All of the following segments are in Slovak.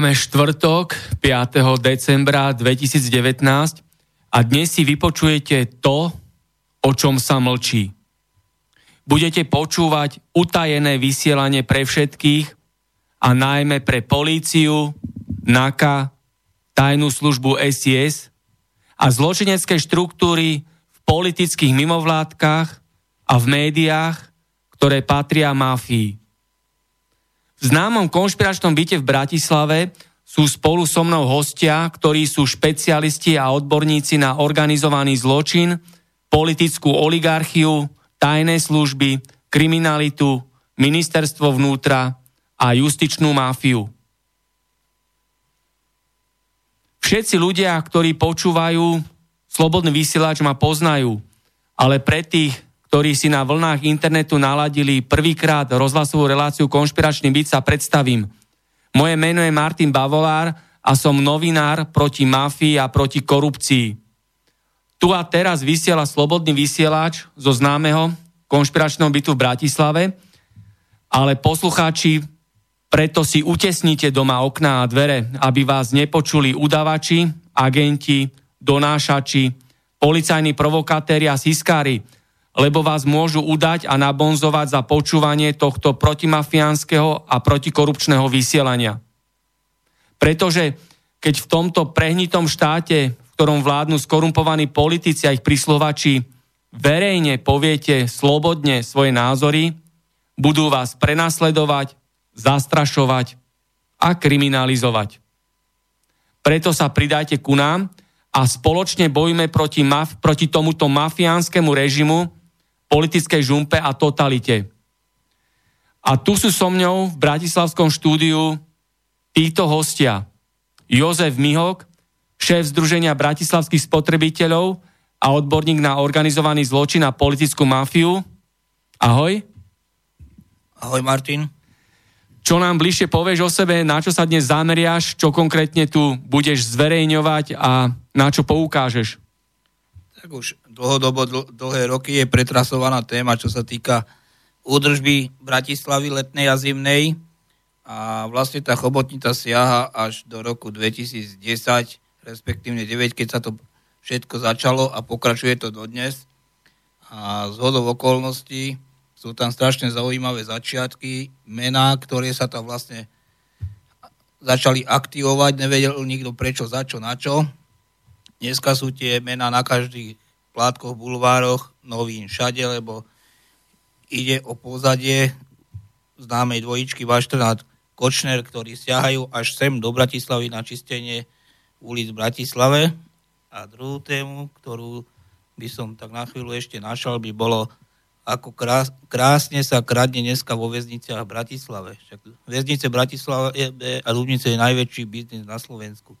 Máme štvrtok 5. decembra 2019 a dnes si vypočujete to, o čom sa mlčí. Budete počúvať utajené vysielanie pre všetkých a najmä pre políciu, NAKA, tajnú službu SIS a zločinecké štruktúry v politických mimovládkach a v médiách, ktoré patria mafii. V známom konšpiračnom byte v Bratislave sú spolu so mnou hostia, ktorí sú špecialisti a odborníci na organizovaný zločin, politickú oligarchiu, tajné služby, kriminalitu, ministerstvo vnútra a justičnú máfiu. Všetci ľudia, ktorí počúvajú Slobodný vysielač ma poznajú, ale pre tých, ktorí si na vlnách internetu naladili prvýkrát rozhlasovú reláciu Konšpiračný byt, sa predstavím. Moje meno je Martin Bavolár a som novinár proti mafii a proti korupcii. Tu a teraz vysiela slobodný vysielač zo známeho konšpiračného bytu v Bratislave, ale poslucháči, preto si utesnite doma okná a dvere, aby vás nepočuli udavači, agenti, donášači, policajní provokatéri a siskári, lebo vás môžu udať a nabonzovať za počúvanie tohto protimafiánskeho a protikorupčného vysielania. Pretože keď v tomto prehnitom štáte, v ktorom vládnu skorumpovaní politici a ich prislovači, verejne poviete slobodne svoje názory, budú vás prenasledovať, zastrašovať a kriminalizovať. Preto sa pridajte ku nám a spoločne bojíme proti, maf- proti tomuto mafiánskemu režimu, politickej žumpe a totalite. A tu sú so mňou v Bratislavskom štúdiu títo hostia. Jozef Mihok, šéf Združenia bratislavských spotrebiteľov a odborník na organizovaný zločin a politickú mafiu. Ahoj. Ahoj Martin. Čo nám bližšie povieš o sebe, na čo sa dnes zameriaš, čo konkrétne tu budeš zverejňovať a na čo poukážeš? Tak už dlhodobo, dl- dlhé roky je pretrasovaná téma, čo sa týka údržby Bratislavy letnej a zimnej. A vlastne tá chobotnica siaha až do roku 2010, respektívne 9, keď sa to všetko začalo a pokračuje to dodnes. A z hodov okolností sú tam strašne zaujímavé začiatky, mená, ktoré sa tam vlastne začali aktivovať, nevedel nikto prečo, za čo, na čo. Dneska sú tie mená na každých plátkoch, bulvároch, novín všade, lebo ide o pozadie známej dvojičky Vašternát Kočner, ktorí siahajú až sem do Bratislavy na čistenie ulic v Bratislave. A druhú tému, ktorú by som tak na chvíľu ešte našal, by bolo ako krás, krásne sa kradne dneska vo väzniciach v Bratislave. Však väznice Bratislava a Lubnice je najväčší biznis na Slovensku.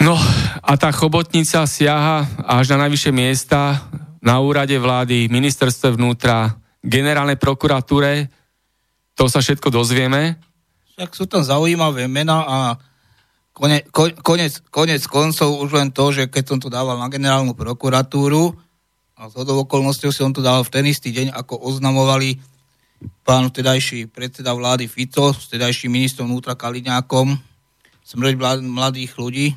No a tá chobotnica siaha až na najvyššie miesta na úrade vlády, ministerstve vnútra, generálnej prokuratúre. To sa všetko dozvieme. Však sú tam zaujímavé mená a konec, konec, konec koncov už len to, že keď som to dával na generálnu prokuratúru, A z hodou okolnosťou som to dal v ten istý deň, ako oznamovali pán vtedajší predseda vlády Fico s vtedajším ministrom vnútra Kaliňákom smrť mladých ľudí,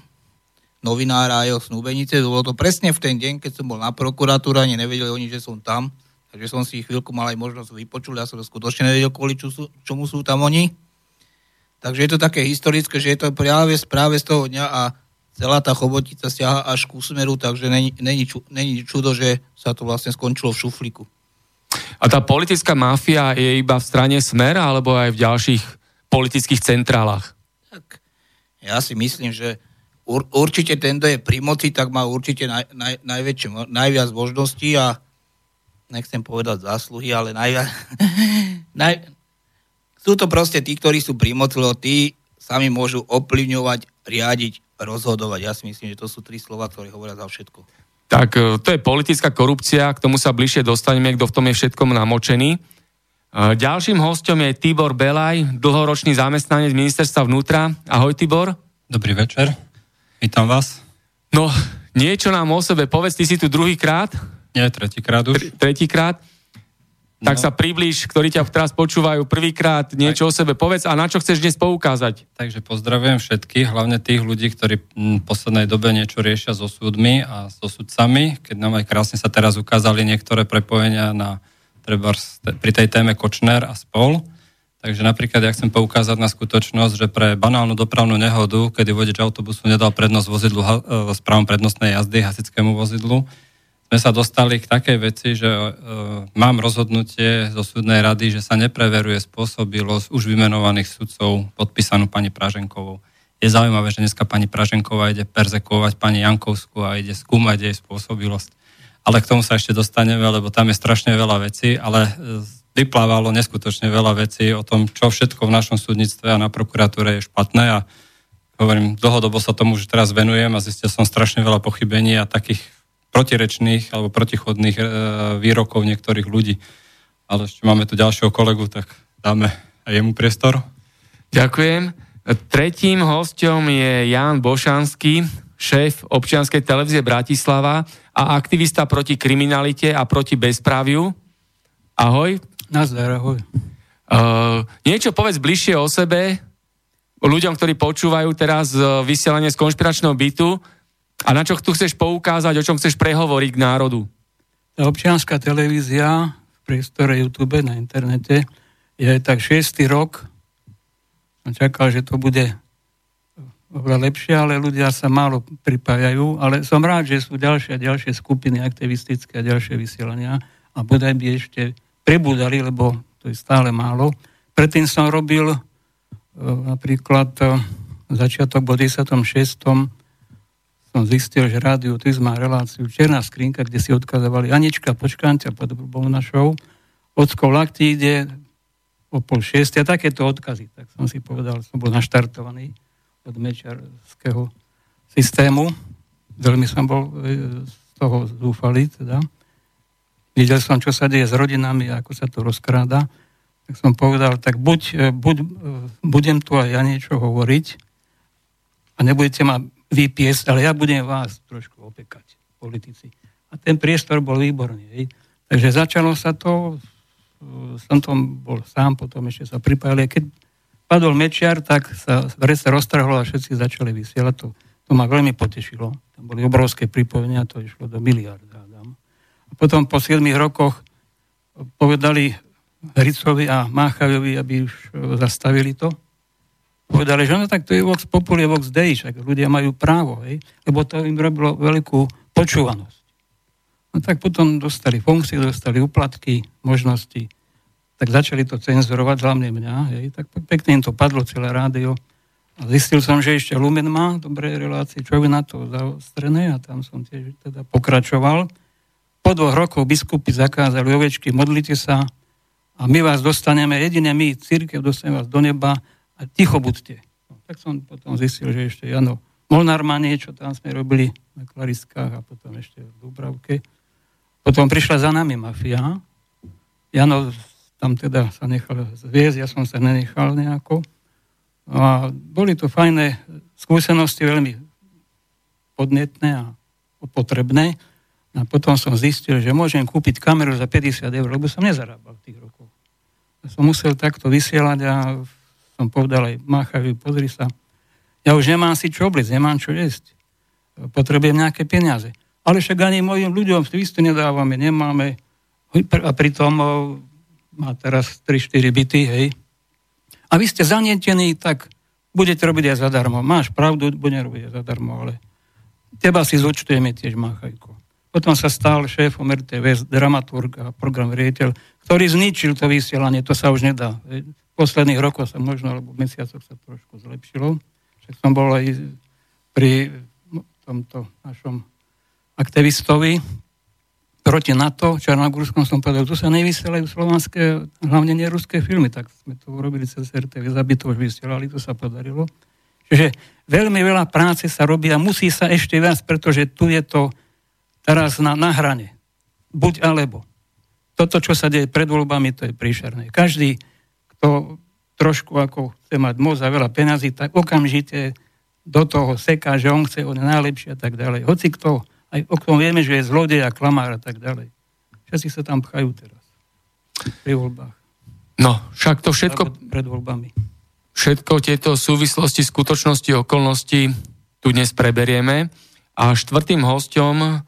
novinára a jeho snúbenice. Bolo to presne v ten deň, keď som bol na prokuratúre, ani nevedeli oni, že som tam. Takže som si chvíľku mal aj možnosť vypočuť, ja som to skutočne nevedel, kvôli sú, čomu sú tam oni. Takže je to také historické, že je to práve správe z toho dňa a celá tá chobotica siaha až ku smeru, takže není, není, není čudo, že sa to vlastne skončilo v šuflíku. A tá politická mafia je iba v strane Smer alebo aj v ďalších politických centrálach? Tak, ja si myslím, že ur, určite ten, kto je pri moci, tak má určite naj, naj, najväčšie, najviac možností a nechcem povedať zásluhy, ale najviac, naj, sú to proste tí, ktorí sú pri moci, lebo tí sami môžu ovplyvňovať, riadiť, rozhodovať. Ja si myslím, že to sú tri slova, ktoré hovoria za všetko. Tak e, to je politická korupcia, k tomu sa bližšie dostaneme, kto v tom je všetkom namočený. E, ďalším hostom je Tibor Belaj, dlhoročný zamestnanec ministerstva vnútra. Ahoj Tibor. Dobrý večer, vítam vás. No, niečo nám o sebe povedz, ty si tu druhýkrát. Nie, tretíkrát už. Tretíkrát tak no. sa približ, ktorí ťa teraz počúvajú prvýkrát, niečo tak. o sebe povedz a na čo chceš dnes poukázať. Takže pozdravujem všetkých, hlavne tých ľudí, ktorí v poslednej dobe niečo riešia so súdmi a so sudcami, keď nám aj krásne sa teraz ukázali niektoré prepojenia na treba pri tej téme Kočner a spol. Takže napríklad ja chcem poukázať na skutočnosť, že pre banálnu dopravnú nehodu, kedy vodič autobusu nedal prednosť vozidlu e, s právom prednostnej jazdy hasickému vozidlu, sme sa dostali k takej veci, že uh, mám rozhodnutie zo súdnej rady, že sa nepreveruje spôsobilosť už vymenovaných sudcov podpísanú pani Praženkovou. Je zaujímavé, že dneska pani Praženková ide perzekovať pani Jankovskú a ide skúmať jej spôsobilosť. Ale k tomu sa ešte dostaneme, lebo tam je strašne veľa vecí, ale uh, vyplávalo neskutočne veľa vecí o tom, čo všetko v našom súdnictve a na prokuratúre je špatné a hovorím, dlhodobo sa tomu už teraz venujem a zistil som strašne veľa pochybení a takých protirečných alebo protichodných e, výrokov niektorých ľudí. Ale ešte máme tu ďalšieho kolegu, tak dáme aj jemu priestor. Ďakujem. Tretím hostom je Jan Bošanský, šéf občianskej televízie Bratislava a aktivista proti kriminalite a proti bezpráviu. Ahoj. Nazdar, ahoj. Uh, niečo povedz bližšie o sebe, ľuďom, ktorí počúvajú teraz vysielanie z konšpiračného bytu, a na čo tu chceš poukázať, o čom chceš prehovoriť k národu? Tá občianská televízia v priestore YouTube na internete je tak šiestý rok. Som čakal, že to bude oveľa lepšie, ale ľudia sa málo pripájajú. Ale som rád, že sú ďalšie a ďalšie skupiny aktivistické a ďalšie vysielania a bodaj by ešte prebudali, lebo to je stále málo. Predtým som robil e, napríklad e, začiatok v 96 som zistil, že Rádio Tys má reláciu Černá skrinka, kde si odkazovali Anička, počkante pod našou. Ocko Lakti ide o pol šieste a takéto odkazy. Tak som si povedal, som bol naštartovaný od mečarského systému. Veľmi som bol e, z toho zúfalý, teda. Videl som, čo sa deje s rodinami, ako sa to rozkráda. Tak som povedal, tak buď, e, buď e, budem tu aj ja niečo hovoriť a nebudete ma vypiesť, ale ja budem vás trošku opekať, politici. A ten priestor bol výborný. Hej. Takže začalo sa to, som tom bol sám, potom ešte sa pripájali. Keď padol Mečiar, tak sa sa roztrhlo a všetci začali vysielať. To, to ma veľmi potešilo. Tam boli obrovské pripojenia, to išlo do miliarda. Potom po 7 rokoch povedali Hricovi a Máchajovi, aby už zastavili to povedali, že no tak to je vox populi, vox dei, však ľudia majú právo, hej, lebo to im robilo veľkú počúvanosť. No tak potom dostali funkcie, dostali uplatky, možnosti, tak začali to cenzurovať, hlavne mňa, hej, tak pekne im to padlo celé rádio. A zistil som, že ešte Lumen má dobré relácie, čo je na to zaostrené a tam som tiež teda pokračoval. Po dvoch rokoch biskupy zakázali ovečky, modlite sa a my vás dostaneme, jedine my, církev, dostaneme vás do neba a ticho buďte. No, tak som potom zistil, že ešte Jano Molnár má niečo, tam sme robili na Klariskách a potom ešte v Dubravke. Potom prišla za nami mafia. Jano tam teda sa nechal zviezť, ja som sa nenechal nejako. No a boli to fajné skúsenosti, veľmi podnetné a potrebné. A potom som zistil, že môžem kúpiť kameru za 50 eur, lebo som nezarábal v tých rokoch. A som musel takto vysielať a som povedal aj Máchavi, pozri sa, ja už nemám si čo obliecť, nemám čo jesť. Potrebujem nejaké peniaze. Ale však ani mojim ľuďom isto nedávame, nemáme. A pritom má teraz 3-4 byty, hej. A vy ste zanietení, tak budete robiť aj zadarmo. Máš pravdu, budem robiť aj zadarmo, ale teba si zúčtujeme tiež, Máchajko. Potom sa stal šéfom RTV, dramaturg a program riaditeľ, ktorý zničil to vysielanie, to sa už nedá. V posledných rokoch sa možno, alebo mesiacoch sa trošku zlepšilo. Však som bol aj pri tomto našom aktivistovi proti NATO, Čarnogórskom som povedal, tu sa nevysielajú slovanské, hlavne neruské filmy, tak sme to urobili cez RTV, zabito už vysielali, to sa podarilo. Čiže veľmi veľa práce sa robí a musí sa ešte viac, pretože tu je to teraz na, na hrane. Buď alebo. Toto, čo sa deje pred voľbami, to je príšerné. Každý, kto trošku ako chce mať moc a veľa penazí, tak okamžite do toho seká, že on chce, on je najlepší a tak ďalej. Hoci kto, aj o tom vieme, že je zlodej a klamár a tak ďalej. Všetci sa tam pchajú teraz. Pri voľbách. No, však to všetko... Pred voľbami. Všetko tieto súvislosti, skutočnosti, okolnosti tu dnes preberieme. A štvrtým hostom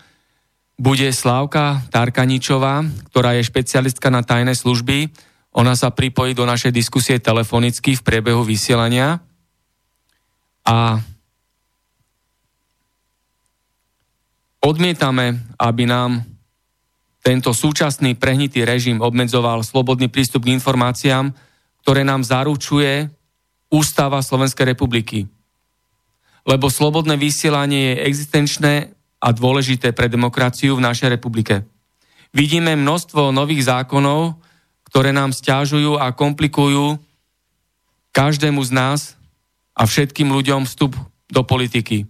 bude Slávka Tarkaničová, ktorá je špecialistka na tajné služby. Ona sa pripojí do našej diskusie telefonicky v priebehu vysielania. A odmietame, aby nám tento súčasný prehnitý režim obmedzoval slobodný prístup k informáciám, ktoré nám zaručuje Ústava Slovenskej republiky. Lebo slobodné vysielanie je existenčné a dôležité pre demokraciu v našej republike. Vidíme množstvo nových zákonov, ktoré nám stiažujú a komplikujú každému z nás a všetkým ľuďom vstup do politiky.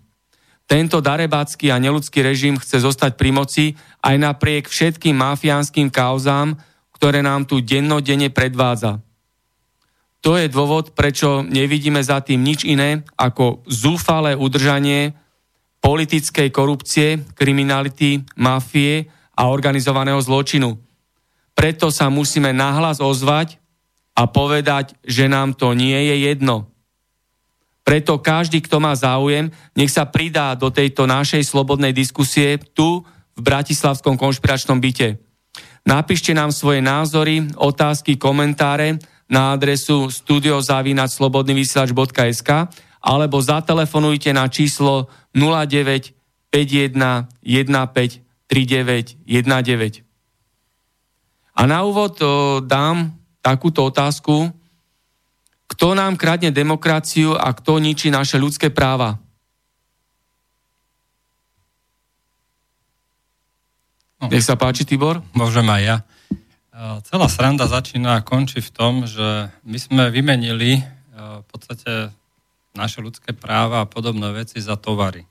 Tento darebácky a neludský režim chce zostať pri moci aj napriek všetkým mafiánskym kauzám, ktoré nám tu dennodenne predvádza. To je dôvod, prečo nevidíme za tým nič iné ako zúfalé udržanie politickej korupcie, kriminality, mafie a organizovaného zločinu. Preto sa musíme nahlas ozvať a povedať, že nám to nie je jedno. Preto každý, kto má záujem, nech sa pridá do tejto našej slobodnej diskusie tu v Bratislavskom konšpiračnom byte. Napíšte nám svoje názory, otázky, komentáre na adresu studiozavinačslobodnyvysielač.sk alebo zatelefonujte na číslo 09 51 15 39 19. A na úvod o, dám takúto otázku. Kto nám kradne demokraciu a kto ničí naše ľudské práva? No. Nech sa páči, Tibor. Môžem aj ja. Celá sranda začína a končí v tom, že my sme vymenili v podstate naše ľudské práva a podobné veci za tovary.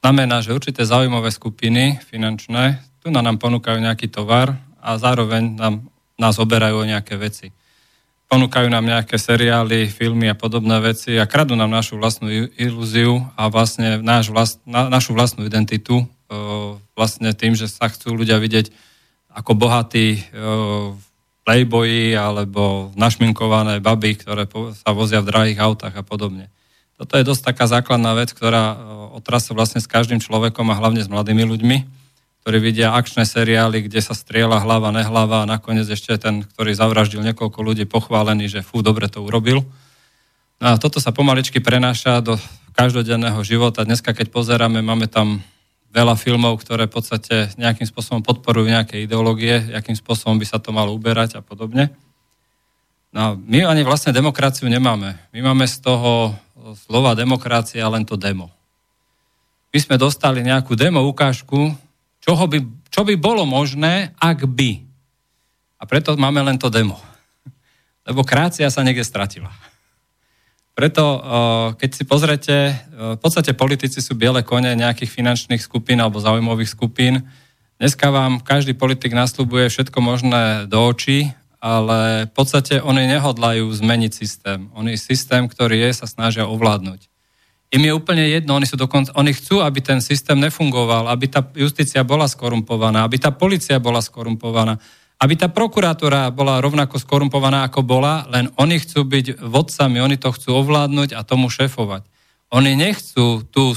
To znamená, že určité zaujímavé skupiny finančné tu na nám ponúkajú nejaký tovar a zároveň nám, nás oberajú o nejaké veci. Ponúkajú nám nejaké seriály, filmy a podobné veci a kradú nám našu vlastnú ilúziu a vlastne náš vlast, na, našu vlastnú identitu o, vlastne tým, že sa chcú ľudia vidieť ako bohatí o, playboyi alebo našminkované baby, ktoré sa vozia v drahých autách a podobne. Toto je dosť taká základná vec, ktorá otrasa vlastne s každým človekom a hlavne s mladými ľuďmi, ktorí vidia akčné seriály, kde sa strieľa hlava, nehlava a nakoniec ešte ten, ktorý zavraždil niekoľko ľudí, pochválený, že fú, dobre to urobil. No a toto sa pomaličky prenáša do každodenného života. Dneska, keď pozeráme, máme tam veľa filmov, ktoré v podstate nejakým spôsobom podporujú nejaké ideológie, akým spôsobom by sa to malo uberať a podobne. No, my ani vlastne demokraciu nemáme. My máme z toho slova demokracia len to demo. My sme dostali nejakú demo ukážku, čoho by, čo by bolo možné, ak by. A preto máme len to demo. Lebo krácia sa niekde stratila. Preto, eh, keď si pozrete, eh, v podstate politici sú biele kone nejakých finančných skupín alebo zaujímavých skupín. Dneska vám každý politik nasľubuje všetko možné do očí, ale v podstate oni nehodlajú zmeniť systém. Oni systém, ktorý je, sa snažia ovládnuť. Im je úplne jedno, oni, sú dokonca, oni chcú, aby ten systém nefungoval, aby tá justícia bola skorumpovaná, aby tá policia bola skorumpovaná, aby tá prokurátora bola rovnako skorumpovaná, ako bola, len oni chcú byť vodcami, oni to chcú ovládnuť a tomu šefovať. Oni nechcú tú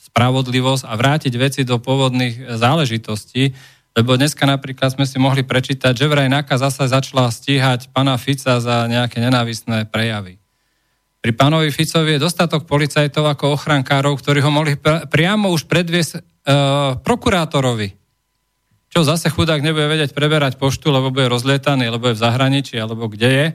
spravodlivosť a vrátiť veci do pôvodných záležitostí, lebo dneska napríklad sme si mohli prečítať, že vraj NAKA zase začala stíhať pana Fica za nejaké nenávistné prejavy. Pri pánovi Ficovi je dostatok policajtov ako ochrankárov, ktorí ho mohli pr- priamo už predviesť e, prokurátorovi. Čo zase chudák nebude vedieť preberať poštu, lebo bude rozlietaný, lebo je v zahraničí, alebo kde je.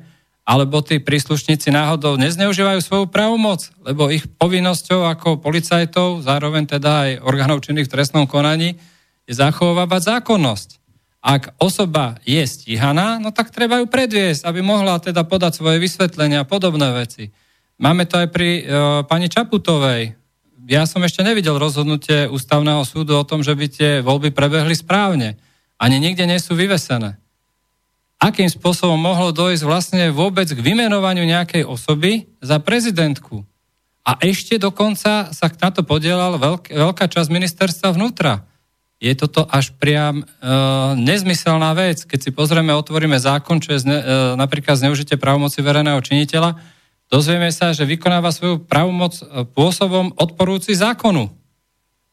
Alebo tí príslušníci náhodou nezneužívajú svoju právomoc, lebo ich povinnosťou ako policajtov, zároveň teda aj orgánov činných v trestnom konaní, je zachovávať zákonnosť. Ak osoba je stíhaná, no tak treba ju predviesť, aby mohla teda podať svoje vysvetlenia a podobné veci. Máme to aj pri uh, pani Čaputovej. Ja som ešte nevidel rozhodnutie ústavného súdu o tom, že by tie voľby prebehli správne. Ani nikde nie sú vyvesené. Akým spôsobom mohlo dojsť vlastne vôbec k vymenovaniu nejakej osoby za prezidentku? A ešte dokonca sa na to podielal veľk, veľká časť ministerstva vnútra. Je toto až priam e, nezmyselná vec. Keď si pozrieme, otvoríme zákon, čo je zne, e, napríklad zneužite právomoci verejného činiteľa, dozvieme sa, že vykonáva svoju pravomoc e, pôsobom odporúci zákonu.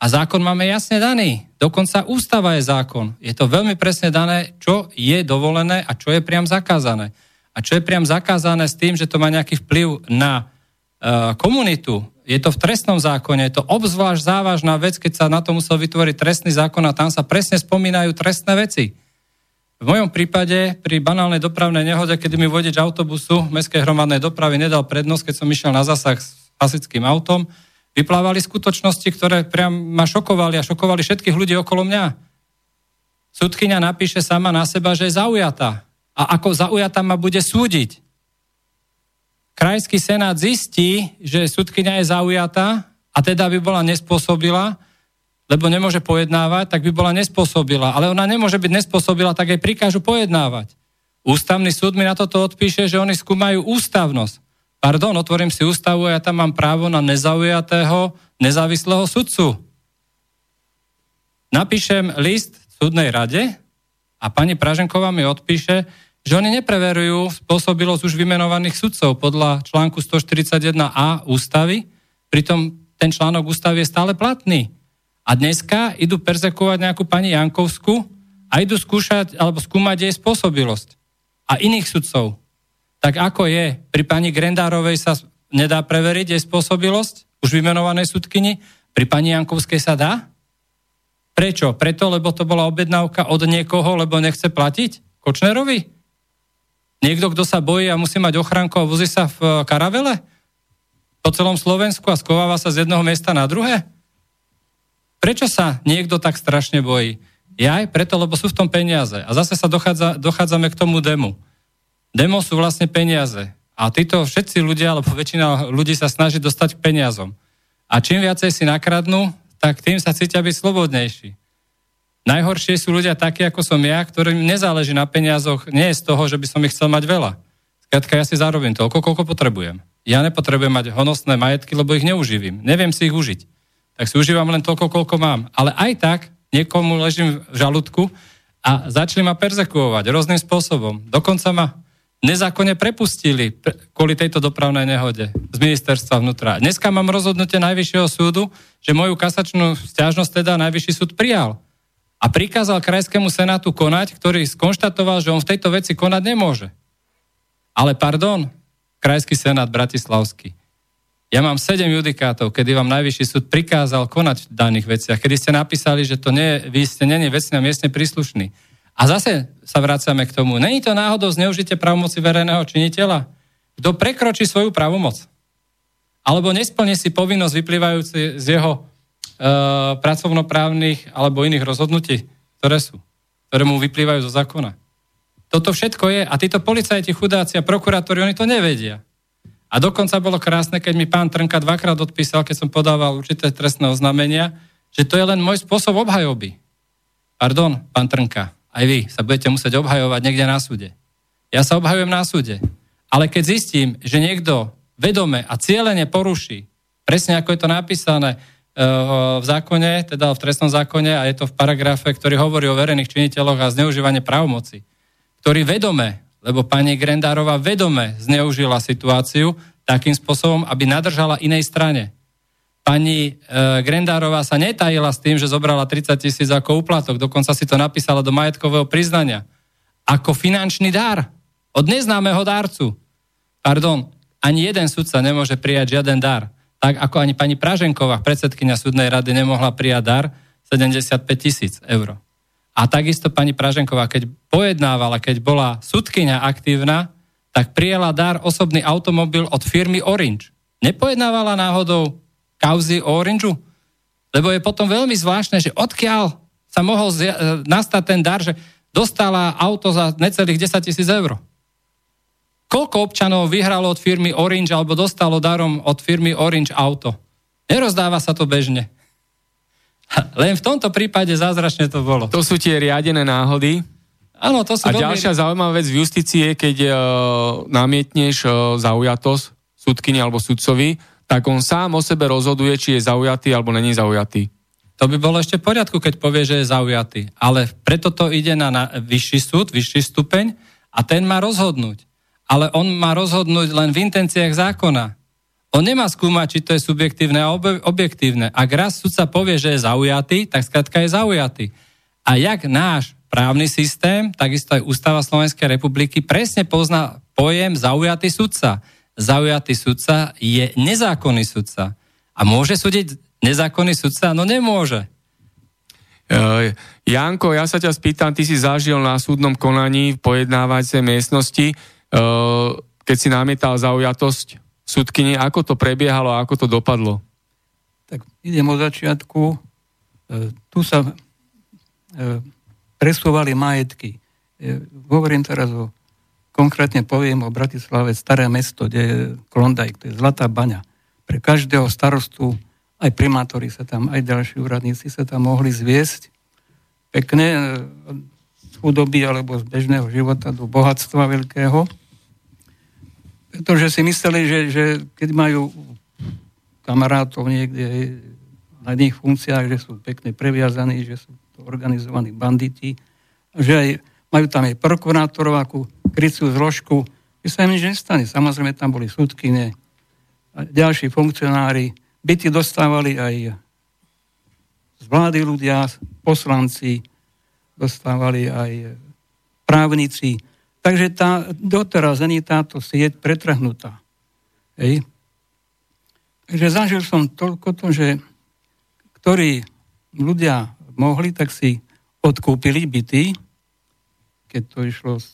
A zákon máme jasne daný. Dokonca ústava je zákon. Je to veľmi presne dané, čo je dovolené a čo je priam zakázané. A čo je priam zakázané s tým, že to má nejaký vplyv na uh, komunitu. Je to v trestnom zákone, je to obzvlášť závažná vec, keď sa na to musel vytvoriť trestný zákon a tam sa presne spomínajú trestné veci. V mojom prípade pri banálnej dopravnej nehode, kedy mi vodič autobusu mestskej hromadnej dopravy nedal prednosť, keď som išiel na zasah s klasickým autom, vyplávali skutočnosti, ktoré priam ma šokovali a šokovali všetkých ľudí okolo mňa. Sudkynia napíše sama na seba, že je zaujatá. A ako zaujatá ma bude súdiť. Krajský senát zistí, že sudkynia je zaujatá a teda by bola nespôsobila, lebo nemôže pojednávať, tak by bola nespôsobila. Ale ona nemôže byť nespôsobila, tak jej prikážu pojednávať. Ústavný súd mi na toto odpíše, že oni skúmajú ústavnosť. Pardon, otvorím si ústavu a ja tam mám právo na nezaujatého, nezávislého sudcu. Napíšem list súdnej rade a pani Praženková mi odpíše, že oni nepreverujú spôsobilosť už vymenovaných sudcov podľa článku 141a ústavy, pritom ten článok ústavy je stále platný. A dneska idú perzekovať nejakú pani Jankovsku a idú skúšať alebo skúmať jej spôsobilosť. A iných sudcov. Tak ako je, pri pani Grendárovej sa nedá preveriť jej spôsobilosť, už vymenovanej sudkyni, pri pani Jankovskej sa dá? Prečo? Preto, lebo to bola objednávka od niekoho, lebo nechce platiť? Kočnerovi? Niekto, kto sa bojí a musí mať ochránku a vozí sa v karavele? Po celom Slovensku a skováva sa z jedného miesta na druhé? Prečo sa niekto tak strašne bojí? Ja aj preto, lebo sú v tom peniaze. A zase sa dochádza, dochádzame k tomu demu. Demo sú vlastne peniaze. A títo všetci ľudia, alebo väčšina ľudí sa snaží dostať k peniazom. A čím viacej si nakradnú, tak tým sa cítia byť slobodnejší. Najhoršie sú ľudia takí, ako som ja, ktorým nezáleží na peniazoch, nie je z toho, že by som ich chcel mať veľa. Skrátka, ja si zarobím toľko, koľko potrebujem. Ja nepotrebujem mať honosné majetky, lebo ich neuživím. Neviem si ich užiť tak si užívam len toľko, koľko mám. Ale aj tak niekomu ležím v žalúdku a začali ma persekuovať rôznym spôsobom. Dokonca ma nezákonne prepustili kvôli tejto dopravnej nehode z ministerstva vnútra. Dneska mám rozhodnutie Najvyššieho súdu, že moju kasačnú stiažnosť teda Najvyšší súd prijal. A prikázal Krajskému senátu konať, ktorý skonštatoval, že on v tejto veci konať nemôže. Ale pardon, Krajský senát Bratislavský ja mám sedem judikátov, kedy vám najvyšší súd prikázal konať v daných veciach, kedy ste napísali, že to nie, vy ste není vecne a miestne príslušný. A zase sa vracame k tomu. Není to náhodou zneužite pravomoci verejného činiteľa? Kto prekročí svoju pravomoc? Alebo nesplne si povinnosť vyplývajúci z jeho e, pracovnoprávnych alebo iných rozhodnutí, ktoré sú, ktoré mu vyplývajú zo zákona. Toto všetko je. A títo policajti, chudáci a prokurátori, oni to nevedia. A dokonca bolo krásne, keď mi pán Trnka dvakrát odpísal, keď som podával určité trestné oznámenia, že to je len môj spôsob obhajoby. Pardon, pán Trnka, aj vy sa budete musieť obhajovať niekde na súde. Ja sa obhajujem na súde. Ale keď zistím, že niekto vedome a cieľene poruší Presne ako je to napísané e, v zákone, teda v trestnom zákone a je to v paragrafe, ktorý hovorí o verejných činiteľoch a zneužívanie právomoci, ktorý vedome, lebo pani Grendárova vedome zneužila situáciu takým spôsobom, aby nadržala inej strane. Pani e, Grendárová sa netajila s tým, že zobrala 30 tisíc ako úplatok, dokonca si to napísala do majetkového priznania. Ako finančný dar od neznámeho dárcu. Pardon, ani jeden sudca nemôže prijať žiaden dar. Tak ako ani pani Praženková, predsedkynia súdnej rady, nemohla prijať dar 75 tisíc eur. A takisto pani Praženková, keď pojednávala, keď bola sudkynia aktívna, tak prijela dar osobný automobil od firmy Orange. Nepojednávala náhodou kauzy o Orangeu? Lebo je potom veľmi zvláštne, že odkiaľ sa mohol zja- nastať ten dar, že dostala auto za necelých 10 tisíc eur. Koľko občanov vyhralo od firmy Orange alebo dostalo darom od firmy Orange auto? Nerozdáva sa to bežne. Len v tomto prípade zázračne to bolo. To sú tie riadené náhody. Áno, to sú A veľmi... ďalšia zaujímavá vec v justícii je, keď uh, namietneš uh, zaujatosť súdkyni alebo sudcovi, tak on sám o sebe rozhoduje, či je zaujatý alebo není zaujatý. To by bolo ešte v poriadku, keď povie, že je zaujatý. Ale preto to ide na, na vyšší súd, vyšší stupeň a ten má rozhodnúť ale on má rozhodnúť len v intenciách zákona. On nemá skúmať, či to je subjektívne a objektívne. Ak raz sudca povie, že je zaujatý, tak skrátka je zaujatý. A jak náš právny systém, takisto aj Ústava Slovenskej republiky presne pozná pojem zaujatý sudca. Zaujatý sudca je nezákonný sudca. A môže súdiť nezákonný sudca? No nemôže. Uh, Janko, ja sa ťa spýtam, ty si zažil na súdnom konaní v pojednávacej miestnosti Eh, keď si namietal zaujatosť súdkyni, ako to prebiehalo a ako to dopadlo? Tak idem od začiatku. Eh, tu sa eh, presúvali majetky. Hovorím teraz o, konkrétne poviem o Bratislave, staré mesto, kde je Klondajk, to je Zlatá baňa. Pre každého starostu, aj primátori sa tam, aj ďalší úradníci sa tam mohli zviesť pekne z chudoby alebo z bežného života do bohatstva veľkého pretože si mysleli, že, že keď majú kamarátov niekde na iných funkciách, že sú pekne previazaní, že sú to organizovaní banditi, že aj, majú tam aj prokurátorov, akú kryciu zložku, že sa im nič nestane. Samozrejme, tam boli súdkyne ďalší funkcionári. Byty dostávali aj z vlády ľudia, poslanci, dostávali aj právnici. Takže tá, doteraz není táto sieť pretrhnutá. Hej. Takže zažil som toľko to, že ktorí ľudia mohli, tak si odkúpili byty, keď to išlo z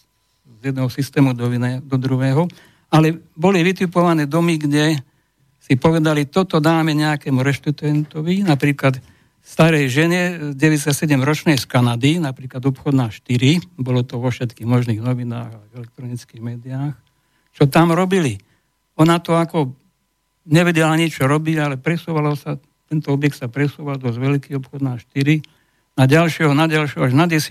jedného systému do, iné, do druhého, ale boli vytipované domy, kde si povedali, toto dáme nejakému reštituentovi, napríklad starej žene 97-ročnej z Kanady, napríklad obchodná 4, bolo to vo všetkých možných novinách a elektronických médiách, čo tam robili. Ona to ako nevedela niečo robiť, ale presúvalo sa, tento objekt sa presúval dosť veľký obchodná 4, na ďalšieho, na ďalšieho, až na 10.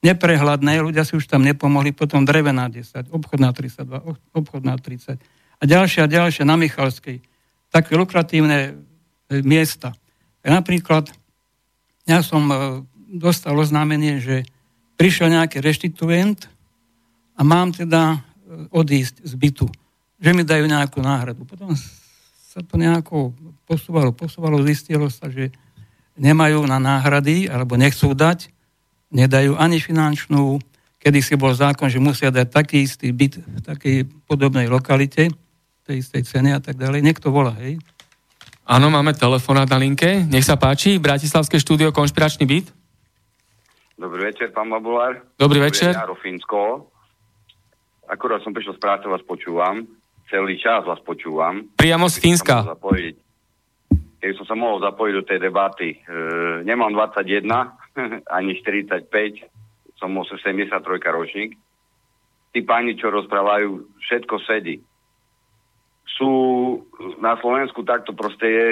neprehľadné, ľudia si už tam nepomohli, potom drevená 10, obchodná 32, obchodná 30 a ďalšia, ďalšia na Michalskej. Také lukratívne e, miesta. Napríklad, ja som e, dostal oznámenie, že prišiel nejaký reštituent a mám teda e, odísť z bytu, že mi dajú nejakú náhradu. Potom sa to nejako posúvalo, posúvalo, zistilo sa, že nemajú na náhrady, alebo nechcú dať, nedajú ani finančnú, kedy si bol zákon, že musia dať taký istý byt v takej podobnej lokalite, tej istej cene a tak ďalej. Niekto volá, hej, Áno, máme telefonát na linke. Nech sa páči, Bratislavské štúdio Konšpiračný byt. Dobrý večer, pán Babulár. Dobrý večer. Jaro Fínsko. Akurát som prišiel z práce, vás počúvam. Celý čas vás počúvam. Priamo z Fínska. Keby som sa mohol zapojiť do tej debaty. E, nemám 21, ani 45, som 73 ročník. Tí páni, čo rozprávajú, všetko sedí sú na Slovensku takto proste je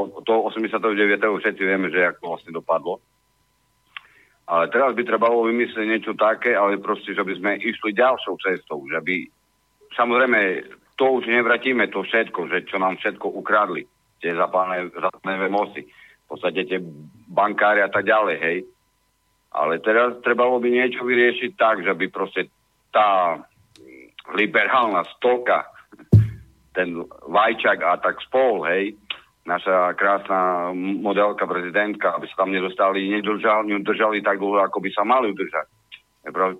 to 89. všetci vieme, že ako vlastne dopadlo. Ale teraz by trebalo vymyslieť niečo také, ale proste, že by sme išli ďalšou cestou, že by samozrejme to už nevratíme, to všetko, že čo nám všetko ukradli, tie západné mosty, v podstate tie bankári a tak ďalej, hej. Ale teraz trebalo by niečo vyriešiť tak, že by proste tá liberálna stolka, ten Vajčak a tak spol, hej, naša krásna modelka, prezidentka, aby sa tam nedostali, nedržali, nedržali tak dlho, ako by sa mali udržať.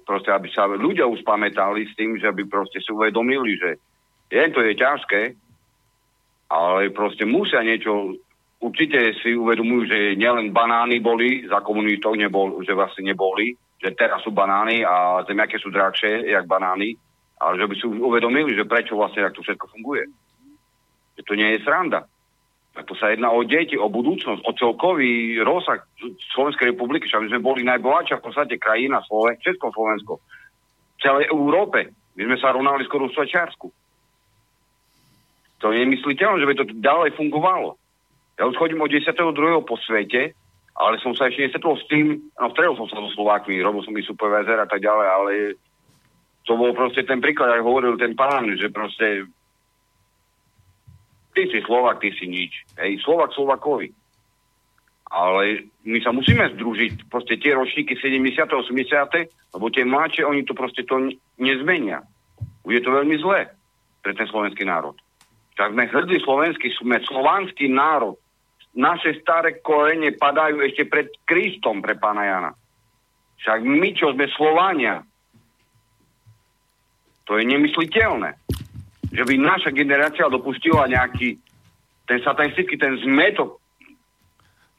Proste, aby sa ľudia uspamätali s tým, že by proste si uvedomili, že je to je ťažké, ale proste musia niečo, určite si uvedomujú, že nielen banány boli, za komunitov nebol, že vlastne neboli, že teraz sú banány a zemiaké sú drahšie, jak banány, ale že by si uvedomili, že prečo vlastne tak to všetko funguje. Že to nie je sranda. Tak to sa jedná o deti, o budúcnosť, o celkový rozsah Slovenskej republiky, však my sme boli najbohatšia v podstate krajina, Česko, Slovensko. V celej Európe. My sme sa rovnali skoro v Švajčiarsku. To je nemysliteľné, že by to ďalej fungovalo. Ja už chodím od 10. po svete, ale som sa ešte nesetol s tým, no stredol som sa so Slovákmi, robil som i supervisor a tak ďalej, ale to bol proste ten príklad, ako hovoril ten pán, že proste ty si Slovak, ty si nič. Hej, Slovak Slovakovi. Ale my sa musíme združiť, proste tie ročníky 70. 80. lebo tie mladšie, oni to proste to nezmenia. Bude to veľmi zlé pre ten slovenský národ. Tak sme hrdí slovenský, sme slovanský národ. Naše staré korene padajú ešte pred Kristom pre pána Jana. Však my, čo sme Slovania, to je nemysliteľné že by naša generácia dopustila nejaký ten satanistický, ten zmetok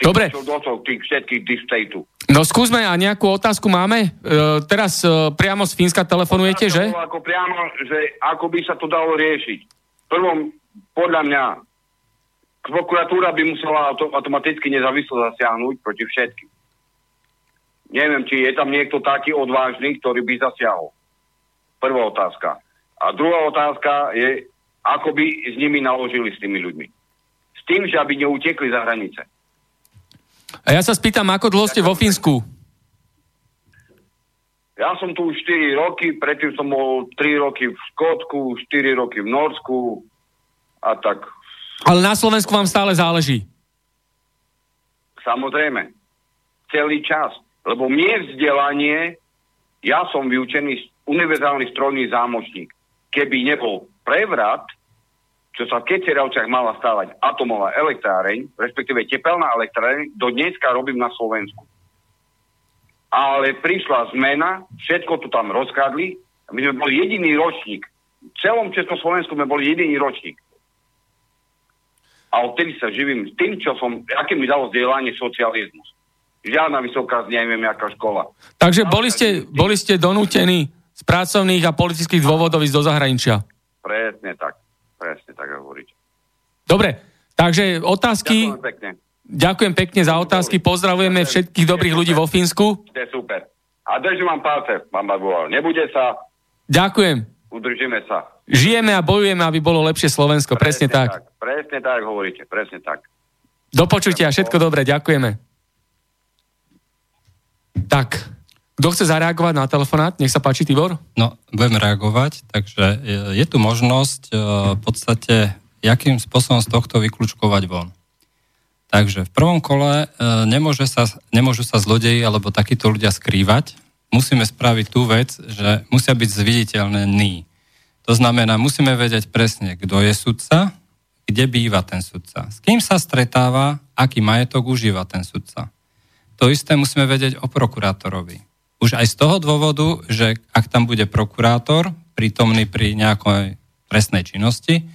Dobre. tých všetkých distejtu. No skúsme, a nejakú otázku máme? E, teraz e, priamo z Fínska telefonujete, že? Ako priamo, že ako by sa to dalo riešiť. Prvom, podľa mňa, prokuratúra by musela auto, automaticky nezávislo zasiahnuť proti všetkým. Neviem, či je tam niekto taký odvážny, ktorý by zasiahol. Prvá otázka. A druhá otázka je, ako by s nimi naložili s tými ľuďmi. S tým, že aby neutekli za hranice. A ja sa spýtam, ako dlho ste vo Fínsku? Ja som tu už 4 roky, predtým som bol 3 roky v Škótsku, 4 roky v Norsku a tak. Ale na Slovensku vám stále záleží? Samozrejme. Celý čas. Lebo mne vzdelanie, ja som vyučený univerzálny strojný zámočník keby nebol prevrat, čo sa v Keceravciach mala stávať atomová elektráreň, respektíve tepelná elektráreň, do dneska robím na Slovensku. Ale prišla zmena, všetko to tam rozkradli, my sme boli jediný ročník. V celom Československu sme boli jediný ročník. A odtedy sa živím s tým, čo som, aké mi dalo vzdelanie socializmus. Žiadna vysoká, neviem, aká škola. Takže boli ste, boli ste donútení z pracovných a politických dôvodov ísť do zahraničia. Presne tak. Presne tak hovoríte. Dobre, takže otázky... Ďakujem pekne. Ďakujem pekne za otázky, pozdravujeme všetkých dobrých ľudí vo Fínsku. Ste super. A držím vám palce, Barbual. Nebude sa. Ďakujem. Udržíme sa. Žijeme a bojujeme, aby bolo lepšie Slovensko. Presne, presne tak. tak. Presne tak hovoríte, presne tak. Do počutia, všetko dobré, ďakujeme. Tak, kto chce zareagovať na telefonát? Nech sa páči, Tibor. No, budem reagovať. Takže je, je tu možnosť e, v podstate, jakým spôsobom z tohto vyklúčkovať von. Takže v prvom kole e, nemôže sa, nemôžu sa zlodeji alebo takíto ľudia skrývať. Musíme spraviť tú vec, že musia byť zviditeľnení. To znamená, musíme vedieť presne, kto je sudca, kde býva ten sudca, s kým sa stretáva, aký majetok užíva ten sudca. To isté musíme vedieť o prokurátorovi už aj z toho dôvodu, že ak tam bude prokurátor prítomný pri nejakej trestnej činnosti,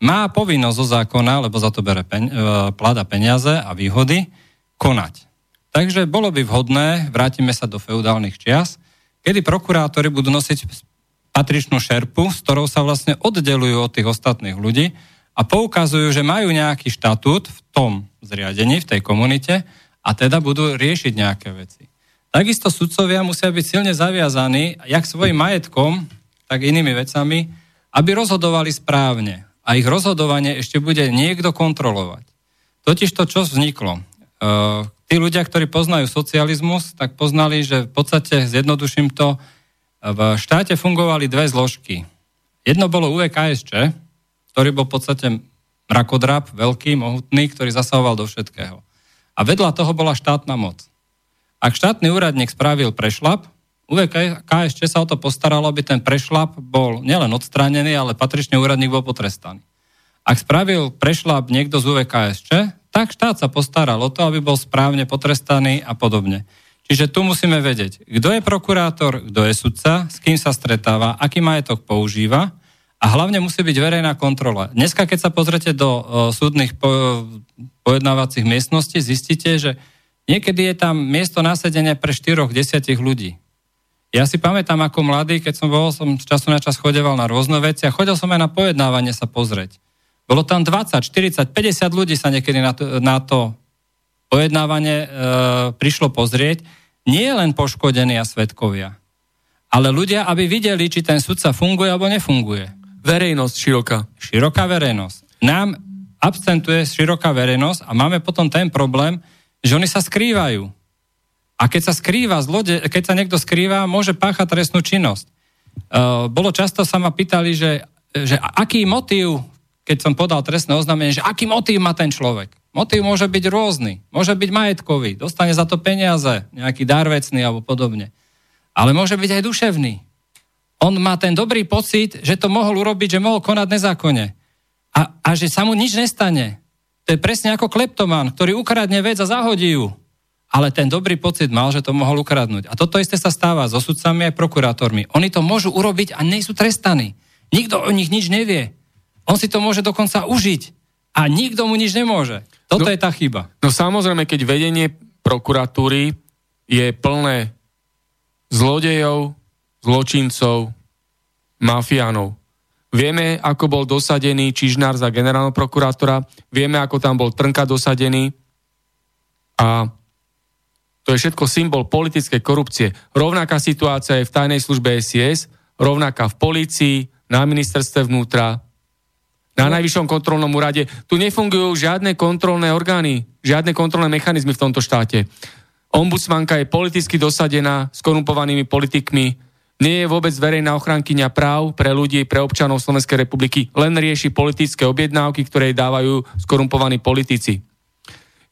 má povinnosť zo zákona, lebo za to bere pen, e, plada peniaze a výhody, konať. Takže bolo by vhodné, vrátime sa do feudálnych čias, kedy prokurátori budú nosiť patričnú šerpu, s ktorou sa vlastne oddelujú od tých ostatných ľudí a poukazujú, že majú nejaký štatút v tom zriadení, v tej komunite a teda budú riešiť nejaké veci. Takisto sudcovia musia byť silne zaviazaní, jak svojim majetkom, tak inými vecami, aby rozhodovali správne. A ich rozhodovanie ešte bude niekto kontrolovať. Totiž to, čo vzniklo. E, tí ľudia, ktorí poznajú socializmus, tak poznali, že v podstate, zjednoduším to, v štáte fungovali dve zložky. Jedno bolo UEKSČ, ktorý bol v podstate mrakodrap, veľký, mohutný, ktorý zasahoval do všetkého. A vedľa toho bola štátna moc. Ak štátny úradník spravil prešlap, UVK ešte sa o to postaralo, aby ten prešlap bol nielen odstránený, ale patričný úradník bol potrestaný. Ak spravil prešlap niekto z UVKSČ, tak štát sa postaral o to, aby bol správne potrestaný a podobne. Čiže tu musíme vedieť, kto je prokurátor, kto je sudca, s kým sa stretáva, aký majetok používa a hlavne musí byť verejná kontrola. Dneska, keď sa pozrete do uh, súdnych po, pojednávacích miestností, zistíte, že niekedy je tam miesto nasedenia pre 4-10 ľudí. Ja si pamätám ako mladý, keď som bol, som z času na čas chodeval na rôzne veci a chodil som aj na pojednávanie sa pozrieť. Bolo tam 20, 40, 50 ľudí sa niekedy na to, na to pojednávanie e, prišlo pozrieť. Nie len poškodení a svetkovia, ale ľudia, aby videli, či ten sudca funguje alebo nefunguje. Verejnosť široká. Široká verejnosť. Nám absentuje široká verejnosť a máme potom ten problém, že oni sa skrývajú. A keď sa skrýva zlode, keď sa niekto skrýva, môže páchať trestnú činnosť. Uh, bolo často sa ma pýtali, že, že aký motív, keď som podal trestné oznámenie, že aký motív má ten človek. Motív môže byť rôzny, môže byť majetkový, dostane za to peniaze, nejaký darvecný alebo podobne. Ale môže byť aj duševný. On má ten dobrý pocit, že to mohol urobiť, že mohol konať nezákonne. A, a že sa mu nič nestane. To je presne ako kleptoman, ktorý ukradne vec a zahodí ju ale ten dobrý pocit mal, že to mohol ukradnúť. A toto isté sa stáva so sudcami aj prokurátormi. Oni to môžu urobiť a nie sú trestaní. Nikto o nich nič nevie. On si to môže dokonca užiť a nikto mu nič nemôže. Toto no, je tá chyba. No samozrejme, keď vedenie prokuratúry je plné zlodejov, zločincov, mafiánov. Vieme, ako bol dosadený Čižnár za generálneho prokurátora, vieme, ako tam bol Trnka dosadený a to je všetko symbol politickej korupcie. Rovnaká situácia je v tajnej službe SIS, rovnaká v policii, na ministerstve vnútra, na najvyššom kontrolnom úrade. Tu nefungujú žiadne kontrolné orgány, žiadne kontrolné mechanizmy v tomto štáte. Ombudsmanka je politicky dosadená s korumpovanými politikmi, nie je vôbec verejná ochrankyňa práv pre ľudí, pre občanov Slovenskej republiky, len rieši politické objednávky, ktoré dávajú skorumpovaní politici.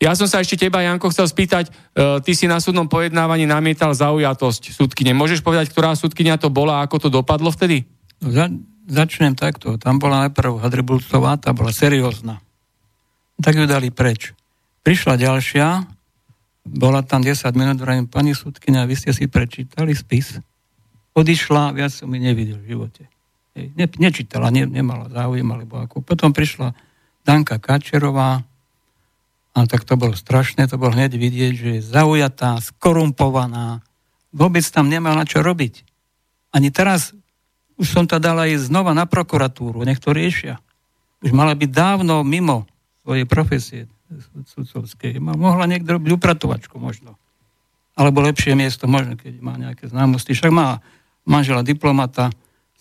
Ja som sa ešte teba, Janko, chcel spýtať, e, ty si na súdnom pojednávaní namietal zaujatosť súdkyne. Môžeš povedať, ktorá súdkynia to bola a ako to dopadlo vtedy? No, za, začnem takto. Tam bola najprv Hadribulcová, tá bola seriózna. Tak ju dali preč. Prišla ďalšia, bola tam 10 minút, vrajím, pani súdkynia, vy ste si prečítali spis? Odišla, viac som mi nevidel v živote. Ne, nečítala, ne, nemala záujem, alebo ako. Potom prišla Danka Kačerová, a tak to bolo strašné, to bolo hneď vidieť, že je zaujatá, skorumpovaná, vôbec tam nemá na čo robiť. Ani teraz už som to dala aj znova na prokuratúru, nech to riešia. Už mala byť dávno mimo svojej profesie sudcovskej. Mohla niekto robiť upratovačku možno. Alebo lepšie miesto možno, keď má nejaké známosti. Však má manžela diplomata,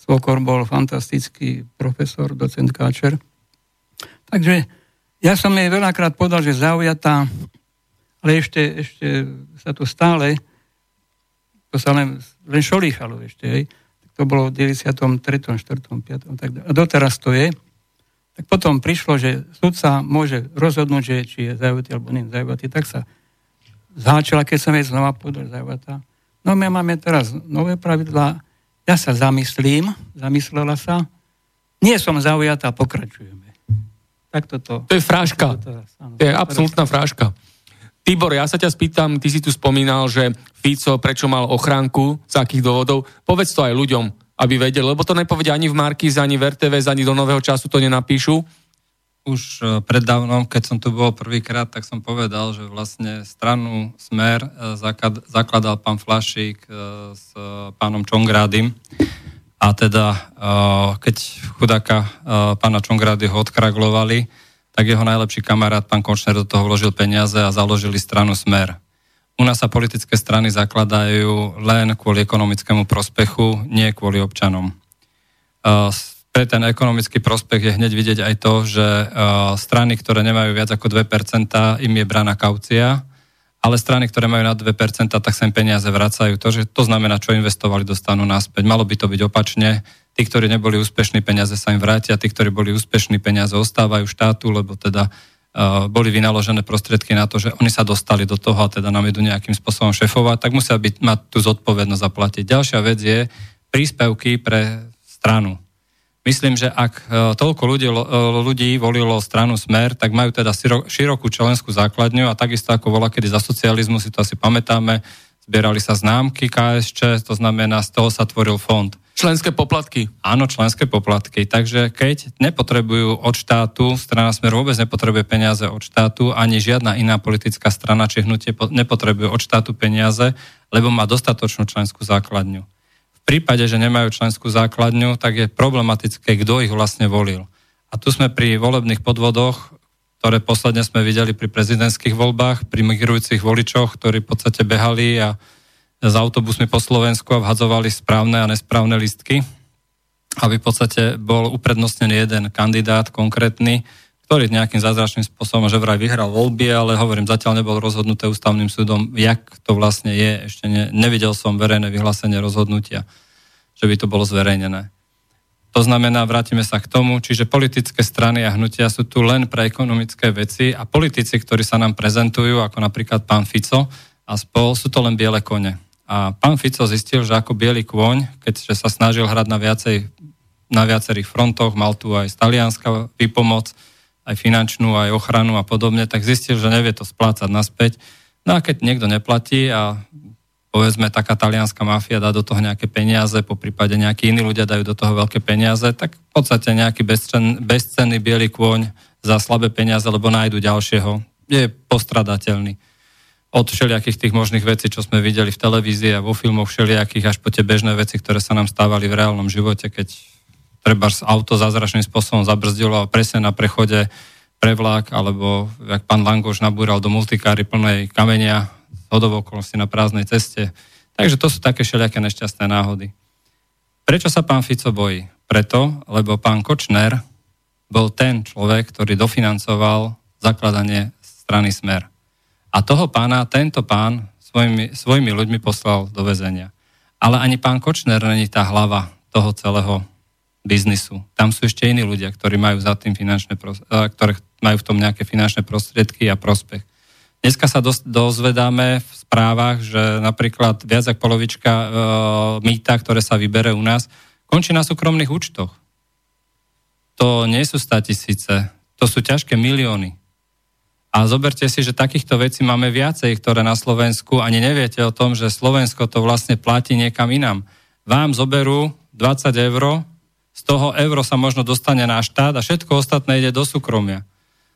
Svokor bol fantastický profesor, docent Káčer. Takže ja som jej veľakrát povedal, že zaujatá, ale ešte, ešte sa to stále, to sa len, len šolíchalo ešte, hej. To bolo v 93., 4., 5. Tak, a doteraz to je. Tak potom prišlo, že sudca môže rozhodnúť, že či je zaujatý alebo nie zaujatý. Tak sa zháčala, keď som jej znova povedal zaujatá. No my máme teraz nové pravidlá. Ja sa zamyslím, zamyslela sa. Nie som zaujatá, pokračujeme. Tak toto. To je fráška. To je absolútna fráška. Tibor, ja sa ťa spýtam, ty si tu spomínal, že Fico prečo mal ochránku, z akých dôvodov. Povedz to aj ľuďom, aby vedeli, lebo to nepovedia ani v Markiz, ani v RTVS, ani do nového času to nenapíšu. Už e, predávnom, keď som tu bol prvýkrát, tak som povedal, že vlastne stranu Smer e, zakladal pán Flašík e, s pánom Čongrádim a teda, keď chudáka pána Čongrády ho odkraglovali, tak jeho najlepší kamarát, pán Končner, do toho vložil peniaze a založili stranu Smer. U nás sa politické strany zakladajú len kvôli ekonomickému prospechu, nie kvôli občanom. Eh, pre ten ekonomický prospech je hneď vidieť aj to, že strany, ktoré nemajú viac ako 2%, im je braná kaucia, ale strany, ktoré majú na 2%, tak sa im peniaze vracajú. To, že to znamená, čo investovali, dostanú naspäť. Malo by to byť opačne. tí, ktorí neboli úspešní, peniaze sa im vrátia, tí, ktorí boli úspešní, peniaze ostávajú štátu, lebo teda uh, boli vynaložené prostriedky na to, že oni sa dostali do toho a teda nám idú nejakým spôsobom šefovať, tak musia byť, mať tú zodpovednosť zaplatiť. Ďalšia vec je príspevky pre stranu. Myslím, že ak uh, toľko ľudí, uh, ľudí volilo stranu Smer, tak majú teda širokú členskú základňu a takisto ako bola kedy za socializmu, si to asi pamätáme, zbierali sa známky KSČ, to znamená, z toho sa tvoril fond. Členské poplatky. Áno, členské poplatky. Takže keď nepotrebujú od štátu, strana Smer vôbec nepotrebuje peniaze od štátu, ani žiadna iná politická strana či hnutie nepotrebuje od štátu peniaze, lebo má dostatočnú členskú základňu. V prípade, že nemajú členskú základňu, tak je problematické, kto ich vlastne volil. A tu sme pri volebných podvodoch, ktoré posledne sme videli pri prezidentských voľbách, pri migrujúcich voličoch, ktorí v podstate behali a s autobusmi po Slovensku a vhadzovali správne a nesprávne listky, aby v podstate bol uprednostnený jeden kandidát konkrétny, ktorý nejakým zázračným spôsobom že vraj vyhral voľby, ale hovorím, zatiaľ nebol rozhodnuté ústavným súdom, jak to vlastne je. Ešte ne, nevidel som verejné vyhlásenie rozhodnutia, že by to bolo zverejnené. To znamená, vrátime sa k tomu, čiže politické strany a hnutia sú tu len pre ekonomické veci a politici, ktorí sa nám prezentujú, ako napríklad pán Fico a spol, sú to len biele kone. A pán Fico zistil, že ako biely kôň, keďže sa snažil hrať na, viacej, na viacerých frontoch, mal tu aj z Talianska výpomoc, aj finančnú, aj ochranu a podobne, tak zistil, že nevie to splácať naspäť. No a keď niekto neplatí a povedzme taká talianská mafia dá do toho nejaké peniaze, po prípade nejakí iní ľudia dajú do toho veľké peniaze, tak v podstate nejaký bezcen, bezcenný biely kôň za slabé peniaze, lebo nájdu ďalšieho, je postradateľný od všelijakých tých možných vecí, čo sme videli v televízii a vo filmoch všelijakých, až po tie bežné veci, ktoré sa nám stávali v reálnom živote, keď treba auto zázračným spôsobom zabrzdilo a presne na prechode prevlák, alebo jak pán Langoš nabúral do multikáry plnej kamenia hodovokolnosti na prázdnej ceste. Takže to sú také všelijaké nešťastné náhody. Prečo sa pán Fico bojí? Preto, lebo pán Kočner bol ten človek, ktorý dofinancoval zakladanie strany Smer. A toho pána, tento pán svojimi, svojimi ľuďmi poslal do väzenia. Ale ani pán Kočner není tá hlava toho celého biznisu. Tam sú ešte iní ľudia, ktorí majú za tým finančné, ktoré majú v tom nejaké finančné prostriedky a prospech. Dneska sa dozvedáme v správach, že napríklad viac ako polovička e, mýta, ktoré sa vybere u nás, končí na súkromných účtoch. To nie sú statisíce, to sú ťažké milióny. A zoberte si, že takýchto vecí máme viacej, ktoré na Slovensku ani neviete o tom, že Slovensko to vlastne platí niekam inám. Vám zoberú 20 eur, z toho euro sa možno dostane na štát a všetko ostatné ide do súkromia.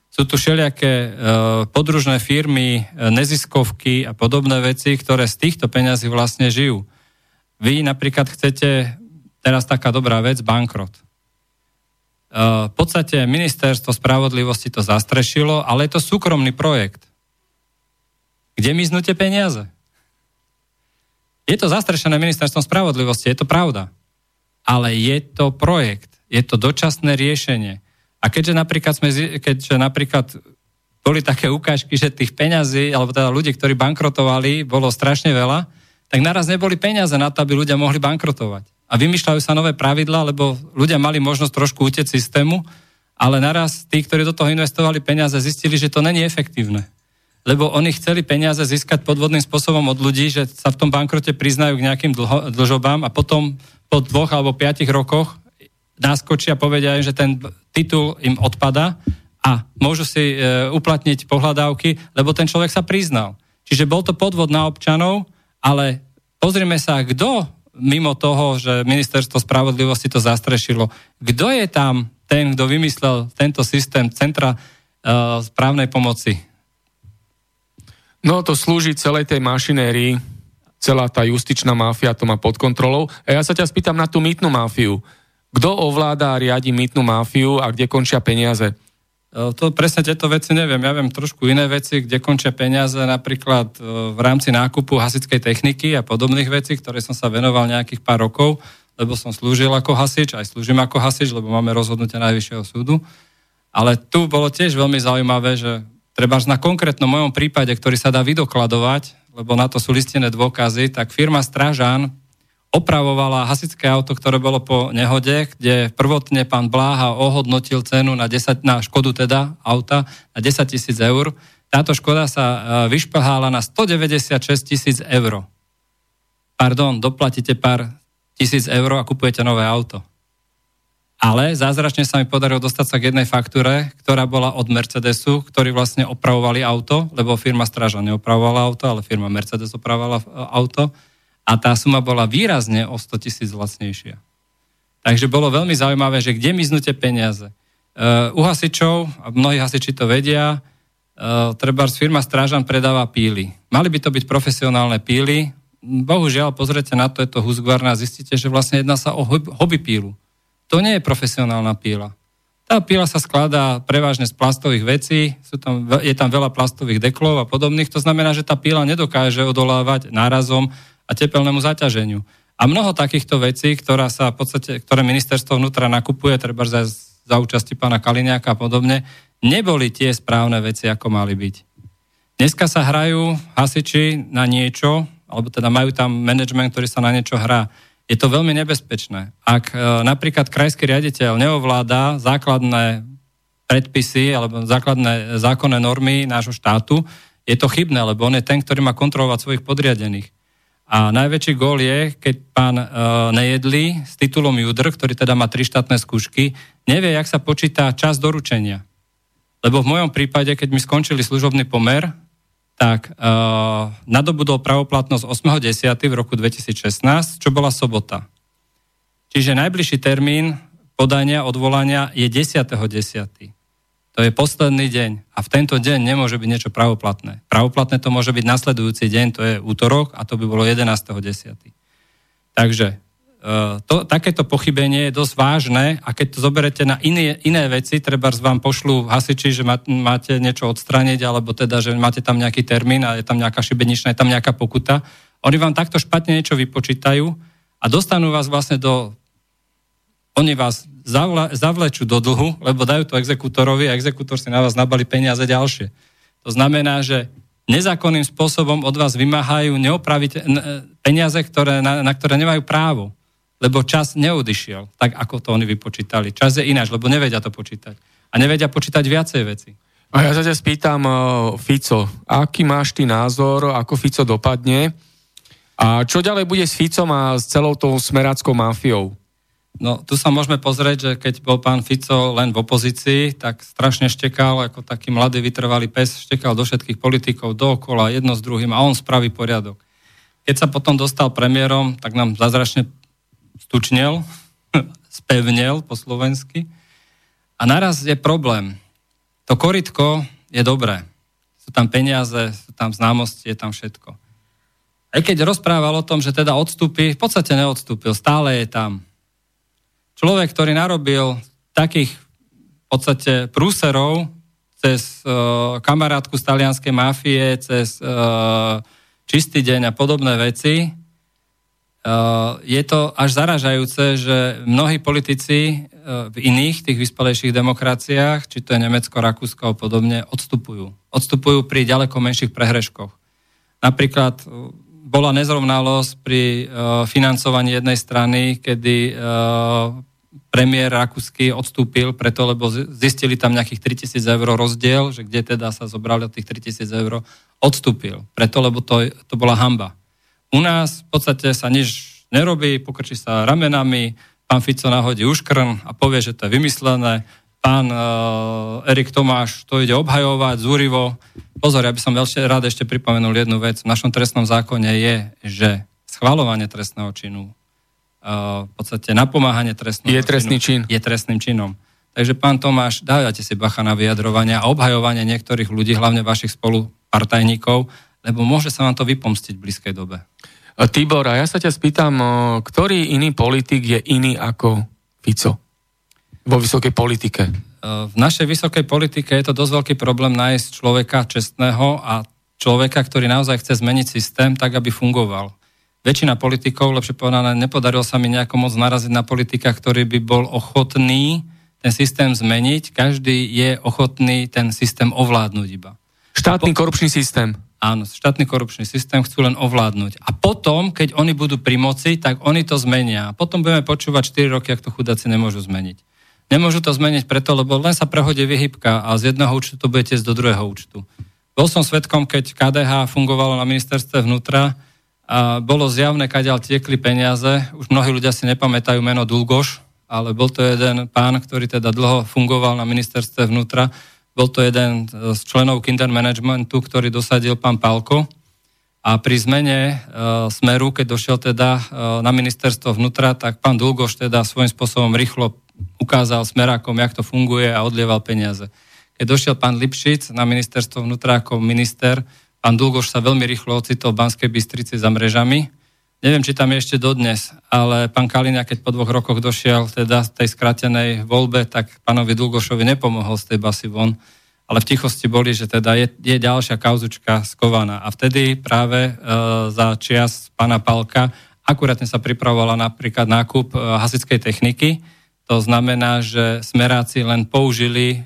Sú tu všelijaké e, podružné firmy, e, neziskovky a podobné veci, ktoré z týchto peňazí vlastne žijú. Vy napríklad chcete, teraz taká dobrá vec, bankrot v podstate ministerstvo spravodlivosti to zastrešilo, ale je to súkromný projekt. Kde miznú tie peniaze? Je to zastrešené ministerstvom spravodlivosti, je to pravda. Ale je to projekt, je to dočasné riešenie. A keďže napríklad, sme, keďže napríklad boli také ukážky, že tých peňazí, alebo teda ľudí, ktorí bankrotovali, bolo strašne veľa, tak naraz neboli peniaze na to, aby ľudia mohli bankrotovať a vymýšľajú sa nové pravidlá, lebo ľudia mali možnosť trošku utieť systému, ale naraz tí, ktorí do toho investovali peniaze, zistili, že to není efektívne. Lebo oni chceli peniaze získať podvodným spôsobom od ľudí, že sa v tom bankrote priznajú k nejakým dlho, dlžobám a potom po dvoch alebo piatich rokoch náskočia a povedia, že ten titul im odpada a môžu si e, uplatniť pohľadávky, lebo ten človek sa priznal. Čiže bol to podvod na občanov, ale pozrime sa, kto mimo toho, že ministerstvo spravodlivosti to zastrešilo. Kto je tam ten, kto vymyslel tento systém centra uh, správnej pomoci? No to slúži celej tej mašinérii, celá tá justičná máfia to má pod kontrolou. A ja sa ťa spýtam na tú mýtnu máfiu. Kto ovláda a riadi mýtnu máfiu a kde končia peniaze? E, to presne tieto veci neviem. Ja viem trošku iné veci, kde končia peniaze napríklad e, v rámci nákupu hasičskej techniky a podobných vecí, ktoré som sa venoval nejakých pár rokov, lebo som slúžil ako hasič, aj slúžim ako hasič, lebo máme rozhodnutie Najvyššieho súdu. Ale tu bolo tiež veľmi zaujímavé, že treba na konkrétnom mojom prípade, ktorý sa dá vydokladovať, lebo na to sú listené dôkazy, tak firma Stražan opravovala hasičské auto, ktoré bolo po nehode, kde prvotne pán Bláha ohodnotil cenu na, 10, na škodu teda auta na 10 tisíc eur. Táto škoda sa e, vyšplhala na 196 tisíc eur. Pardon, doplatíte pár tisíc eur a kupujete nové auto. Ale zázračne sa mi podarilo dostať sa k jednej faktúre, ktorá bola od Mercedesu, ktorí vlastne opravovali auto, lebo firma Straža neopravovala auto, ale firma Mercedes opravovala e, auto a tá suma bola výrazne o 100 tisíc lacnejšia. Takže bolo veľmi zaujímavé, že kde miznú tie peniaze. Uh, u hasičov, a mnohí hasiči to vedia, uh, treba firma Strážan predáva píly. Mali by to byť profesionálne píly. Bohužiaľ, pozrite na to, je to Husqvarna a zistíte, že vlastne jedná sa o hobby pílu. To nie je profesionálna píla. Tá píla sa skladá prevažne z plastových vecí, sú tam, je tam veľa plastových deklov a podobných, to znamená, že tá píla nedokáže odolávať nárazom a tepelnému zaťaženiu. A mnoho takýchto vecí, ktorá sa v podstate, ktoré ministerstvo vnútra nakupuje, treba za, za účasti pána Kaliniaka a podobne, neboli tie správne veci, ako mali byť. Dneska sa hrajú hasiči na niečo, alebo teda majú tam management, ktorý sa na niečo hrá. Je to veľmi nebezpečné. Ak e, napríklad krajský riaditeľ neovláda základné predpisy alebo základné zákonné normy nášho štátu, je to chybné, lebo on je ten, ktorý má kontrolovať svojich podriadených. A najväčší gól je, keď pán uh, Nejedli s titulom Judr, ktorý teda má tri štátne skúšky, nevie, jak sa počíta čas doručenia. Lebo v mojom prípade, keď mi skončili služobný pomer, tak uh, nadobudol pravoplatnosť 8.10. v roku 2016, čo bola sobota. Čiže najbližší termín podania, odvolania je 10.10. To je posledný deň a v tento deň nemôže byť niečo pravoplatné. Pravoplatné to môže byť nasledujúci deň, to je útorok a to by bolo 11.10. Takže to, takéto pochybenie je dosť vážne a keď to zoberete na iné, iné veci, treba vám pošlu hasiči, že máte niečo odstraniť, alebo teda, že máte tam nejaký termín a je tam nejaká šibeničná, je tam nejaká pokuta, oni vám takto špatne niečo vypočítajú a dostanú vás vlastne do oni vás zavle, zavlečú do dlhu, lebo dajú to exekutorovi a exekútor si na vás nabali peniaze ďalšie. To znamená, že nezákonným spôsobom od vás vymáhajú neopravite, peniaze, ktoré, na, na ktoré nemajú právo, lebo čas neodišiel, tak ako to oni vypočítali. Čas je ináč, lebo nevedia to počítať. A nevedia počítať viacej veci. A ja sa ťa spýtam, uh, Fico, aký máš ty názor, ako Fico dopadne? A čo ďalej bude s Ficom a s celou tou smeráckou mafiou? No, tu sa môžeme pozrieť, že keď bol pán Fico len v opozícii, tak strašne štekal, ako taký mladý vytrvalý pes, štekal do všetkých politikov dookola, jedno s druhým a on spraví poriadok. Keď sa potom dostal premiérom, tak nám zázračne stučnel, spevnel po slovensky. A naraz je problém. To koritko je dobré. Sú tam peniaze, sú tam známosti, je tam všetko. Aj keď rozprával o tom, že teda odstúpi, v podstate neodstúpil, stále je tam človek, ktorý narobil takých v podstate prúserov cez uh, kamarátku z talianskej mafie, cez uh, čistý deň a podobné veci, je to až zaražajúce, že mnohí politici uh, v iných tých vyspelejších demokraciách, či to je Nemecko, Rakúsko a podobne, odstupujú. Odstupujú pri ďaleko menších prehreškoch. Napríklad bola nezrovnalosť pri financovaní jednej strany, kedy premiér Rakúsky odstúpil preto, lebo zistili tam nejakých 3000 eur rozdiel, že kde teda sa zobrali od tých 3000 eur, odstúpil. Preto, lebo to, to bola hamba. U nás v podstate sa nič nerobí, pokrčí sa ramenami, pán Fico nahodí uškrn a povie, že to je vymyslené, pán uh, Erik Tomáš to ide obhajovať zúrivo. Pozor, ja by som veľmi rád ešte pripomenul jednu vec. V našom trestnom zákone je, že schvalovanie trestného činu v podstate napomáhanie trestného je trestný čin. Je trestným činom. Takže pán Tomáš, dávajte si bacha na vyjadrovania a obhajovanie niektorých ľudí, hlavne vašich spolupartajníkov, lebo môže sa vám to vypomstiť v blízkej dobe. Tibor, a ja sa ťa spýtam, ktorý iný politik je iný ako Fico vo vysokej politike? V našej vysokej politike je to dosť veľký problém nájsť človeka čestného a človeka, ktorý naozaj chce zmeniť systém tak, aby fungoval väčšina politikov, lepšie povedané, nepodarilo sa mi nejako moc naraziť na politika, ktorý by bol ochotný ten systém zmeniť. Každý je ochotný ten systém ovládnuť iba. Štátny korupčný systém. Áno, štátny korupčný systém chcú len ovládnuť. A potom, keď oni budú pri moci, tak oni to zmenia. A potom budeme počúvať 4 roky, ak to chudáci nemôžu zmeniť. Nemôžu to zmeniť preto, lebo len sa prehodí vyhybka a z jedného účtu to budete do druhého účtu. Bol som svetkom, keď KDH fungovalo na ministerstve vnútra a bolo zjavné, kaďal tiekli peniaze. Už mnohí ľudia si nepamätajú meno Dulgoš, ale bol to jeden pán, ktorý teda dlho fungoval na ministerstve vnútra. Bol to jeden z členov Kinder Managementu, ktorý dosadil pán Palko. A pri zmene e, smeru, keď došiel teda e, na ministerstvo vnútra, tak pán Dulgoš teda svojím spôsobom rýchlo ukázal smerákom, jak to funguje a odlieval peniaze. Keď došiel pán Lipšic na ministerstvo vnútra ako minister, pán Dulgoš sa veľmi rýchlo ocitol v Banskej Bystrici za mrežami Neviem, či tam je ešte dodnes, ale pán Kalina, keď po dvoch rokoch došiel teda tej skratenej voľbe, tak pánovi Dulgošovi nepomohol z tej basy von, ale v tichosti boli, že teda je, je ďalšia kauzučka skovaná. A vtedy práve e, za čias pána Palka akurátne sa pripravovala napríklad nákup e, hasickej techniky. To znamená, že smeráci len použili e,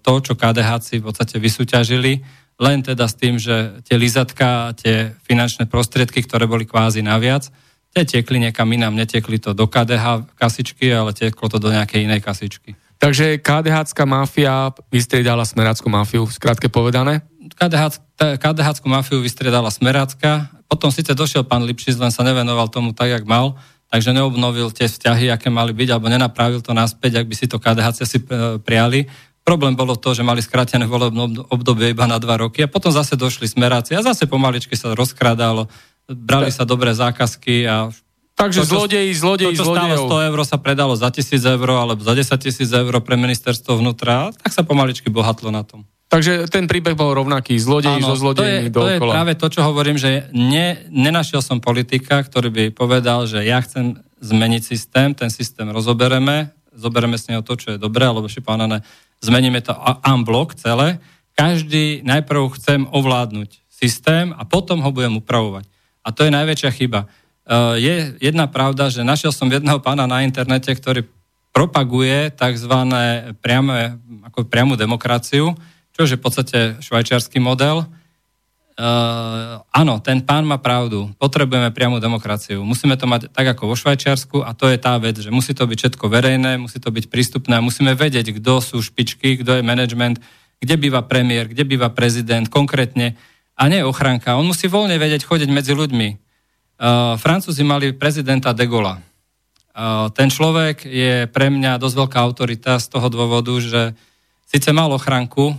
to, čo KDH v podstate vysúťažili len teda s tým, že tie lizatka a tie finančné prostriedky, ktoré boli kvázi naviac, tie tiekli niekam inám, netiekli to do KDH kasičky, ale tieklo to do nejakej inej kasičky. Takže KDH mafia vystriedala smerácku mafiu, skrátke povedané? KDH, KDH mafiu vystriedala smerácka, potom síce došiel pán Lipšic, len sa nevenoval tomu tak, jak mal, takže neobnovil tie vzťahy, aké mali byť, alebo nenapravil to naspäť, ak by si to KDH si e, prijali. Problém bolo to, že mali skrátené volebné obdobie iba na dva roky a potom zase došli smeráci a zase pomaličky sa rozkradalo, brali sa dobré zákazky a Takže to, zlodeji, zlodeji, to, čo zlodejov. 100 eur sa predalo za 1000 eur alebo za 10 tisíc eur pre ministerstvo vnútra, tak sa pomaličky bohatlo na tom. Takže ten príbeh bol rovnaký, zlodeji so zlodejmi to je, to je práve to, čo hovorím, že ne, nenašiel som politika, ktorý by povedal, že ja chcem zmeniť systém, ten systém rozobereme, zobereme s neho to, čo je dobré, alebo šipánané, zmeníme to unblock celé. Každý najprv chcem ovládnuť systém a potom ho budem upravovať. A to je najväčšia chyba. E, je jedna pravda, že našiel som jedného pána na internete, ktorý propaguje tzv. Priame, ako priamu demokraciu, čo je v podstate švajčiarsky model. Uh, áno, ten pán má pravdu. Potrebujeme priamu demokraciu. Musíme to mať tak ako vo Švajčiarsku a to je tá vec, že musí to byť všetko verejné, musí to byť prístupné a musíme vedieť, kto sú špičky, kto je management, kde býva premiér, kde býva prezident konkrétne a nie ochranka. On musí voľne vedieť chodiť medzi ľuďmi. Uh, Francúzi mali prezidenta de Gaulle. Uh, ten človek je pre mňa dosť veľká autorita z toho dôvodu, že síce mal ochranku,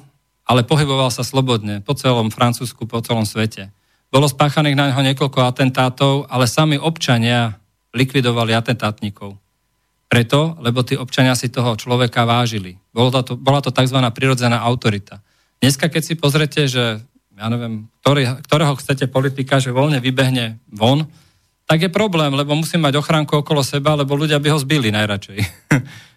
ale pohyboval sa slobodne po celom Francúzsku, po celom svete. Bolo spáchaných na neho niekoľko atentátov, ale sami občania likvidovali atentátnikov. Preto, lebo tí občania si toho človeka vážili. Bola to, bola to tzv. prirodzená autorita. Dneska, keď si pozrete, že ja neviem, ktorý, ktorého chcete politika, že voľne vybehne von, tak je problém, lebo musí mať ochránku okolo seba, lebo ľudia by ho zbili najradšej.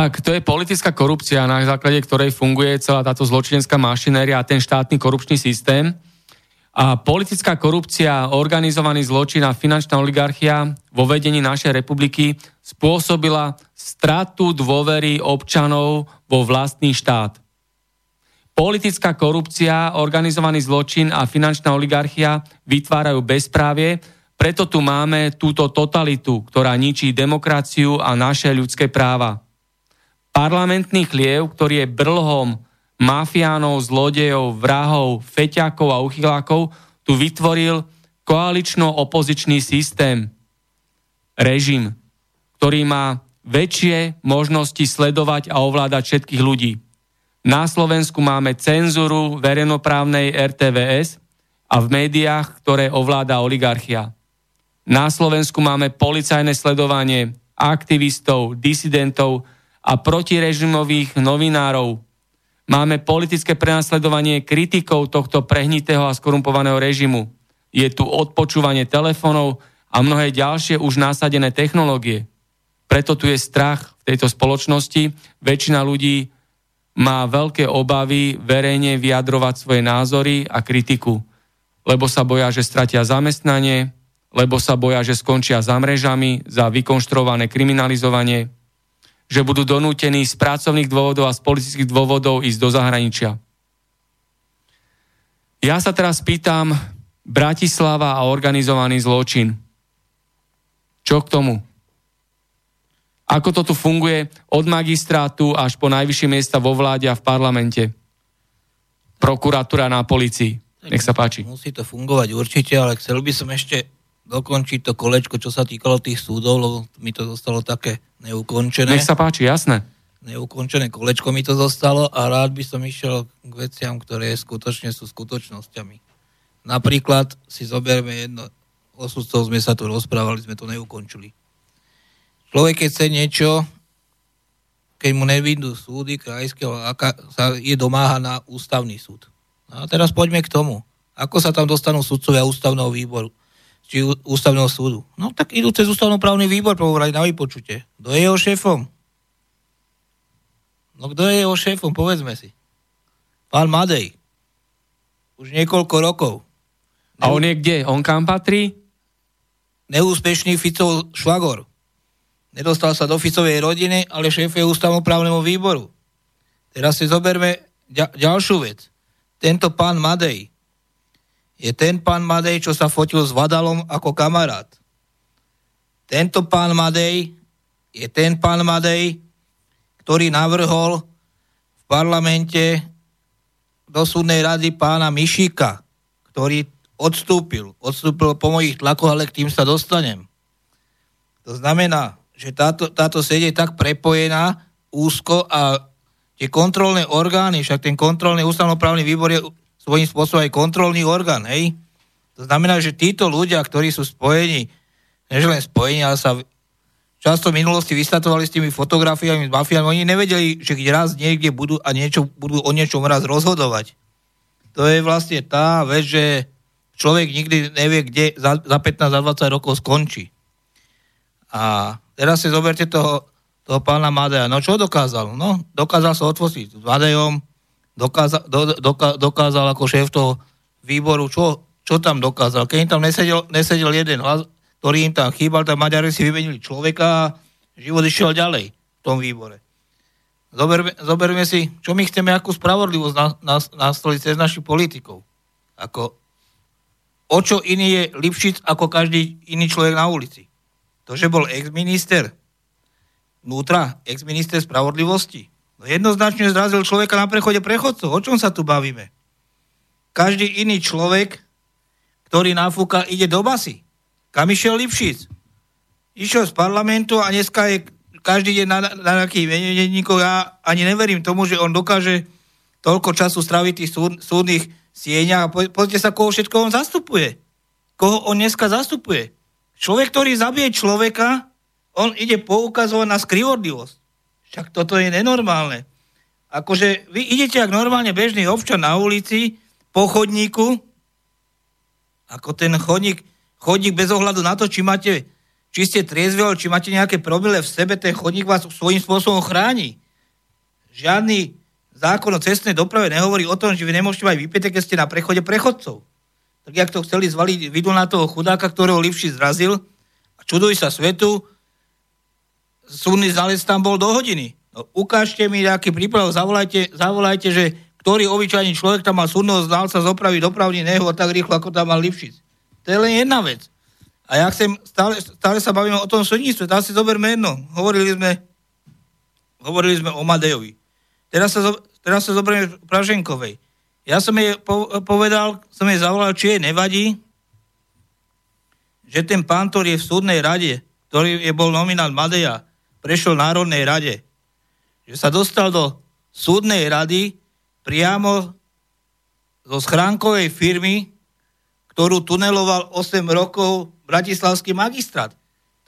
Tak to je politická korupcia, na základe ktorej funguje celá táto zločinenská mašinéria a ten štátny korupčný systém. A politická korupcia, organizovaný zločin a finančná oligarchia vo vedení našej republiky spôsobila stratu dôvery občanov vo vlastný štát. Politická korupcia, organizovaný zločin a finančná oligarchia vytvárajú bezprávie, preto tu máme túto totalitu, ktorá ničí demokraciu a naše ľudské práva. Parlamentný chliev, ktorý je brlhom mafiánov, zlodejov, vrahov, feťákov a uchylákov, tu vytvoril koalično-opozičný systém, režim, ktorý má väčšie možnosti sledovať a ovládať všetkých ľudí. Na Slovensku máme cenzuru verejnoprávnej RTVS a v médiách, ktoré ovláda oligarchia. Na Slovensku máme policajné sledovanie aktivistov, disidentov, a protirežimových novinárov. Máme politické prenasledovanie kritikov tohto prehnitého a skorumpovaného režimu. Je tu odpočúvanie telefónov a mnohé ďalšie už násadené technológie. Preto tu je strach v tejto spoločnosti. Väčšina ľudí má veľké obavy verejne vyjadrovať svoje názory a kritiku, lebo sa boja, že stratia zamestnanie, lebo sa boja, že skončia za mrežami, za vykonštruované kriminalizovanie, že budú donútení z pracovných dôvodov a z politických dôvodov ísť do zahraničia. Ja sa teraz pýtam, Bratislava a organizovaný zločin. Čo k tomu? Ako to tu funguje od magistrátu až po najvyššie miesta vo vláde a v parlamente? Prokuratúra na policii. Nech sa páči. Musí to fungovať určite, ale chcel by som ešte dokončiť to kolečko, čo sa týkalo tých súdov, lebo mi to zostalo také neukončené. Nech sa páči, jasné. Neukončené kolečko mi to zostalo a rád by som išiel k veciam, ktoré skutočne sú skutočnosťami. Napríklad si zoberme jedno, o sudcov sme sa tu rozprávali, sme to neukončili. Človek, keď chce niečo, keď mu nevidú súdy krajského, aká sa je domáha na ústavný súd. No a teraz poďme k tomu. Ako sa tam dostanú sudcovia ústavného výboru, či ústavného súdu? No tak idú cez ústavnoprávny výbor povolať na vypočutie. Kto je jeho šéfom? No kto je jeho šéfom, povedzme si. Pán Madej. Už niekoľko rokov. A on je kde? On kam patrí? Neúspešný Ficov švagor. Nedostal sa do Ficovej rodiny, ale šéfuje ústavnoprávnemu výboru. Teraz si zoberme ďalšiu vec. Tento pán Madej je ten pán Madej, čo sa fotil s Vadalom ako kamarát. Tento pán Madej je ten pán Madej, ktorý navrhol v parlamente do súdnej rady pána Mišika, ktorý odstúpil. Odstúpil po mojich tlakoch, ale k tým sa dostanem. To znamená, že táto, táto sieť je tak prepojená úzko a tie kontrolné orgány, však ten kontrolný ústavnoprávny výbor je svojím spôsobom aj kontrolný orgán, hej? To znamená, že títo ľudia, ktorí sú spojení, než len spojení, ale sa často v minulosti vystatovali s tými fotografiami, s mafiami, oni nevedeli, že keď raz niekde budú a niečo, budú o niečom raz rozhodovať. To je vlastne tá vec, že človek nikdy nevie, kde za, za 15, za 20 rokov skončí. A Teraz si zoberte toho, toho pána Madeja. No čo dokázal? No, dokázal sa otvostiť s Madejom, dokázal, do, doka, dokázal ako šéf toho výboru, čo, čo tam dokázal. Keď im tam nesedel, nesedel jeden hlas, ktorý im tam chýbal, tak Maďari si vymenili človeka a život išiel ďalej v tom výbore. Zoberme, zoberme si, čo my chceme, akú spravodlivosť na, na, nastoliť cez našich politikov. Ako, o čo iný je Lipšic ako každý iný človek na ulici. To, že bol ex-minister vnútra, ex-minister spravodlivosti, jednoznačne zrazil človeka na prechode prechodcov. O čom sa tu bavíme? Každý iný človek, ktorý náfúka, ide do basy. Kam išiel Lipšic? Išiel z parlamentu a dneska je každý deň na, na nejakých menedníkov. Ja ani neverím tomu, že on dokáže toľko času straviť tých súd, súdnych sieňach po, pozrite sa, koho všetko on zastupuje. Koho on dneska zastupuje. Človek, ktorý zabije človeka, on ide poukazovať na skrivodlivosť. Však toto je nenormálne. Akože vy idete ako normálne bežný občan na ulici, po chodníku, ako ten chodník, chodník bez ohľadu na to, či máte, či ste triezvi, či máte nejaké problémy v sebe, ten chodník vás svojím spôsobom chráni. Žiadny zákon o cestnej doprave nehovorí o tom, že vy nemôžete mať vypäté, keď ste na prechode prechodcov tak jak to chceli zvaliť, vidú na toho chudáka, ktorého Lipši zrazil a čuduj sa svetu, súdny znalec tam bol do hodiny. No, ukážte mi nejaký príprav, zavolajte, zavolajte, že ktorý obyčajný človek tam má súdneho znalca zopraviť dopravný nehod tak rýchlo, ako tam mal Lipšic. To je len jedna vec. A ja chcem, stále, stále sa bavíme o tom súdnictve, teraz si zoberme jedno. Hovorili sme, hovorili sme o Madejovi. Teraz sa, teraz sa zoberieme Praženkovej. Ja som jej povedal, som jej zavolal, či jej nevadí, že ten pán, ktorý je v súdnej rade, ktorý je bol nominant Madeja, prešiel Národnej rade, že sa dostal do súdnej rady priamo zo schránkovej firmy, ktorú tuneloval 8 rokov bratislavský magistrát.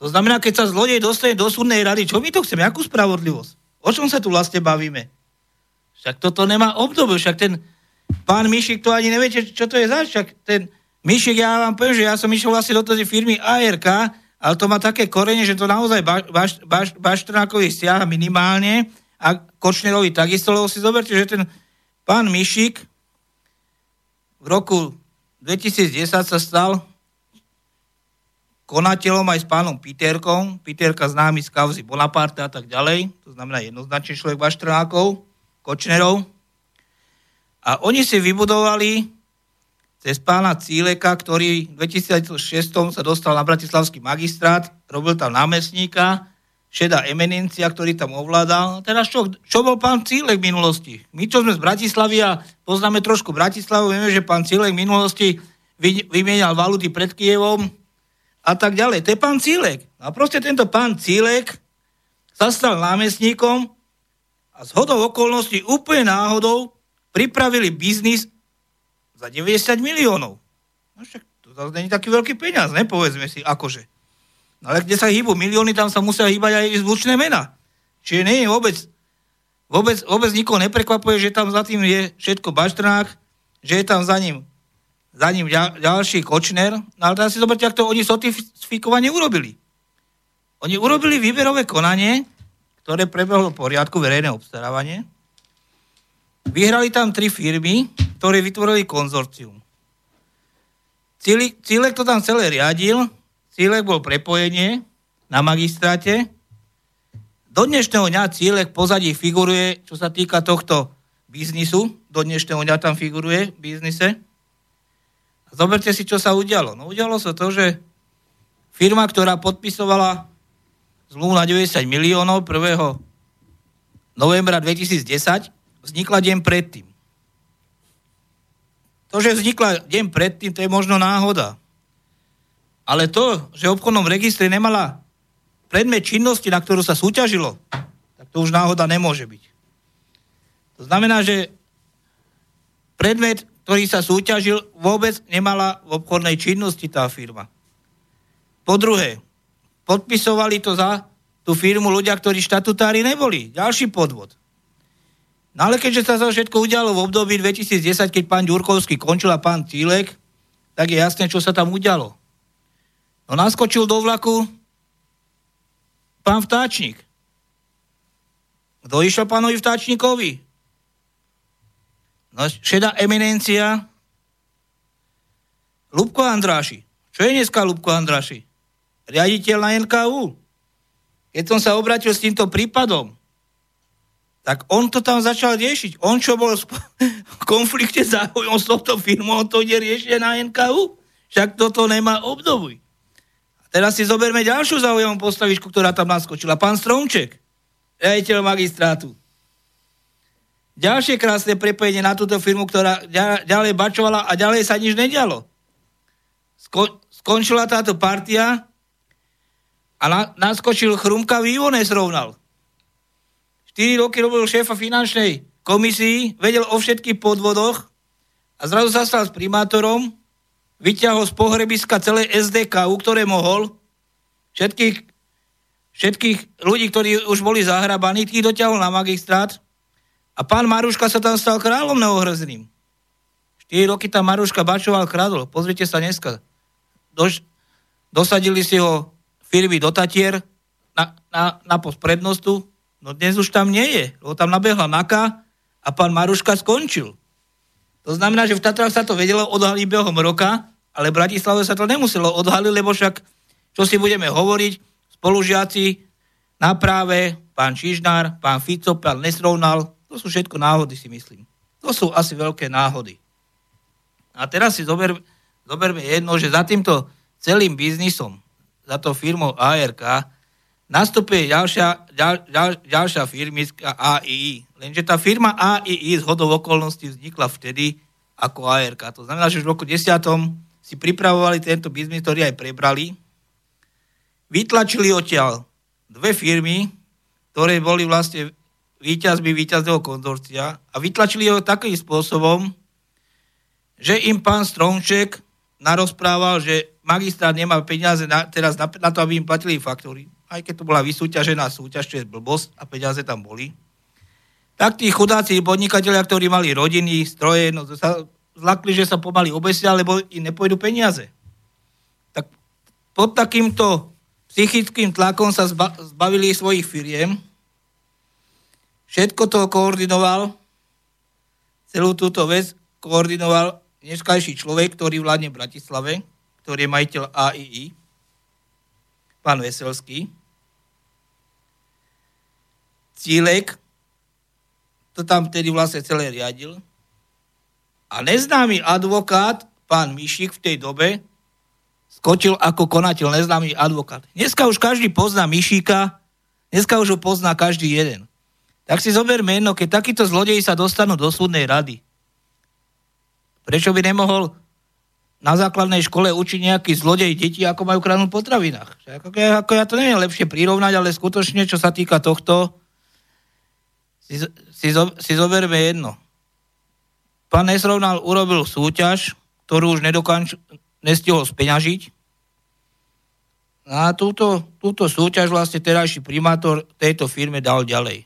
To znamená, keď sa zlodej dostane do súdnej rady, čo my to chceme, akú spravodlivosť? O čom sa tu vlastne bavíme? Však toto nemá obdobie, však ten, Pán Mišik, to ani neviete, čo to je zač. Ten Mišik, ja vám poviem, že ja som išiel vlastne do tej firmy ARK, ale to má také korene, že to naozaj baš, baš, Baštrnákovi stiaha minimálne a Kočnerovi takisto, lebo si zoberte, že ten pán Mišik v roku 2010 sa stal konateľom aj s pánom Piterkom. Piterka známy z kauzy Bonaparte a tak ďalej. To znamená jednoznačne človek Baštrnákov, Kočnerov. A oni si vybudovali cez pána Cíleka, ktorý v 2006 sa dostal na Bratislavský magistrát, robil tam námestníka, šedá eminencia, ktorý tam ovládal. Teraz čo, čo bol pán Cílek v minulosti? My, čo sme z Bratislavy a poznáme trošku Bratislavu, vieme, že pán Cílek v minulosti vymienial valuty pred Kievom a tak ďalej. To je pán Cílek. A proste tento pán Cílek sa stal námestníkom a z hodou okolností úplne náhodou pripravili biznis za 90 miliónov. No však to zase není taký veľký peniaz, ne? Povedzme si, akože. No ale kde sa hýbu milióny, tam sa musia hýbať aj zvučné mena. Čiže nie je vôbec, vôbec, vôbec nikoho neprekvapuje, že tam za tým je všetko baštrnák, že je tam za ním, za ním ďal, ďalší kočner. No ale teraz si zoberte, ak to oni sotifikovanie urobili. Oni urobili výberové konanie, ktoré prebehlo v poriadku, verejné obstarávanie. Vyhrali tam tri firmy, ktoré vytvorili konzorcium. Cílek to tam celé riadil, Cílek bol prepojenie na magistráte. Do dnešného dňa Cílek pozadí figuruje, čo sa týka tohto biznisu, do dnešného dňa tam figuruje v biznise. Zoberte si, čo sa udialo. No udialo sa to, že firma, ktorá podpisovala zmluvu na 90 miliónov 1. novembra 2010, vznikla deň predtým. To, že vznikla deň predtým, to je možno náhoda. Ale to, že v obchodnom registre nemala predmet činnosti, na ktorú sa súťažilo, tak to už náhoda nemôže byť. To znamená, že predmet, ktorý sa súťažil, vôbec nemala v obchodnej činnosti tá firma. Po druhé, podpisovali to za tú firmu ľudia, ktorí štatutári neboli. Ďalší podvod. No ale keďže sa to všetko udialo v období 2010, keď pán Ďurkovský končil a pán Cílek, tak je jasné, čo sa tam udialo. No naskočil do vlaku pán Vtáčnik. Kto išiel pánovi Vtáčnikovi? No, šedá eminencia Lubko Andráši. Čo je dneska Lubko Andráši? Riaditeľ na NKU. Keď som sa obratil s týmto prípadom, tak on to tam začal riešiť. On, čo bol v konflikte záujom s touto firmou, to ide riešiť na NKU. Však toto nemá obdobuj. A teraz si zoberme ďalšiu záujemnú postavičku, ktorá tam naskočila. Pán Stromček, riaditeľ magistrátu. Ďalšie krásne prepojenie na túto firmu, ktorá ďalej bačovala a ďalej sa nič nedialo. Sko- skončila táto partia a na- naskočil Chrumka vývone srovnal. 4 roky robil šéfa finančnej komisii, vedel o všetkých podvodoch a zrazu sa stal s primátorom, vyťahol z pohrebiska celé SDK, u ktoré mohol, všetkých, všetkých ľudí, ktorí už boli zahrabaní, tých doťahol na magistrát a pán Maruška sa tam stal kráľom neohrozným. 4 roky tam Maruška bačoval kradol. Pozrite sa dneska. Dož, dosadili si ho firmy do Tatier na, na, na post prednostu, No dnes už tam nie je, lebo tam nabehla Naka a pán Maruška skončil. To znamená, že v Tatrách sa to vedelo odhaliť behom roka, ale v Bratislave sa to nemuselo odhaliť, lebo však, čo si budeme hovoriť, spolužiaci na práve, pán Čižnár, pán Fico, pán Nesrovnal, to sú všetko náhody, si myslím. To sú asi veľké náhody. A teraz si zober, zoberme jedno, že za týmto celým biznisom, za to firmou ARK, nastupuje ďalšia, ďal, ďal, ďalšia firmiska AII. Lenže tá firma AII z hodov okolností vznikla vtedy ako ARK. To znamená, že v roku 10. si pripravovali tento biznis, ktorý aj prebrali. Vytlačili odtiaľ dve firmy, ktoré boli vlastne víťazmi víťazného konzorcia a vytlačili ho takým spôsobom, že im pán Stromček narozprával, že magistrát nemá peniaze na, teraz na, na to, aby im platili faktúry aj keď to bola vysúťažená súťaž, čo je blbosť a peniaze tam boli, tak tí chudáci podnikatelia, ktorí mali rodiny, stroje, no sa zlakli, že sa pomaly obesia, lebo im nepôjdu peniaze. Tak pod takýmto psychickým tlakom sa zba- zbavili svojich firiem. Všetko to koordinoval, celú túto vec koordinoval dneskajší človek, ktorý vládne v Bratislave, ktorý je majiteľ AII, pán Veselský. Cílek to tam vtedy vlastne celé riadil. A neznámy advokát, pán Mišik v tej dobe skočil ako konateľ neznámy advokát. Dneska už každý pozná Mišika, dneska už ho pozná každý jeden. Tak si zoberme jedno, keď takíto zlodeji sa dostanú do súdnej rady. Prečo by nemohol na základnej škole učiť nejaký zlodej deti, ako majú kradnúť potravinách. Ako, ako ja to neviem lepšie prirovnať, ale skutočne, čo sa týka tohto, si, si, si zoberme jedno. Pán Nesrovnal urobil súťaž, ktorú už nedokanč, nestihol speňažiť. A túto, túto súťaž vlastne terajší primátor tejto firme dal ďalej.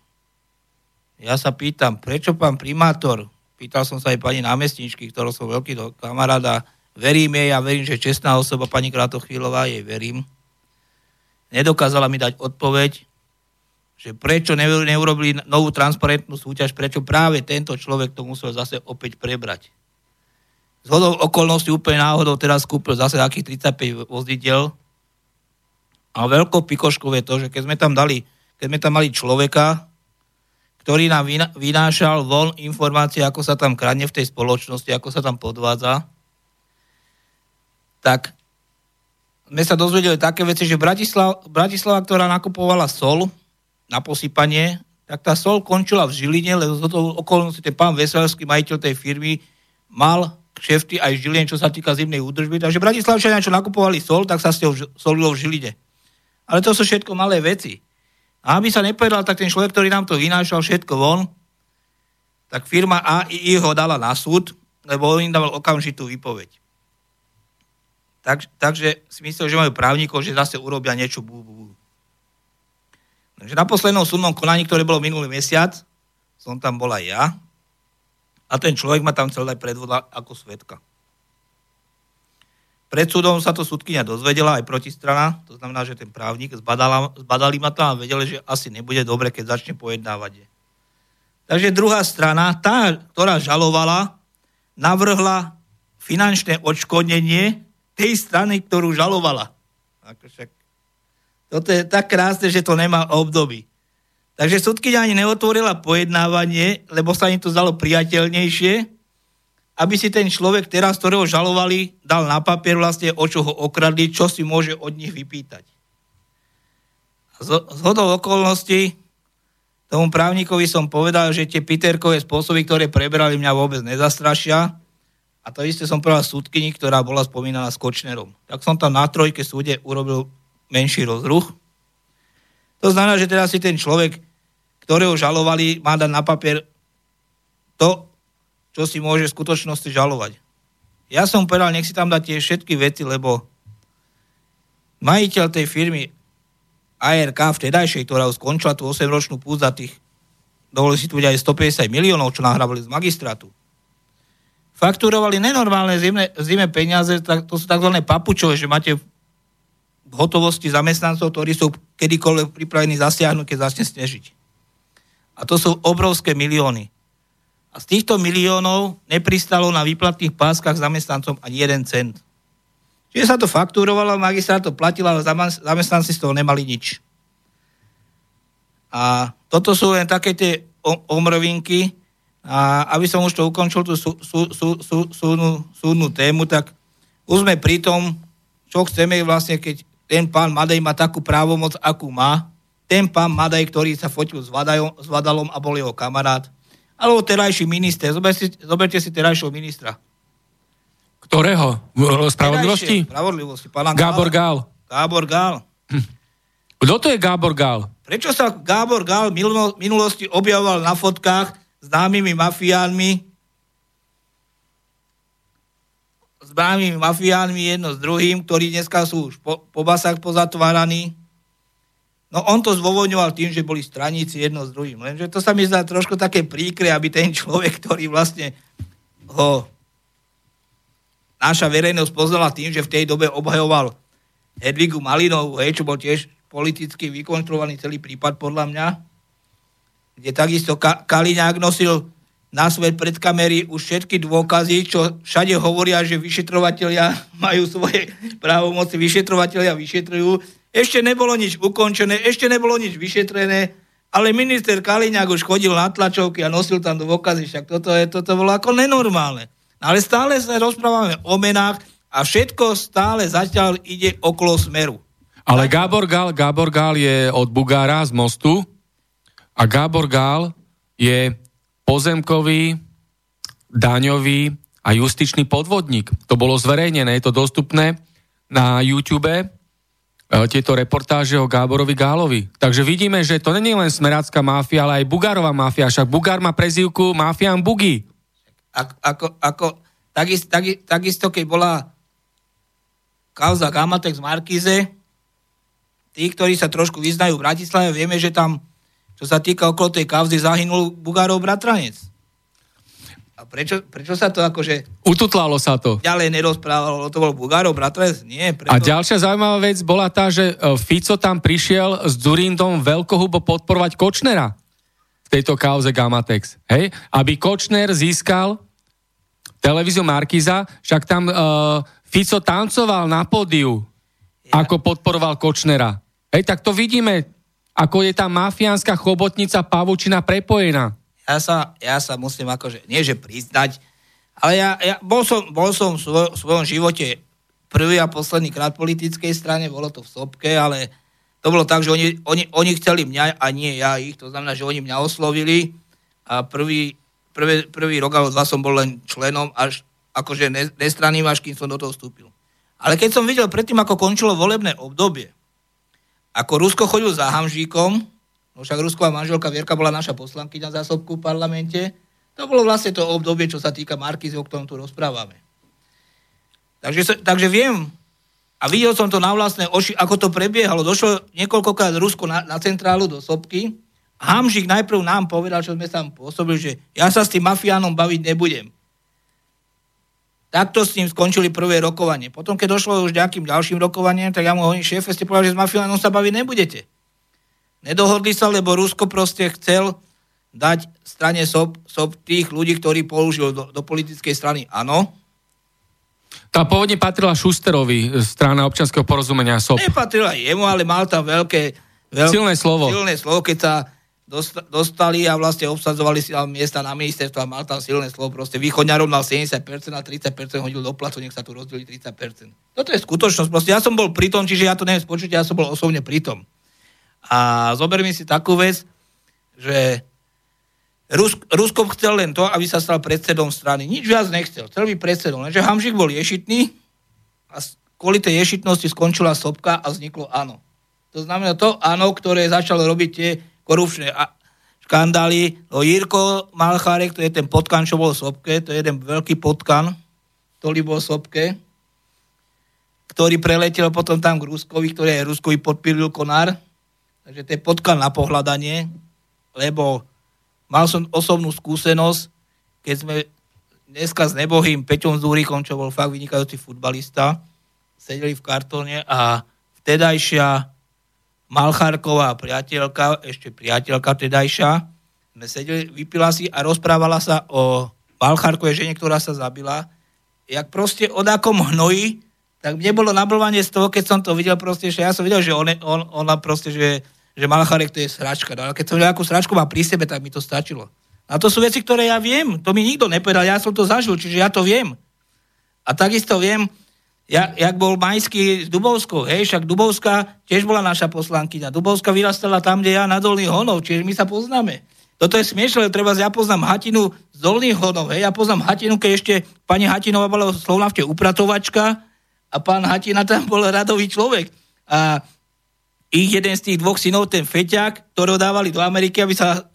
Ja sa pýtam, prečo pán primátor, pýtal som sa aj pani námestničky, ktorou som veľký kamaráda, Verím jej a verím, že čestná osoba pani Kratochvíľová, jej verím. Nedokázala mi dať odpoveď, že prečo neurobili novú transparentnú súťaž, prečo práve tento človek to musel zase opäť prebrať. Z hodou okolností úplne náhodou teraz kúpil zase akých 35 vozidel. A veľkou pikoškou je to, že keď sme tam dali, keď sme tam mali človeka, ktorý nám vynášal von informácie, ako sa tam kradne v tej spoločnosti, ako sa tam podvádza, tak sme sa dozvedeli také veci, že Bratislava, Bratislava, ktorá nakupovala sol na posypanie, tak tá sol končila v Žiline, lebo z toho okolnosti ten pán Veselský, majiteľ tej firmy, mal kšefty aj v Žiline, čo sa týka zimnej údržby. Takže Bratislavčania, čo nakupovali sol, tak sa s ňou solilo v Žiline. Ale to sú všetko malé veci. A aby sa nepovedal, tak ten človek, ktorý nám to vynášal všetko von, tak firma AI ho dala na súd, lebo on im dával okamžitú výpoveď. Tak, takže si myslel, že majú právnikov, že zase urobia niečo bú, bú, bú. Takže na poslednom súdnom konaní, ktoré bolo minulý mesiac, som tam bol aj ja. A ten človek ma tam chcel dať predvoda ako svetka. Pred súdom sa to súdkynia dozvedela aj protistrana, to znamená, že ten právnik, zbadala, zbadali ma tam a vedeli, že asi nebude dobre, keď začne pojednávať. Takže druhá strana, tá, ktorá žalovala, navrhla finančné odškodnenie tej strany, ktorú žalovala. Ako však, toto je tak krásne, že to nemá obdoby. Takže sudkyňa ani neotvorila pojednávanie, lebo sa im to zdalo priateľnejšie, aby si ten človek teraz, ktorého žalovali, dal na papier vlastne, o čo ho okradli, čo si môže od nich vypýtať. Z, hodou okolností tomu právnikovi som povedal, že tie Peterkové spôsoby, ktoré preberali, mňa vôbec nezastrašia, a to isté som prvá súdkyni, ktorá bola spomínaná s Kočnerom. Tak som tam na trojke súde urobil menší rozruch. To znamená, že teraz si ten človek, ktorého žalovali, má dať na papier to, čo si môže v skutočnosti žalovať. Ja som povedal, nech si tam dá tie všetky veci, lebo majiteľ tej firmy ARK vtedajšej, ktorá už skončila tú 8-ročnú púť za tých, dovolili si tu aj 150 miliónov, čo nahrávali z magistrátu, fakturovali nenormálne zimné, zimné peniaze, to sú tzv. papučové, že máte hotovosti zamestnancov, ktorí sú kedykoľvek pripravení zasiahnuť, keď začne snežiť. A to sú obrovské milióny. A z týchto miliónov nepristalo na výplatných páskach zamestnancom ani jeden cent. Čiže sa to fakturovalo, magistrát to platil, ale zamestnanci z toho nemali nič. A toto sú len také tie omrvinky, a aby som už to ukončil, tú sú, sú, sú, sú, súdnu, súdnu tému, tak už sme pri tom, čo chceme vlastne, keď ten pán Madej má takú právomoc, akú má, ten pán Madej, ktorý sa fotil s, Vadajom, s Vadalom a bol jeho kamarát, alebo terajší minister, zoberte si, zoberte si terajšieho ministra. Ktorého? Spravodlivosti? Spravodlivosti, pána Gábor Gál. Gábor Gál. Hm. Kto to je Gábor Gál? Prečo sa Gábor Gál v minulosti objavoval na fotkách známymi mafiánmi, známymi mafiánmi jedno s druhým, ktorí dneska sú už po, po basách pozatváraní. No on to zdôvodňoval tým, že boli straníci jedno s druhým. Lenže to sa mi zdá trošku také príkre, aby ten človek, ktorý vlastne ho naša verejnosť poznala tým, že v tej dobe obhajoval Hedvigu Malinovú, hej, čo bol tiež politicky vykonštruovaný celý prípad podľa mňa, kde takisto Ka- Kaliňák nosil na svet pred kamery už všetky dôkazy, čo všade hovoria, že vyšetrovateľia majú svoje právomoci, vyšetrovateľia vyšetrujú. Ešte nebolo nič ukončené, ešte nebolo nič vyšetrené, ale minister Kaliňák už chodil na tlačovky a nosil tam dôkazy, však toto, je, toto bolo ako nenormálne. No ale stále sa rozprávame o menách a všetko stále zatiaľ ide okolo smeru. Ale Gábor Gál, Gábor Gál je od Bugára z mostu a Gábor Gál je pozemkový, daňový a justičný podvodník. To bolo zverejnené, je to dostupné na YouTube, e, tieto reportáže o Gáborovi Gálovi. Takže vidíme, že to není len smerácká máfia, ale aj Bugárová máfia. Však Bugár má prezývku Mafián Bugy. Ako, ako, ako takisto, takisto, keď bola kauza Gamatex Markize, tí, ktorí sa trošku vyznajú v Bratislave, vieme, že tam, čo sa týka okolo tej kauzy, zahynul Bugárov bratranec. A prečo, prečo sa to akože... Ututlalo sa to. Ďalej nerozprávalo, to bol Bugárov bratranec? Nie. Preto... A ďalšia zaujímavá vec bola tá, že e, Fico tam prišiel s Durindom veľkohubo podporovať Kočnera v tejto kauze Gamatex. Hej? Aby Kočner získal televíziu Markiza, však tam uh, Fico tancoval na pódiu, ja. ako podporoval Kočnera. Hej, tak to vidíme, ako je tá mafiánska chobotnica pavučina prepojená. Ja sa, ja sa musím akože, nie že priznať, ale ja, ja bol som, bol som v svoj, svojom živote prvý a posledný krát v politickej strane, bolo to v Sobke, ale to bolo tak, že oni, oni, oni chceli mňa a nie ja ich, to znamená, že oni mňa oslovili a prvý, prvý, prvý rok alebo dva som bol len členom až akože nestranným, až kým som do toho vstúpil. Ale keď som videl predtým, ako končilo volebné obdobie, ako Rusko chodil za Hamžíkom, no však Rusková manželka Vierka bola naša poslankyňa zásobku v parlamente, to bolo vlastne to obdobie, čo sa týka Markizy, o ktorom tu rozprávame. Takže, takže viem, a videl som to na vlastné oči, ako to prebiehalo. Došlo niekoľkokrát Rusko na, na centrálu do Sobky. Hamžik najprv nám povedal, čo sme tam pôsobili, že ja sa s tým mafiánom baviť nebudem. Takto s ním skončili prvé rokovanie. Potom, keď došlo už nejakým ďalším rokovaniam, tak ja mu hovorím, šéfe, ste povedali, že s mafiánom sa baviť nebudete. Nedohodli sa, lebo Rusko proste chcel dať strane SOP, SOP tých ľudí, ktorí použil do, do politickej strany. Áno. Tá pôvodne patrila Šusterovi, strana občanského porozumenia SOP. Nepatrila jemu, ale mal tam veľké, veľké silné slovo. Silné slovo, keď sa dostali a vlastne obsadzovali si miesta na ministerstvo a mal tam silné slovo. Proste východňarov mal 70% a 30% hodil do platu, nech sa tu rozdeli 30%. Toto je skutočnosť. Proste ja som bol pri tom, čiže ja to neviem spočuť, ja som bol osobne pri tom. A zoberme si takú vec, že Rusk, Rusko chcel len to, aby sa stal predsedom strany. Nič viac nechcel. Chcel byť predsedom. Lenže Hamžik bol ješitný a kvôli tej ješitnosti skončila sopka a vzniklo áno. To znamená to áno, ktoré začalo robiť tie korupčné škandály. No Jirko Malchárek, to je ten potkan, čo bol v Sobke, to je jeden veľký potkan, ktorý bol v Sobke, ktorý preletel potom tam k Ruskovi, ktorý je Ruskovi podpíril konár. Takže to je potkan na pohľadanie, lebo mal som osobnú skúsenosť, keď sme dneska s nebohým Peťom Zúrikom, čo bol fakt vynikajúci futbalista, sedeli v kartóne a vtedajšia Malchárková priateľka, ešte priateľka tedajšia, sme sedeli, vypila si a rozprávala sa o Malchárkovej žene, ktorá sa zabila. Jak proste akom hnoji, tak mne bolo nablvanie z toho, keď som to videl proste, že ja som videl, že on, on, ona proste, že, že Malchárek to je sračka. No, ale keď som videl, akú sračku má pri sebe, tak mi to stačilo. A to sú veci, ktoré ja viem. To mi nikto nepovedal, ja som to zažil, čiže ja to viem. A takisto viem, ja, jak bol Majský s Dubovskou, hej, však Dubovská tiež bola naša poslankyňa. Dubovská vyrastala tam, kde ja na Dolných Honov, čiže my sa poznáme. Toto je smiešne, treba ja poznám Hatinu z Dolných Honov, hej, ja poznám Hatinu, keď ešte pani Hatinová bola Slovnavte upratovačka a pán Hatina tam bol radový človek. A ich jeden z tých dvoch synov, ten Feťák, ktorého dávali do Ameriky, aby sa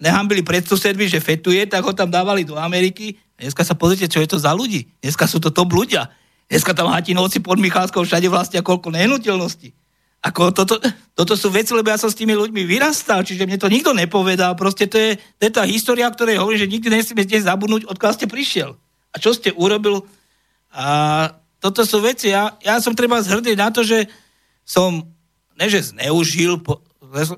nehambili pred susedmi, že fetuje, tak ho tam dávali do Ameriky. Dneska sa pozrite, čo je to za ľudí. Dneska sú to top ľudia. Dneska tam Hatinovci pod Michalskou všade vlastne koľko nehnuteľností. Ako toto, toto sú veci, lebo ja som s tými ľuďmi vyrastal, čiže mne to nikto nepovedal. Proste to je, to je tá história, ktorej hovorím, že nikdy nesmieme dnes zabudnúť, odkiaľ ste prišiel. A čo ste urobil. A toto sú veci. Ja, ja som treba zhrdý na to, že som, neže zneužil,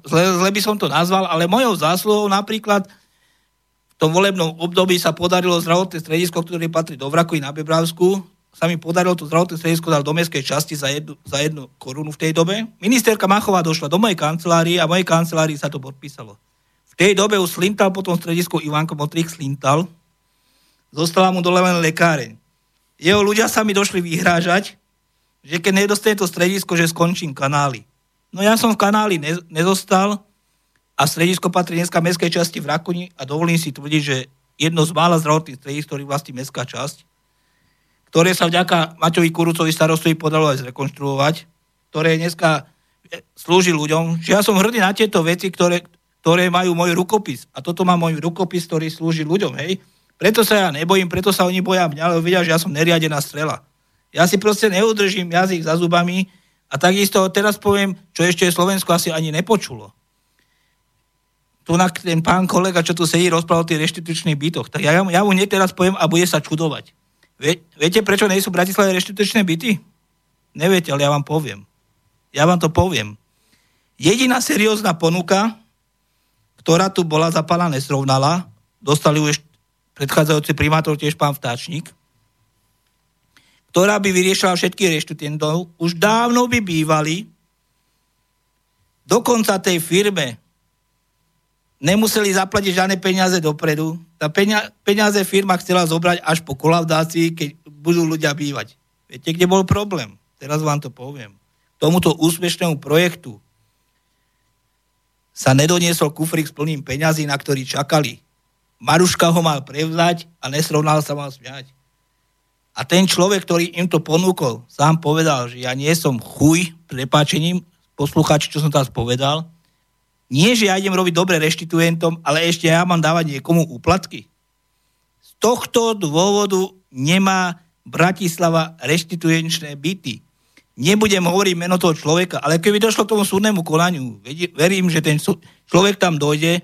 zle, zle by som to nazval, ale mojou zásluhou napríklad v tom volebnom období sa podarilo zdravotné stredisko, ktoré patrí do Vrakuj na Bebravsku, sa mi podarilo to zdravotné stredisko dať do mestskej časti za jednu, za jednu korunu v tej dobe. Ministerka Machová došla do mojej kancelárie a mojej kancelárii sa to podpísalo. V tej dobe už slintal potom stredisko Ivanko Motrík slintal. Zostala mu dole len lekáreň. Jeho ľudia sa mi došli vyhrážať, že keď nedostane to stredisko, že skončím kanály. No ja som v kanáli ne, nezostal a stredisko patrí dneska mestskej časti v Rakuni a dovolím si tvrdiť, že jedno z mála zdravotných stredisk, ktorý vlastní mestská časť, ktoré sa vďaka Maťovi Kurucovi starostovi podalo aj zrekonštruovať, ktoré dneska slúži ľuďom. Že ja som hrdý na tieto veci, ktoré, ktoré majú môj rukopis. A toto má môj rukopis, ktorý slúži ľuďom. Hej? Preto sa ja nebojím, preto sa oni boja mňa, lebo vedia, že ja som neriadená strela. Ja si proste neudržím jazyk za zubami a takisto teraz poviem, čo ešte Slovensko asi ani nepočulo. Tu ten pán kolega, čo tu sedí, rozprával o tých reštitučných bytoch. Tak ja, ja mu hneď teraz poviem a bude sa čudovať. Vie, viete, prečo nie sú v Bratislave reštitučné byty? Neviete, ale ja vám poviem. Ja vám to poviem. Jediná seriózna ponuka, ktorá tu bola za nesrovnala, dostali ešte predchádzajúci primátor, tiež pán Vtáčnik, ktorá by vyriešila všetky reštutentov, už dávno by bývali, dokonca tej firme nemuseli zaplatiť žiadne peniaze dopredu. Tá peniaze firma chcela zobrať až po kolaudácii, keď budú ľudia bývať. Viete, kde bol problém? Teraz vám to poviem. Tomuto úspešnému projektu sa nedoniesol kufrik s plným peňazí, na ktorý čakali. Maruška ho mal prevzať a nesrovnal sa mal smiať. A ten človek, ktorý im to ponúkol, sám povedal, že ja nie som chuj, prepáčením, poslucháči, čo som teraz povedal, nie, že ja idem robiť dobre reštituentom, ale ešte ja mám dávať niekomu úplatky. Z tohto dôvodu nemá Bratislava reštituenčné byty. Nebudem hovoriť meno toho človeka, ale keby došlo k tomu súdnemu konaniu, verím, že ten človek tam dojde,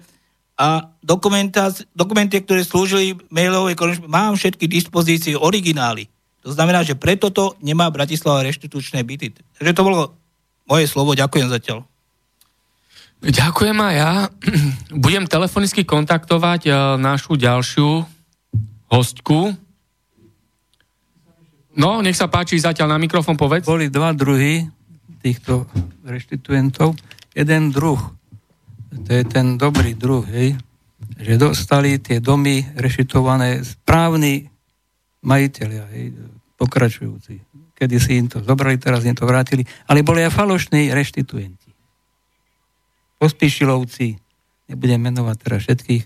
a dokumenty, ktoré slúžili mailovej konečnosti, mám všetky dispozície, originály. To znamená, že preto to nemá Bratislava reštitučné byty. Takže to bolo moje slovo, ďakujem zatiaľ. Ďakujem a ja. Budem telefonicky kontaktovať e, našu ďalšiu hostku. No, nech sa páči, zatiaľ na mikrofón povedz. Boli dva druhy týchto reštituentov. Jeden druh to je ten dobrý druh, hej, že dostali tie domy rešitované správni majiteľia, hej, pokračujúci. Kedy si im to zobrali, teraz im to vrátili, ale boli aj falošní reštituenti. Pospíšilovci, nebudem menovať teraz všetkých,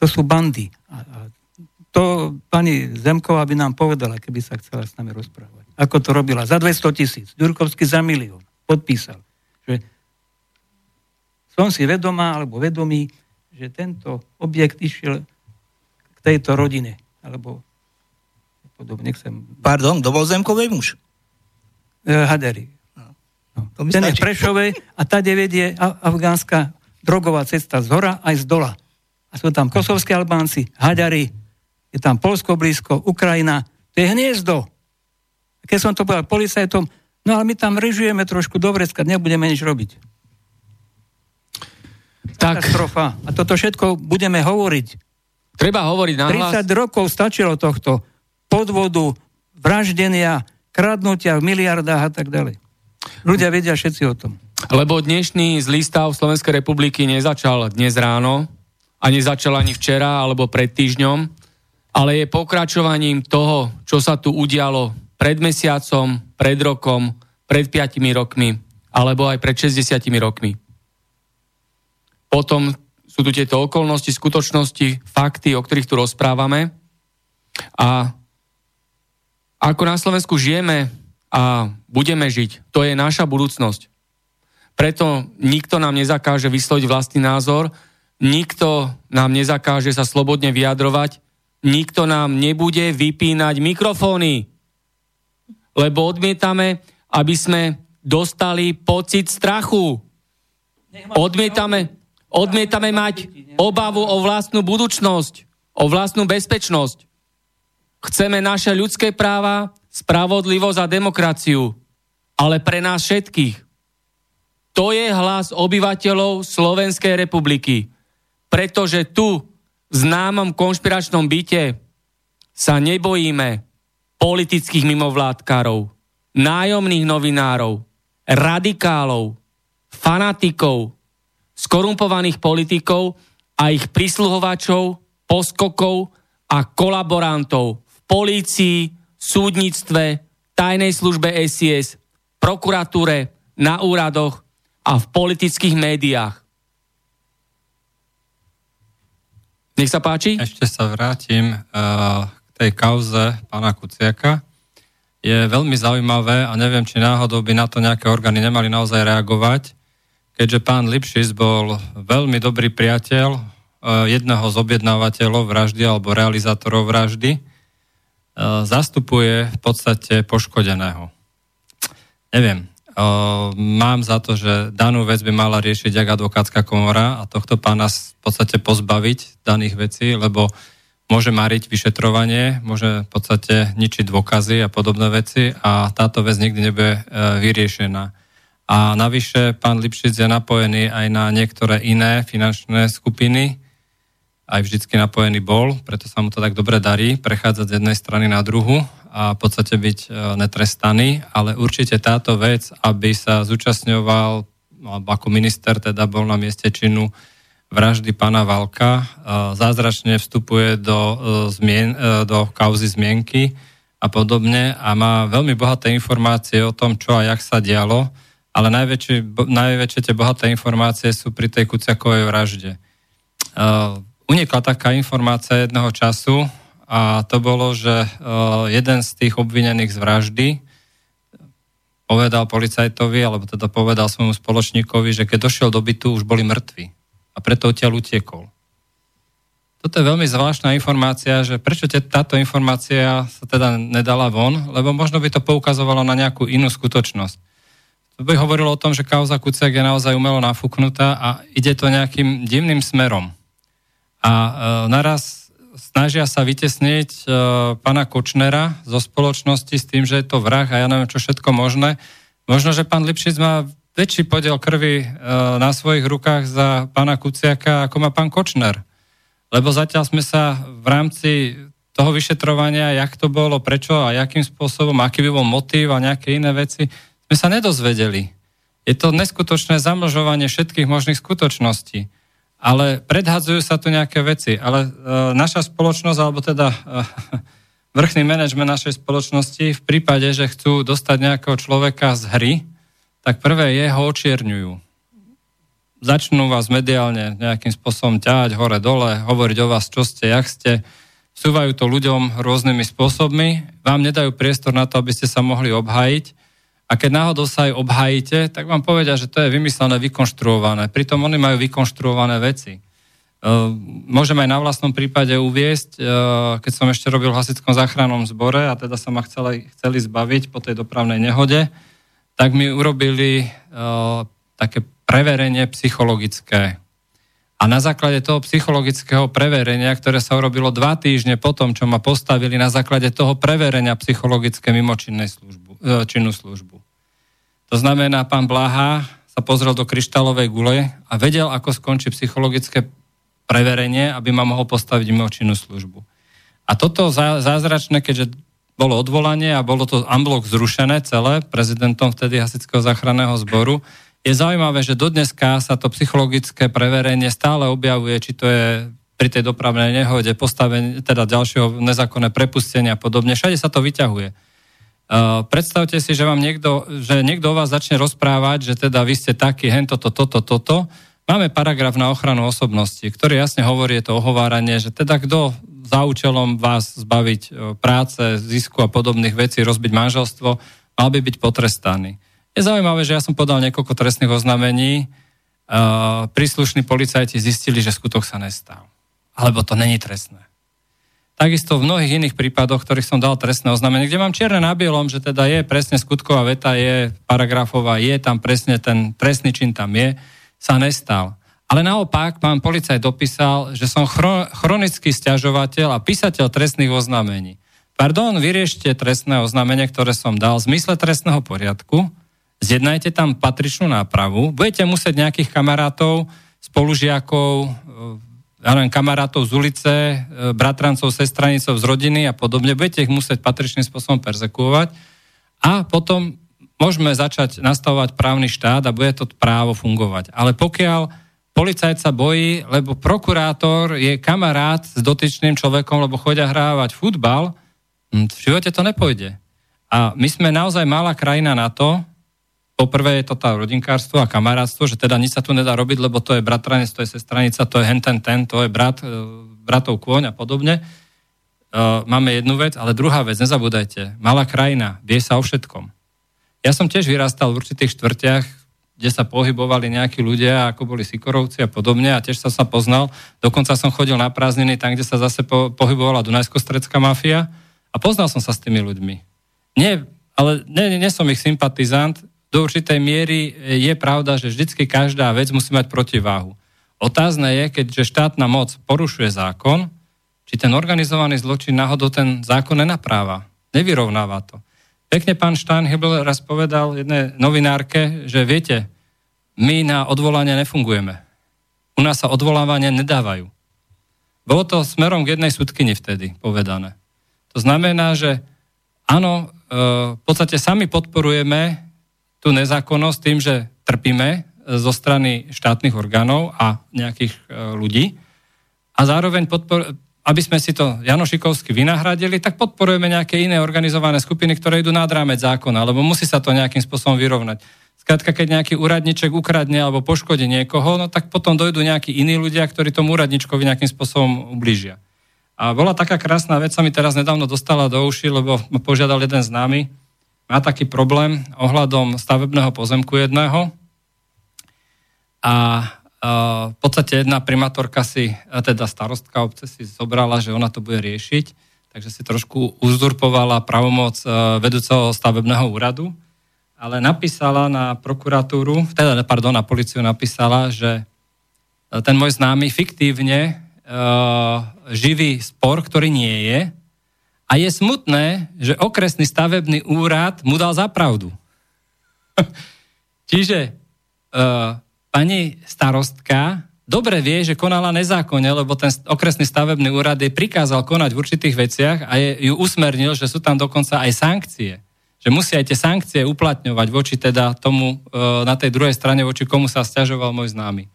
to sú bandy. A, a to pani Zemková by nám povedala, keby sa chcela s nami rozprávať. Ako to robila? Za 200 tisíc. Ďurkovský za milión. Podpísal. Že som si vedomá alebo vedomý, že tento objekt išiel k tejto rodine, alebo podobne chcem... Pardon, kto bol zemkovej muž? E, Haderi. No. no. Ten je v Prešovej a tady vedie afgánska drogová cesta z hora aj z dola. A sú tam kosovskí Albánci, Hadari, je tam Polsko blízko, Ukrajina, to je hniezdo. Keď som to povedal policajtom, no ale my tam režujeme trošku do Vrecka, nebudeme nič robiť. Tak. Katastrofa. A toto všetko budeme hovoriť. Treba hovoriť na 30 rokov stačilo tohto podvodu, vraždenia, kradnutia v miliardách a tak ďalej. Ľudia vedia všetci o tom. Lebo dnešný zlý stav Slovenskej republiky nezačal dnes ráno, ani začal ani včera, alebo pred týždňom, ale je pokračovaním toho, čo sa tu udialo pred mesiacom, pred rokom, pred 5 rokmi, alebo aj pred 60 rokmi. Potom sú tu tieto okolnosti, skutočnosti, fakty, o ktorých tu rozprávame. A ako na Slovensku žijeme a budeme žiť, to je naša budúcnosť. Preto nikto nám nezakáže vysloviť vlastný názor, nikto nám nezakáže sa slobodne vyjadrovať, nikto nám nebude vypínať mikrofóny, lebo odmietame, aby sme dostali pocit strachu. Odmietame, Odmietame mať obavu o vlastnú budúcnosť, o vlastnú bezpečnosť. Chceme naše ľudské práva, spravodlivosť a demokraciu, ale pre nás všetkých. To je hlas obyvateľov Slovenskej republiky. Pretože tu, v známom konšpiračnom byte, sa nebojíme politických mimovládkarov, nájomných novinárov, radikálov, fanatikov, skorumpovaných politikov a ich prisluhovačov, poskokov a kolaborantov v polícii, súdnictve, tajnej službe SIS, prokuratúre, na úradoch a v politických médiách. Nech sa páči. Ešte sa vrátim uh, k tej kauze pána Kuciaka. Je veľmi zaujímavé a neviem, či náhodou by na to nejaké orgány nemali naozaj reagovať, keďže pán Lipšis bol veľmi dobrý priateľ uh, jedného z objednávateľov vraždy alebo realizátorov vraždy zastupuje v podstate poškodeného. Neviem, e, mám za to, že danú vec by mala riešiť jak advokátska komora a tohto pána v podstate pozbaviť daných vecí, lebo môže mariť vyšetrovanie, môže v podstate ničiť dôkazy a podobné veci a táto vec nikdy nebude e, vyriešená. A navyše pán Lipšic je napojený aj na niektoré iné finančné skupiny, aj vždycky napojený bol, preto sa mu to tak dobre darí prechádzať z jednej strany na druhu a v podstate byť e, netrestaný, ale určite táto vec, aby sa zúčastňoval, alebo ako minister teda bol na mieste činu vraždy pána Valka, e, zázračne vstupuje do, e, zmien, do kauzy zmienky a podobne a má veľmi bohaté informácie o tom, čo a jak sa dialo, ale najväčšie, najväčšie tie bohaté informácie sú pri tej Kuciakovej vražde unikla taká informácia jedného času a to bolo, že e, jeden z tých obvinených z vraždy povedal policajtovi, alebo teda povedal svojmu spoločníkovi, že keď došiel do bytu, už boli mŕtvi. A preto odtiaľ utiekol. Toto je veľmi zvláštna informácia, že prečo te, táto informácia sa teda nedala von, lebo možno by to poukazovalo na nejakú inú skutočnosť. To by hovorilo o tom, že kauza Kuciak je naozaj umelo nafúknutá a ide to nejakým divným smerom a e, naraz snažia sa vytesniť e, pána Kočnera zo spoločnosti s tým, že je to vrah a ja neviem čo všetko možné. Možno, že pán Lipšic má väčší podiel krvi e, na svojich rukách za pána Kuciaka, ako má pán Kočner. Lebo zatiaľ sme sa v rámci toho vyšetrovania, jak to bolo, prečo a jakým spôsobom, aký by bol motív a nejaké iné veci, sme sa nedozvedeli. Je to neskutočné zamlžovanie všetkých možných skutočností ale predhadzujú sa tu nejaké veci. Ale e, naša spoločnosť, alebo teda e, vrchný manažment našej spoločnosti v prípade, že chcú dostať nejakého človeka z hry, tak prvé je ho očierňujú. Začnú vás mediálne nejakým spôsobom ťahať hore-dole, hovoriť o vás, čo ste, jak ste, vsúvajú to ľuďom rôznymi spôsobmi, vám nedajú priestor na to, aby ste sa mohli obhájiť a keď náhodou sa aj obhajíte, tak vám povedia, že to je vymyslené, vykonštruované. Pritom oni majú vykonštruované veci. Uh, môžem aj na vlastnom prípade uviesť, uh, keď som ešte robil v hasickom záchrannom zbore a teda sa ma chceli, chceli zbaviť po tej dopravnej nehode, tak mi urobili uh, také preverenie psychologické. A na základe toho psychologického preverenia, ktoré sa urobilo dva týždne potom, čo ma postavili na základe toho preverenia psychologické mimočinnej službu, činnú službu. To znamená, pán Blaha sa pozrel do kryštálovej gule a vedel, ako skončí psychologické preverenie, aby ma mohol postaviť mimočinnú službu. A toto zázračné, keďže bolo odvolanie a bolo to amblok zrušené celé prezidentom vtedy Hasického záchranného zboru, je zaujímavé, že dodneska sa to psychologické preverenie stále objavuje, či to je pri tej dopravnej nehode, postavenie, teda ďalšieho nezákonné prepustenia a podobne. Všade sa to vyťahuje. Uh, predstavte si, že vám niekto, že niekto o vás začne rozprávať, že teda vy ste taký, hen toto, toto, toto. Máme paragraf na ochranu osobnosti, ktorý jasne hovorí, je to ohováranie, že teda kto za účelom vás zbaviť uh, práce, zisku a podobných vecí, rozbiť manželstvo, mal by byť potrestaný. Je zaujímavé, že ja som podal niekoľko trestných oznámení, uh, príslušní policajti zistili, že skutok sa nestal. Alebo to není trestné. Takisto v mnohých iných prípadoch, ktorých som dal trestné oznámenie, kde mám čierne na bielom, že teda je presne skutková veta, je paragrafová, je tam presne ten trestný čin tam je, sa nestal. Ale naopak pán policajt dopísal, že som chronický stiažovateľ a písateľ trestných oznámení. Pardon, vyriešte trestné oznámenie, ktoré som dal v zmysle trestného poriadku, zjednajte tam patričnú nápravu, budete musieť nejakých kamarátov, spolužiakov, neviem, kamarátov z ulice, e, bratrancov, sestranicov z rodiny a podobne, budete ich musieť patričným spôsobom persekuovať a potom môžeme začať nastavovať právny štát a bude to právo fungovať. Ale pokiaľ policajt sa bojí, lebo prokurátor je kamarát s dotyčným človekom, lebo chodia hrávať futbal, hm, v živote to nepôjde. A my sme naozaj malá krajina na to, poprvé je to tá rodinkárstvo a kamarátstvo, že teda nič sa tu nedá robiť, lebo to je bratranec, to je sestranica, to je hen ten, to je brat, e, bratov kôň a podobne. Uh, máme jednu vec, ale druhá vec, nezabúdajte, malá krajina, vie sa o všetkom. Ja som tiež vyrastal v určitých štvrtiach, kde sa pohybovali nejakí ľudia, ako boli Sikorovci a podobne, a tiež som sa poznal. Dokonca som chodil na prázdniny tam, kde sa zase po, pohybovala Dunajsko-Strecká mafia a poznal som sa s tými ľuďmi. Nie, ale nie, nie som ich sympatizant. Do určitej miery je pravda, že vždycky každá vec musí mať protiváhu. Otázne je, keďže štátna moc porušuje zákon, či ten organizovaný zločin náhodou ten zákon nenapráva, nevyrovnáva to. Pekne pán Steinhebel raz povedal jednej novinárke, že viete, my na odvolania nefungujeme. U nás sa odvolávania nedávajú. Bolo to smerom k jednej súdkyni vtedy povedané. To znamená, že áno, e, v podstate sami podporujeme tú nezákonnosť tým, že trpíme zo strany štátnych orgánov a nejakých e, ľudí a zároveň podpor- aby sme si to Janošikovsky vynahradili, tak podporujeme nejaké iné organizované skupiny, ktoré idú nad rámec zákona, lebo musí sa to nejakým spôsobom vyrovnať. Skrátka, keď nejaký úradniček ukradne alebo poškodí niekoho, no tak potom dojdú nejakí iní ľudia, ktorí tomu úradničkovi nejakým spôsobom ublížia. A bola taká krásna vec, sa mi teraz nedávno dostala do uši, lebo ma požiadal jeden známy, má taký problém ohľadom stavebného pozemku jedného a v podstate jedna primátorka si, teda starostka obce si zobrala, že ona to bude riešiť, takže si trošku uzurpovala pravomoc e, vedúceho stavebného úradu, ale napísala na prokuratúru, teda, pardon, na policiu napísala, že e, ten môj známy fiktívne živý spor, ktorý nie je, a je smutné, že okresný stavebný úrad mu dal za pravdu. Čiže uh, pani starostka dobre vie, že konala nezákonne, lebo ten okresný stavebný úrad jej prikázal konať v určitých veciach a je, ju usmernil, že sú tam dokonca aj sankcie. Že musia aj tie sankcie uplatňovať voči teda tomu e, na tej druhej strane, voči komu sa stiažoval môj známy.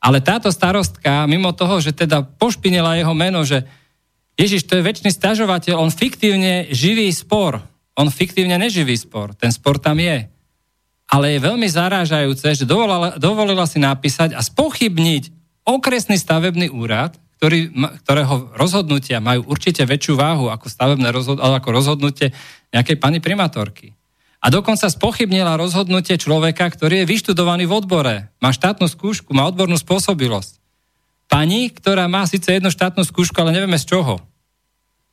Ale táto starostka, mimo toho, že teda pošpinila jeho meno, že Ježiš, to je väčší stiažovateľ, on fiktívne živý spor. On fiktívne neživý spor. Ten spor tam je ale je veľmi zarážajúce, že dovolila, dovolila si napísať a spochybniť okresný stavebný úrad, ktorý, ktorého rozhodnutia majú určite väčšiu váhu ako, stavebné rozhod, ako rozhodnutie nejakej pani primátorky. A dokonca spochybnila rozhodnutie človeka, ktorý je vyštudovaný v odbore, má štátnu skúšku, má odbornú spôsobilosť. Pani, ktorá má síce jednu štátnu skúšku, ale nevieme z čoho.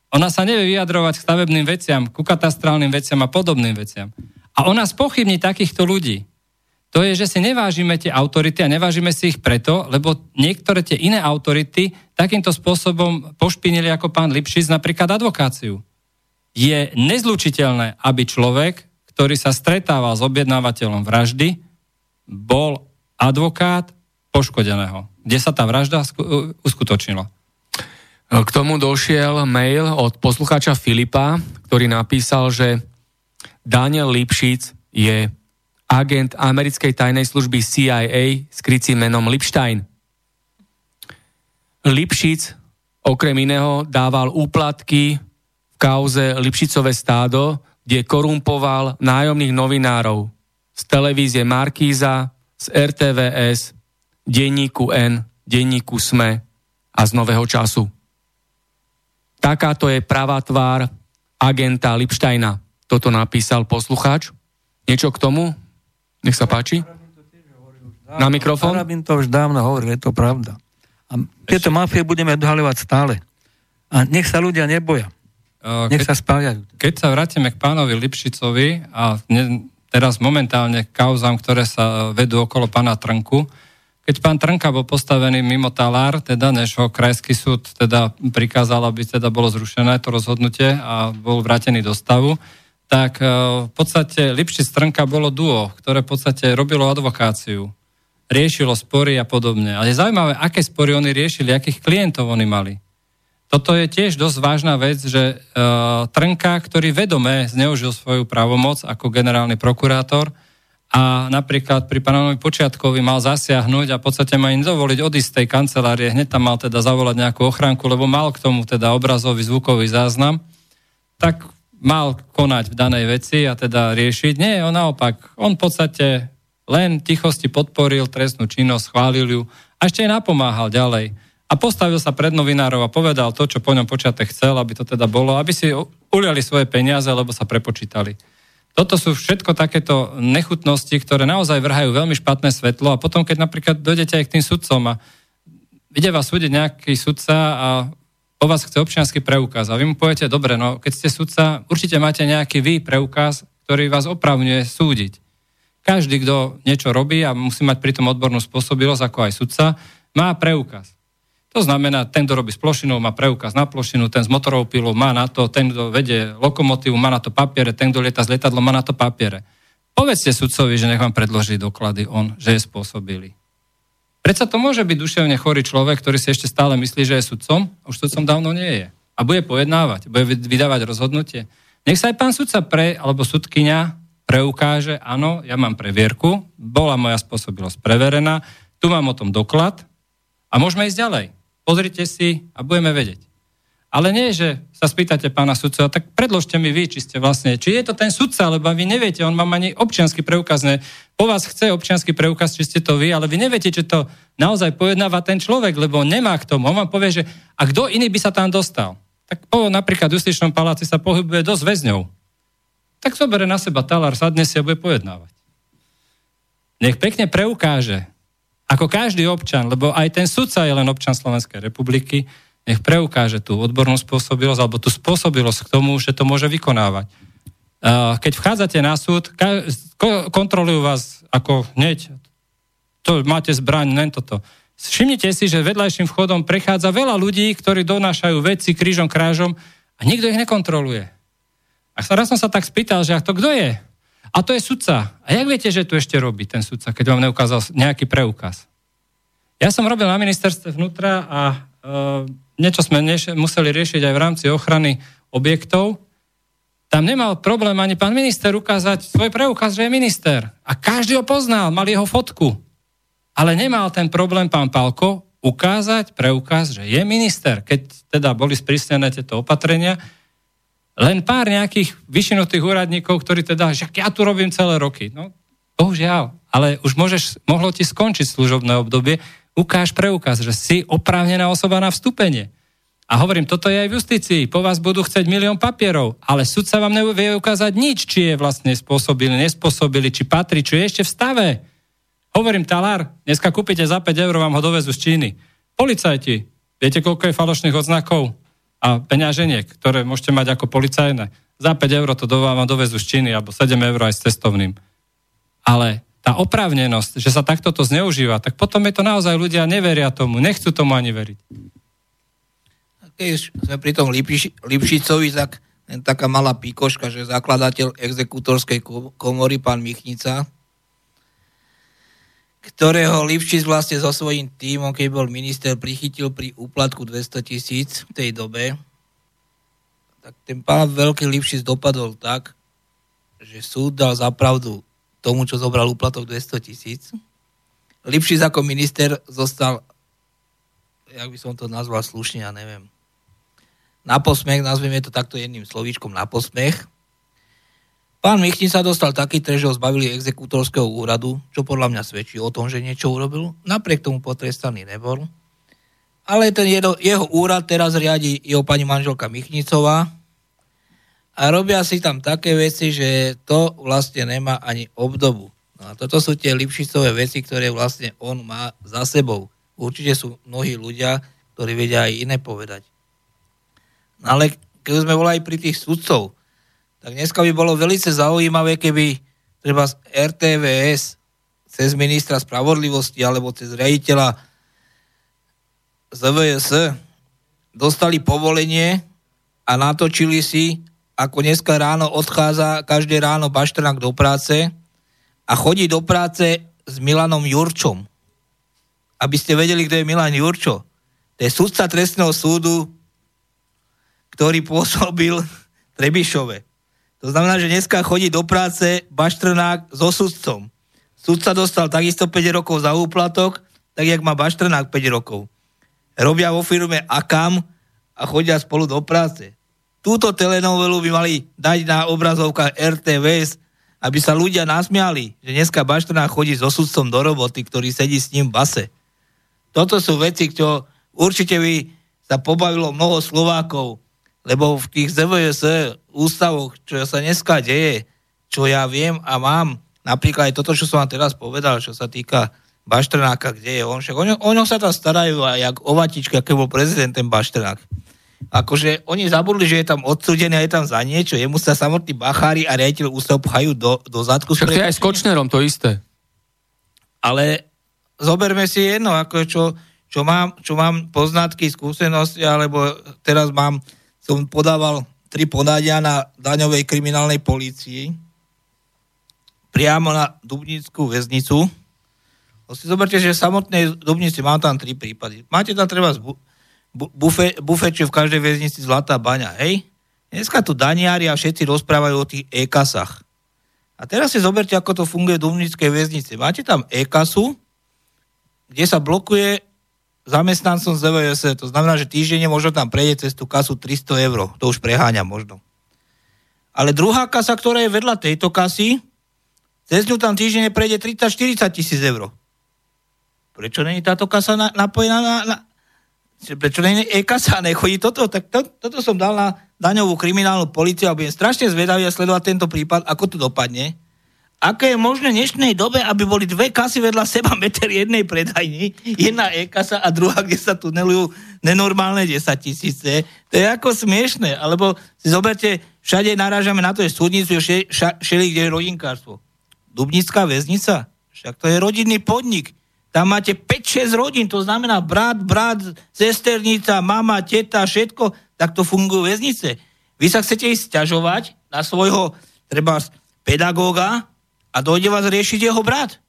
Ona sa nevie vyjadrovať k stavebným veciam, ku katastrálnym veciam a podobným veciam. A ona spochybní takýchto ľudí. To je, že si nevážime tie autority a nevážime si ich preto, lebo niektoré tie iné autority takýmto spôsobom pošpinili ako pán Lipšic napríklad advokáciu. Je nezlučiteľné, aby človek, ktorý sa stretával s objednávateľom vraždy, bol advokát poškodeného, kde sa tá vražda uskutočnila. K tomu došiel mail od poslucháča Filipa, ktorý napísal, že Daniel Lipšic je agent americkej tajnej služby CIA s krycím menom Lipstein. Lipšic okrem iného dával úplatky v kauze Lipšicové stádo, kde korumpoval nájomných novinárov z televízie Markíza, z RTVS, denníku N, denníku SME a z Nového času. Takáto je pravá tvár agenta Lipštajna toto napísal poslucháč. Niečo k tomu? Nech sa páči. Na mikrofón? Arabin to už dávno hovoril, je to pravda. A tieto mafie budeme odhaľovať stále. A nech sa ľudia neboja. Nech keď, sa spájajú. Keď sa vrátime k pánovi Lipšicovi a ne, teraz momentálne k kauzám, ktoré sa vedú okolo pána Trnku, keď pán Trnka bol postavený mimo talár, teda než ho krajský súd teda prikázal, aby teda bolo zrušené to rozhodnutie a bol vrátený do stavu, tak e, v podstate Lipši Strnka bolo duo, ktoré v podstate robilo advokáciu, riešilo spory a podobne. Ale je zaujímavé, aké spory oni riešili, akých klientov oni mali. Toto je tiež dosť vážna vec, že uh, Trnka, ktorý vedome zneužil svoju právomoc ako generálny prokurátor a napríklad pri pánovi Počiatkovi mal zasiahnuť a v podstate ma im dovoliť odísť z tej kancelárie, hneď tam mal teda zavolať nejakú ochránku, lebo mal k tomu teda obrazový, zvukový záznam, tak mal konať v danej veci a teda riešiť. Nie, on naopak, on v podstate len tichosti podporil trestnú činnosť, chválil ju a ešte aj napomáhal ďalej. A postavil sa pred novinárov a povedal to, čo po ňom počiatek chcel, aby to teda bolo, aby si uliali svoje peniaze, lebo sa prepočítali. Toto sú všetko takéto nechutnosti, ktoré naozaj vrhajú veľmi špatné svetlo a potom, keď napríklad dojdete aj k tým sudcom a ide vás súdiť nejaký sudca a po vás chce občianský preukaz a vy mu poviete, dobre, no keď ste sudca, určite máte nejaký vy preukaz, ktorý vás opravňuje súdiť. Každý, kto niečo robí a musí mať pritom odbornú spôsobilosť, ako aj sudca, má preukaz. To znamená, ten, kto robí s plošinou, má preukaz na plošinu, ten s motorovou pilou má na to, ten, kto vedie lokomotívu, má na to papiere, ten, kto lieta s lietadlom, má na to papiere. Povedzte sudcovi, že nech vám predloží doklady on, že je spôsobili. Predsa to môže byť duševne chorý človek, ktorý si ešte stále myslí, že je sudcom, už sudcom dávno nie je. A bude pojednávať, bude vydávať rozhodnutie. Nech sa aj pán sudca pre, alebo sudkynia preukáže, áno, ja mám previerku, bola moja spôsobilosť preverená, tu mám o tom doklad a môžeme ísť ďalej pozrite si a budeme vedieť. Ale nie, že sa spýtate pána sudca, tak predložte mi vy, či ste vlastne, či je to ten sudca, lebo vy neviete, on vám ani občiansky preukaz ne, po vás chce občiansky preukaz, či ste to vy, ale vy neviete, či to naozaj pojednáva ten človek, lebo nemá k tomu. On vám povie, že a kto iný by sa tam dostal? Tak po napríklad v Justičnom paláci sa pohybuje dosť väzňov. Tak zobere na seba talár, sadne si a bude pojednávať. Nech pekne preukáže, ako každý občan, lebo aj ten sudca je len občan Slovenskej republiky, nech preukáže tú odbornú spôsobilosť alebo tú spôsobilosť k tomu, že to môže vykonávať. Keď vchádzate na súd, kontrolujú vás ako hneď, to máte zbraň, len toto. Všimnite si, že vedľajším vchodom prechádza veľa ľudí, ktorí donášajú veci krížom krážom a nikto ich nekontroluje. A raz som sa tak spýtal, že a to kto je? A to je sudca. A jak viete, že tu ešte robí ten sudca, keď vám neukázal nejaký preukaz? Ja som robil na ministerstve vnútra a e, niečo sme neš- museli riešiť aj v rámci ochrany objektov. Tam nemal problém ani pán minister ukázať svoj preukaz, že je minister. A každý ho poznal, mal jeho fotku. Ale nemal ten problém pán Palko ukázať preukaz, že je minister. Keď teda boli sprísnené tieto opatrenia, len pár nejakých vyšinutých úradníkov, ktorí teda, že ja tu robím celé roky. No, bohužiaľ, ale už môžeš, mohlo ti skončiť služobné obdobie, ukáž preukaz, že si oprávnená osoba na vstúpenie. A hovorím, toto je aj v justícii. Po vás budú chcieť milión papierov, ale sudca vám nevie ukázať nič, či je vlastne spôsobili, nespôsobili, či patrí, čo je ešte v stave. Hovorím, talár, dneska kúpite za 5 eur, vám ho dovezú z Číny. Policajti, viete, koľko je falošných odznakov? A peňaženiek, ktoré môžete mať ako policajné. Za 5 eur to do vám dovezú z Číny, alebo 7 eur aj s cestovným. Ale tá oprávnenosť, že sa takto to zneužíva, tak potom je to naozaj ľudia neveria tomu, nechcú tomu ani veriť. Keď sme pri tom Lipši, Lipšicovi, tak len taká malá píkoška, že zakladateľ exekútorskej komory, pán Michnica, ktorého Lipšic vlastne so svojím tímom, keď bol minister, prichytil pri úplatku 200 tisíc v tej dobe, tak ten pán veľký Lipšic dopadol tak, že súd dal zapravdu tomu, čo zobral úplatok 200 tisíc. Lipšic ako minister zostal, jak by som to nazval slušne, ja neviem, na posmech, nazveme to takto jedným slovíčkom, na posmech, Pán Michtin sa dostal taký trest, že ho zbavili exekútorského úradu, čo podľa mňa svedčí o tom, že niečo urobil. Napriek tomu potrestaný nebol. Ale ten jeho, jeho úrad teraz riadi jeho pani manželka Michnicová a robia si tam také veci, že to vlastne nemá ani obdobu. No a toto sú tie Lipšicové veci, ktoré vlastne on má za sebou. Určite sú mnohí ľudia, ktorí vedia aj iné povedať. No ale keď sme volali pri tých sudcov, tak dneska by bolo veľmi zaujímavé, keby treba z RTVS cez ministra spravodlivosti alebo cez riaditeľa ZVS dostali povolenie a natočili si, ako dneska ráno odchádza každé ráno Bašternák do práce a chodí do práce s Milanom Jurčom. Aby ste vedeli, kto je Milan Jurčo. To je sudca trestného súdu, ktorý pôsobil Trebišove. To znamená, že dneska chodí do práce Baštrnák so sudcom. Sudca dostal takisto 5 rokov za úplatok, tak jak má Baštrenák 5 rokov. Robia vo firme AKAM a chodia spolu do práce. Túto telenovelu by mali dať na obrazovkách RTVS, aby sa ľudia nasmiali, že dneska Baštrenák chodí so sudcom do roboty, ktorý sedí s ním v base. Toto sú veci, čo určite by sa pobavilo mnoho Slovákov, lebo v tých ZVS ústavoch, čo sa dneska deje, čo ja viem a mám, napríklad aj toto, čo som vám teraz povedal, čo sa týka Baštrnáka, kde je on, však o ňo, o ňo sa tam starajú aj jak o Vatička, keď bol prezident ten Baštrnák. Akože oni zabudli, že je tam odsúdený a je tam za niečo, jemu sa samotní bachári a riaditeľ ústav pchajú do, do zadku. Však to je aj s Kočnerom to isté. Ale zoberme si jedno, ako čo, čo, mám, čo mám poznatky, skúsenosti, alebo teraz mám, som podával tri podania na daňovej kriminálnej policii priamo na Dubnickú väznicu. No si zoberte, že v samotnej Dubnici mám tam tri prípady. Máte tam treba bu, bufe, bufeče v každej väznici Zlatá baňa, hej? Dneska tu daniari a všetci rozprávajú o tých e-kasách. A teraz si zoberte, ako to funguje v Dubnickej väznici. Máte tam e-kasu, kde sa blokuje zamestnancom z DVS. To znamená, že týždenne možno tam prejde cez tú kasu 300 eur. To už preháňa možno. Ale druhá kasa, ktorá je vedľa tejto kasy, cez ňu tam týždenne prejde 30-40 tisíc eur. Prečo není táto kasa na, napojená na, na... Prečo není e-kasa a nechodí toto? Tak to, toto som dal na daňovú kriminálnu policiu a budem strašne zvedavý a sledovať tento prípad, ako to dopadne Aké je možné v dnešnej dobe, aby boli dve kasy vedľa seba meter jednej predajni, jedna e-kasa a druhá, kde sa tunelujú nenormálne 10 tisíce. To je ako smiešne. Alebo si zoberte, všade narážame na to, že súdnicu je všeli, kde je rodinkárstvo. Dubnická väznica, však to je rodinný podnik. Tam máte 5-6 rodín, to znamená brat, brat, sesternica, mama, teta, všetko, tak to fungujú väznice. Vy sa chcete ísť sťažovať na svojho, treba pedagóga, a dojde vás riešiť jeho brat.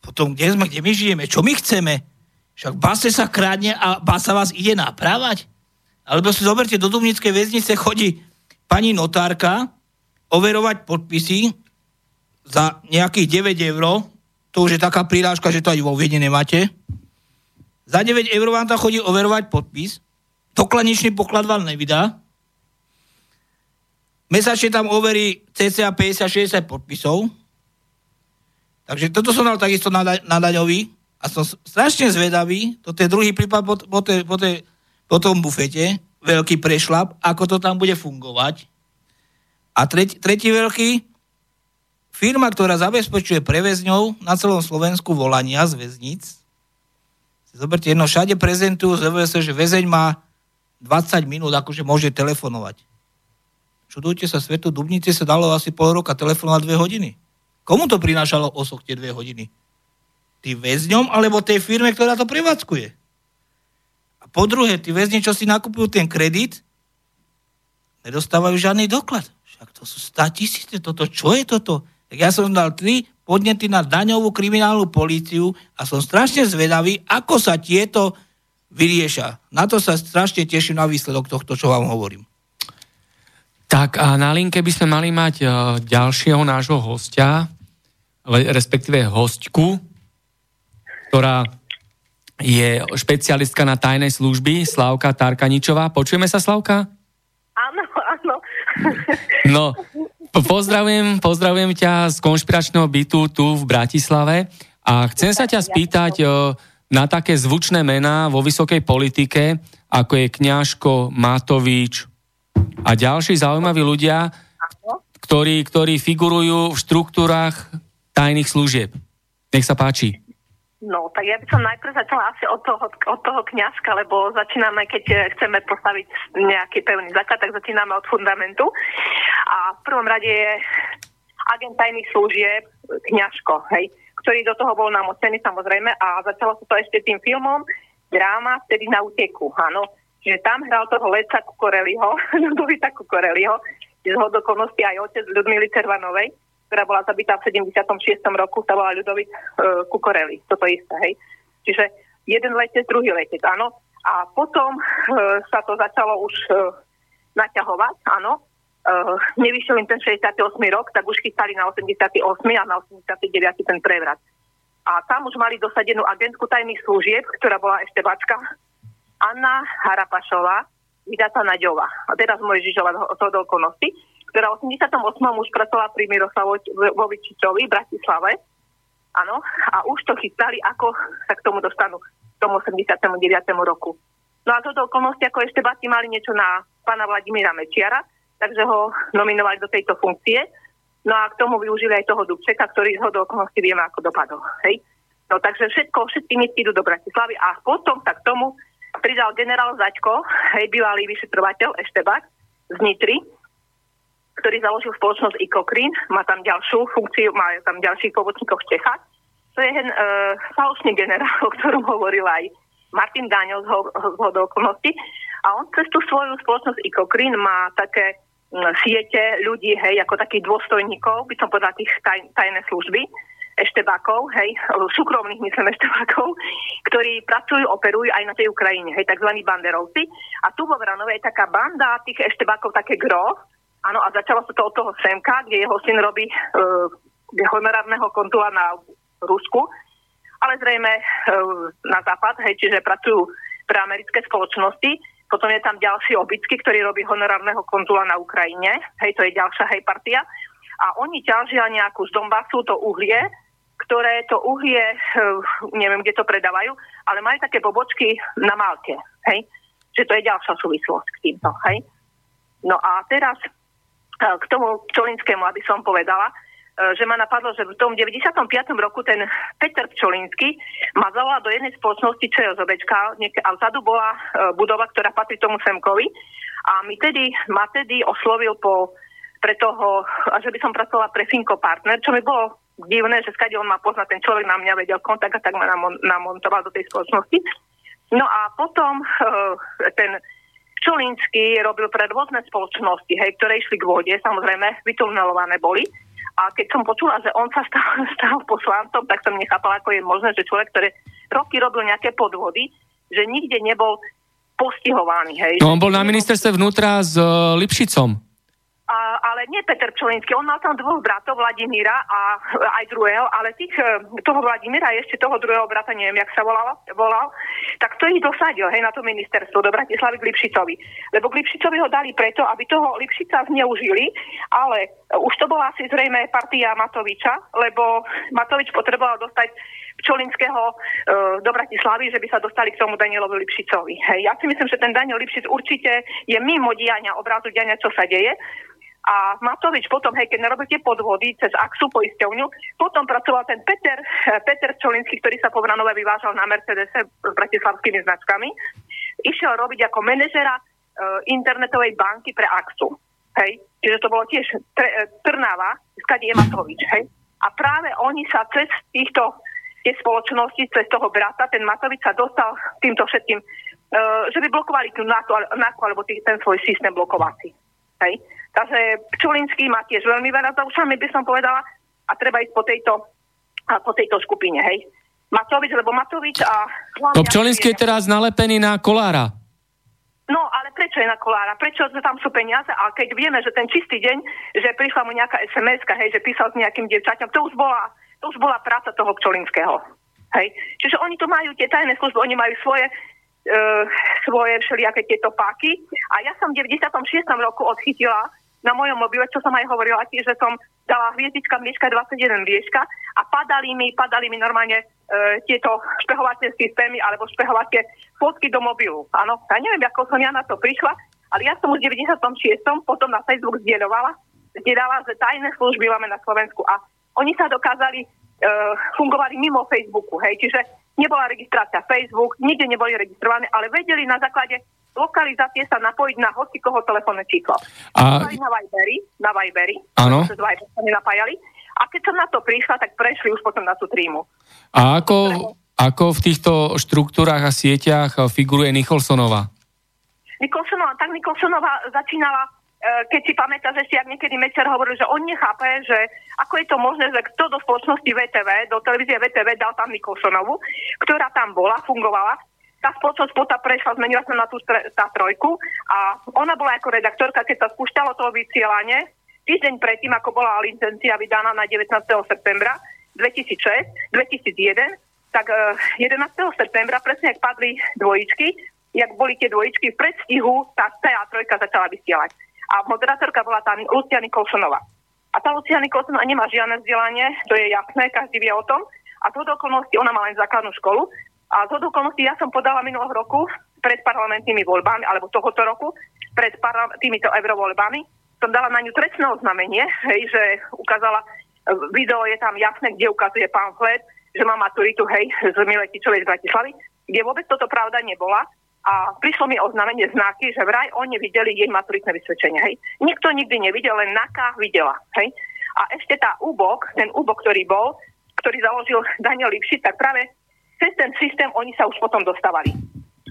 Potom, kde sme, kde my žijeme, čo my chceme? Však base sa krádne a basa vás ide naprávať. Alebo si zoberte, do Dubnickej väznice chodí pani notárka overovať podpisy za nejakých 9 eur, to už je taká prírážka, že to aj vo Viedne nemáte. Za 9 eur vám tam chodí overovať podpis, doklaničný poklad vám nevydá, Mesačne tam overí cca 50-60 podpisov. Takže toto som dal takisto na, na daňový a som strašne zvedavý, to je druhý prípad po, po, te, po, te, po tom bufete, veľký prešlap, ako to tam bude fungovať. A tretí, tretí veľký, firma, ktorá zabezpečuje prevezňov na celom Slovensku volania z väznic. Zoberte jedno, všade prezentujú z že väzeň má 20 minút, akože môže telefonovať. Čudujte sa, svetu Dubnice sa dalo asi pol roka telefonovať dve hodiny. Komu to prinášalo osok tie dve hodiny? Tým väzňom alebo tej firme, ktorá to prevádzkuje? A po druhé, tí väzni, čo si nakupujú ten kredit, nedostávajú žiadny doklad. Však to sú 100 tisíce, toto, čo je toto? Tak ja som dal tri podnety na daňovú kriminálnu políciu a som strašne zvedavý, ako sa tieto vyrieša. Na to sa strašne teším na výsledok tohto, čo vám hovorím. Tak a na linke by sme mali mať uh, ďalšieho nášho hostia, respektíve hostku, ktorá je špecialistka na tajnej služby, Slavka Tarkaničová. Počujeme sa, Slavka? Áno, áno. No, pozdravujem, pozdravujem ťa z konšpiračného bytu tu v Bratislave a chcem sa ťa spýtať uh, na také zvučné mená vo vysokej politike, ako je Kňažko, Matovič, a ďalší zaujímaví ľudia, ktorí, ktorí figurujú v štruktúrach tajných služieb. Nech sa páči. No, tak ja by som najprv začala asi od toho, od toho kňažka, lebo začíname, keď eh, chceme postaviť nejaký pevný základ, tak začíname od fundamentu. A v prvom rade je agent tajných služieb kňažko, hej, ktorý do toho bol namocený samozrejme a začalo sa to ešte tým filmom dráma vtedy na úteku, áno že tam hral toho Leca Kukoreliho, Ľudovita Kukoreliho, z hodokonosti aj otec Ľudmily Cervanovej, ktorá bola zabitá v 76. roku, sa volá Ľudovit Kukoreli, toto isté, hej. Čiže jeden letec, druhý letec, áno. A potom uh, sa to začalo už uh, naťahovať, áno. uh, nevyšiel im ten 68. rok, tak už chystali na 88. a na 89. ten prevrat. A tam už mali dosadenú agentku tajných služieb, ktorá bola ešte bačka, Anna Harapašová, vydatá Naďová. A teraz môj Žižova to do okolnosti, ktorá v 88. už pracovala pri Miroslavovičičovi v Bratislave. Áno, a už to chystali, ako sa k tomu dostanú v tom 89. roku. No a toto okolnosti, ako ešte Bati mali niečo na pána Vladimíra Mečiara, takže ho nominovali do tejto funkcie. No a k tomu využili aj toho Dubčeka, ktorý z do okolností vieme, ako dopadol. Hej? No takže všetko, všetky nitky idú do Bratislavy a potom sa k tomu pridal generál Zaďko, hej, bývalý vyšetrovateľ Eštebak z Nitry, ktorý založil spoločnosť Ikokrin, má tam ďalšiu funkciu, má tam ďalších pomocníkov v Čechách. To je ten uh, falošný generál, o ktorom hovoril aj Martin Daňo z, ho- z okolností. A on cez tú svoju spoločnosť Ikokrin má také siete ľudí, hej, ako takých dôstojníkov, by som povedala tých taj, tajné služby, eštebákov, hej, súkromných myslím eštebákov, ktorí pracujú, operujú aj na tej Ukrajine, hej, tzv. banderovci. A tu vo Vranove je taká banda tých eštebákov, také gro, áno, a začalo sa to od toho Semka, kde jeho syn robí uh, honorárneho kontula na Rusku, ale zrejme uh, na západ, hej, čiže pracujú pre americké spoločnosti potom je tam ďalší Obický, ktorý robí honorárneho konzula na Ukrajine. Hej, to je ďalšia hej partia. A oni ťažia nejakú z Donbasu to uhlie, ktoré to uhlie, eh, neviem, kde to predávajú, ale majú také pobočky na Malte. Hej? Čiže to je ďalšia súvislosť k týmto. Hej? No a teraz eh, k tomu Čolinskému, aby som povedala, E, že ma napadlo, že v tom 95. roku ten Peter Pčolinsky ma zavolal do jednej spoločnosti ČSOBčka a vzadu bola budova, ktorá patrí tomu Semkovi a mi tedy, ma tedy oslovil po, pre toho, že by som pracovala pre Finko Partner, čo mi bolo divné, že skade on má poznať, ten človek na mňa vedel kontakt a tak ma namontoval do tej spoločnosti. No a potom uh, ten Čolínsky robil pre rôzne spoločnosti, hej, ktoré išli k vode, samozrejme, vytunelované boli. A keď som počula, že on sa stal, stal poslancom, tak som nechápala, ako je možné, že človek, ktorý roky robil nejaké podvody, že nikde nebol postihovaný. Hej. No on bol na ministerstve vnútra s uh, Lipšicom a, ale nie Peter Pčolinský, on mal tam dvoch bratov, Vladimíra a aj druhého, ale tých, e, toho Vladimíra ešte toho druhého brata, neviem, jak sa volal, volal, tak to ich dosadil, hej, na to ministerstvo do Bratislavy k Lipšicovi. Lebo Lipšicovi ho dali preto, aby toho Lipšica zneužili, ale už to bola asi zrejme partia Matoviča, lebo Matovič potreboval dostať Pčolinského e, do Bratislavy, že by sa dostali k tomu Danielovi Lipšicovi. Hej. Ja si myslím, že ten Daniel Lipšic určite je mimo diania, obrazu diania, čo sa deje. A Matovič potom, hej, keď narobil tie podvody cez Axu poisťovňu, potom pracoval ten Peter, eh, Peter Čolinský, ktorý sa po Vranove vyvážal na Mercedese s bratislavskými značkami. Išiel robiť ako manažera e, internetovej banky pre Axu. Hej. Čiže to bolo tiež tre, e, Trnava, skade je Matovič. Hej. A práve oni sa cez týchto tie spoločnosti, cez toho brata, ten Matovič sa dostal týmto všetkým, e, že by blokovali tú NATO, NATO alebo tý, ten svoj systém blokovací. Hej. Takže Pčolinský má tiež veľmi veľa za ušami, by som povedala, a treba ísť po tejto, po tejto skupine, hej. Matovič, lebo Matovič a... To Pčolinský je teraz nalepený na Kolára. No, ale prečo je na Kolára? Prečo tam sú peniaze? A keď vieme, že ten čistý deň, že prišla mu nejaká sms hej, že písal s nejakým dievčaťom, to už bola, to už bola práca toho Pčolinského. Hej. Čiže oni tu majú tie tajné služby, oni majú svoje e, svoje všelijaké tieto páky. A ja som v 96. roku odchytila na mojom mobile, čo som aj hovorila že som dala hviezdička mliečka 21 mliečka a padali mi, padali mi normálne e, tieto špehovacie systémy alebo špehovacie fotky do mobilu. Áno, ja neviem, ako som ja na to prišla, ale ja som už v 96. potom na Facebook zdieľovala, zdieľala, že tajné služby máme na Slovensku a oni sa dokázali, e, fungovali mimo Facebooku, hej, čiže nebola registrácia Facebook, nikde neboli registrované, ale vedeli na základe lokalizácie sa napojiť na hoci koho telefónne číslo. A... Na Viberi, na Viberi, Áno. sa napájali. A keď som na to prišla, tak prešli už potom na tú trímu. A ako, ako v týchto štruktúrach a sieťach figuruje Nicholsonová? Nicholsonová, tak Nicholsonová začínala keď si pamätáš ešte, ak niekedy Mečiar hovoril, že on nechápe, že ako je to možné, že kto do spoločnosti VTV, do televízie VTV dal tam Nikolsonovu, ktorá tam bola, fungovala tá spoločnosť pota prešla, zmenila sa na tú tá trojku a ona bola ako redaktorka, keď sa spúšťalo to vysielanie, týždeň predtým, ako bola licencia vydaná na 19. septembra 2006, 2001, tak 11. septembra, presne ak padli dvojičky, jak boli tie dvojičky, v predstihu tá TA3 začala vysielať. A moderátorka bola tá Lucia Nikolsonová. A tá Lucia Nikolsonová nemá žiadne vzdelanie, to je jasné, každý vie o tom. A do okolností, ona má len základnú školu. A do okolností ja som podala minulého roku pred parlamentnými voľbami, alebo tohoto roku, pred parla- týmito eurovoľbami, som dala na ňu trestné oznámenie, hej, že ukázala, video je tam jasné, kde ukazuje pamflet, že má maturitu, hej, z Miletičovej z Bratislavy, kde vôbec toto pravda nebola a prišlo mi oznámenie znaky, že vraj oni videli jej maturitné vysvedčenie. Hej. Nikto nikdy nevidel, len Naka videla. Hej. A ešte tá úbok, ten úbok, ktorý bol, ktorý založil Daniel Lipšic, tak práve cez ten systém oni sa už potom dostávali.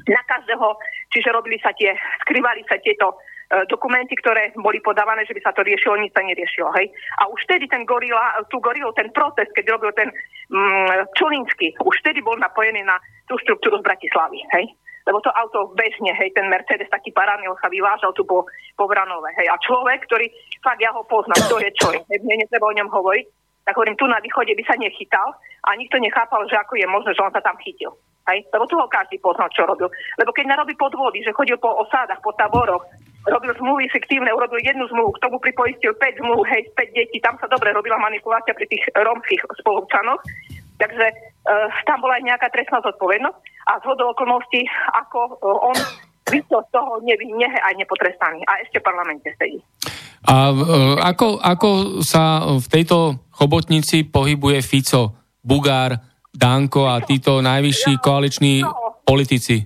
Na každého, čiže robili sa tie, skrývali sa tieto e, dokumenty, ktoré boli podávané, že by sa to riešilo, nič sa neriešilo. Hej. A už vtedy ten gorila, tú gorilu, ten protest, keď robil ten mm, Čolinsky, už vtedy bol napojený na tú štruktúru z Bratislavy. Hej lebo to auto bežne, hej, ten Mercedes taký paraniel sa vyvážal tu po, po Vranove, hej. A človek, ktorý, fakt ja ho poznám, to je čo, hej, mne netreba o ňom hovoriť, tak hovorím, tu na východe by sa nechytal a nikto nechápal, že ako je možné, že on sa tam chytil. Hej? Lebo ho každý poznal, čo robil. Lebo keď narobí podvody, že chodil po osádach, po taboroch, robil zmluvy fiktívne, urobil jednu zmluvu, k tomu pripoistil 5 zmluv, hej, 5 detí, tam sa dobre robila manipulácia pri tých romských spolupčanoch. Takže uh, tam bola aj nejaká trestná zodpovednosť a z okolností, ako uh, on vyšiel z toho nevinne aj nepotrestaný. A ešte v parlamente sedí. A uh, ako, ako sa v tejto chobotnici pohybuje Fico, Bugár, Danko a títo najvyšší koaliční politici?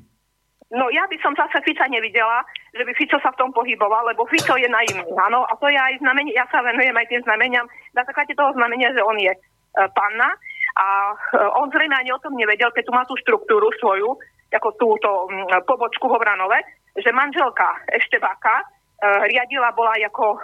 No ja by som zase Fica nevidela, že by Fico sa v tom pohyboval, lebo Fico je naivný, áno, a to je aj znamenie, ja sa venujem aj tým znameniam, na základe toho znamenia, že on je e, panna a e, on zrejme ani o tom nevedel, keď tu má tú štruktúru svoju, ako túto pobočku vo že manželka Eštebáka e, riadila, bola ako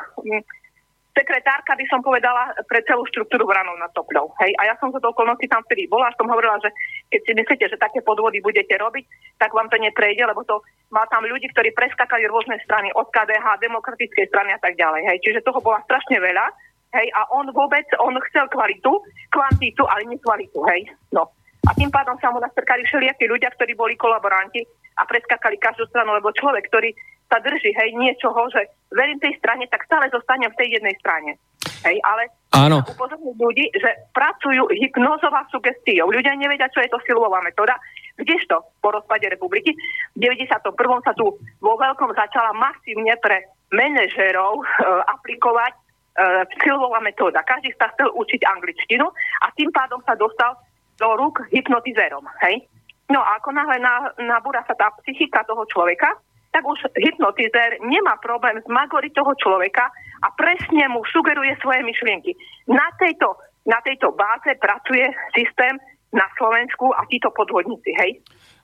sekretárka, by som povedala, pre celú štruktúru Vranov nad Topľou. Hej? A ja som sa do okolnosti tam vtedy bola a som hovorila, že keď si myslíte, že také podvody budete robiť, tak vám to neprejde, lebo to má tam ľudí, ktorí preskakali rôzne strany od KDH, demokratickej strany a tak ďalej. Hej? Čiže toho bola strašne veľa Hej, a on vôbec, on chcel kvalitu, kvantitu, ale nie kvalitu, hej. No. A tým pádom sa mu nastrkali všelijakí ľudia, ktorí boli kolaboranti a preskakali každú stranu, lebo človek, ktorý sa drží, hej, niečoho, že verím tej strane, tak stále zostanem v tej jednej strane. Hej, ale Áno. upozorňujú ľudí, že pracujú hypnozová sugestiou. Ľudia nevedia, čo je to silová metóda. Kdežto po rozpade republiky v 91. sa tu vo veľkom začala masívne pre manažerov e, aplikovať uh, silová metóda. Každý sa chcel učiť angličtinu a tým pádom sa dostal do rúk hypnotizérom. Hej? No a ako náhle nabúra sa tá psychika toho človeka, tak už hypnotizér nemá problém s magory toho človeka a presne mu sugeruje svoje myšlienky. Na tejto, na tejto báze pracuje systém na Slovensku a títo podvodníci, hej?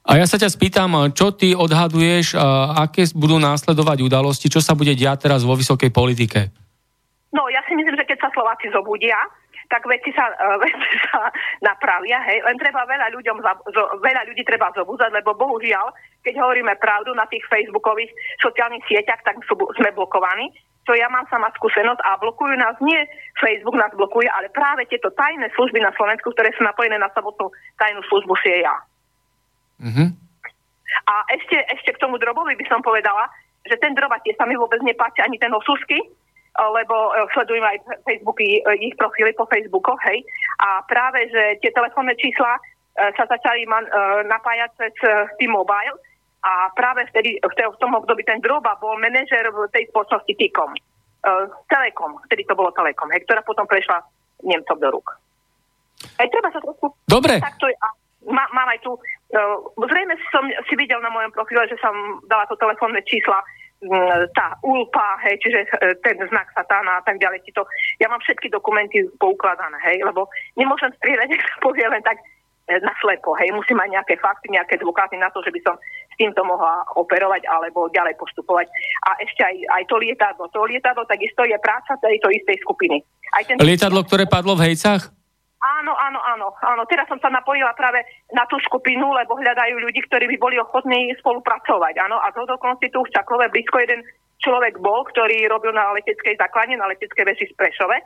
A ja sa ťa spýtam, čo ty odhaduješ, aké budú následovať udalosti, čo sa bude diať teraz vo vysokej politike? No, ja si myslím, že keď sa Slováci zobudia, tak veci sa, uh, veci sa napravia, hej. Len treba veľa, ľuďom, veľa ľudí treba zobúzať, lebo bohužiaľ, keď hovoríme pravdu na tých facebookových sociálnych sieťach, tak sú, sme blokovaní. Čo ja mám sama skúsenosť a blokujú nás nie Facebook nás blokuje, ale práve tieto tajné služby na Slovensku, ktoré sú napojené na samotnú tajnú službu CIA. Mm-hmm. A ešte, ešte k tomu drobovi by som povedala, že ten droba tie sa mi vôbec nepáči, ani ten osusky, lebo e, sledujem aj Facebooky, e, ich profily po Facebookoch, hej. A práve, že tie telefónne čísla e, sa začali man, napájať cez T-Mobile a práve vtedy, v tom období ten Droba bol manažer v tej spoločnosti T-Com. Telekom, vtedy to bolo Telekom, hej, ktorá potom prešla Nemcom do rúk. Hej, treba sa trošku... Dobre. Takto, a má, mám aj tu... zrejme som si videl na mojom profile, že som dala to telefónne čísla tá ulpa, hej, čiže e, ten znak satána a tak ďalej. To, ja mám všetky dokumenty poukladané, hej, lebo nemôžem strieľať, nech sa povie len tak e, na slepo, hej, musím mať nejaké fakty, nejaké dôkazy na to, že by som s týmto mohla operovať alebo ďalej postupovať. A ešte aj, aj to lietadlo. To lietadlo takisto je práca tejto istej skupiny. Aj ten... Lietadlo, ktoré padlo v Hejcach? Áno, áno, áno. áno, teraz som sa napojila práve na tú skupinu, lebo hľadajú ľudí, ktorí by boli ochotní spolupracovať. Áno, a toto konci tu v Čaklove blízko jeden človek bol, ktorý robil na leteckej základne, na leteckej vesi v Prešove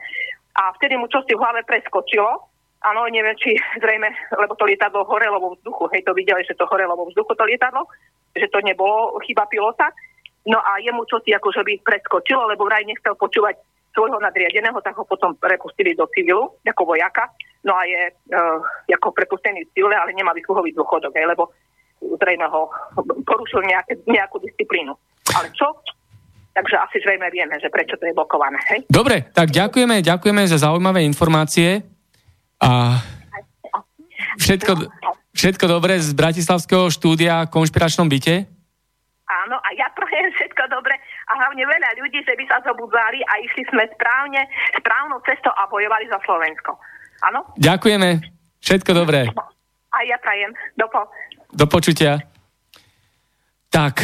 a vtedy mu čosi v hlave preskočilo. Áno, neviem, či zrejme, lebo to lietadlo horelo vo vzduchu, hej, to videli, že to horelo vo vzduchu to lietadlo, že to nebolo chyba pilota. No a jemu čosi akože by preskočilo, lebo vraj nechcel počúvať svojho nadriadeného, tak ho potom prepustili do civilu, ako vojaka. No a je uh, ako prepustený v civile, ale nemá vysluhový dôchodok, aj, lebo zrejme ho porušil nejaké, nejakú disciplínu. Ale čo? Takže asi zrejme vieme, že prečo to je blokované. Hej? Dobre, tak ďakujeme, ďakujeme za zaujímavé informácie a všetko, všetko dobré z Bratislavského štúdia v konšpiračnom byte. Áno, a ja prajem všetko dobre a hlavne veľa ľudí, že by sa zobudzali a išli sme správne, správnou cestou a bojovali za Slovensko. Áno? Ďakujeme. Všetko dobré. A ja prajem. Dopo. Do počutia. Tak,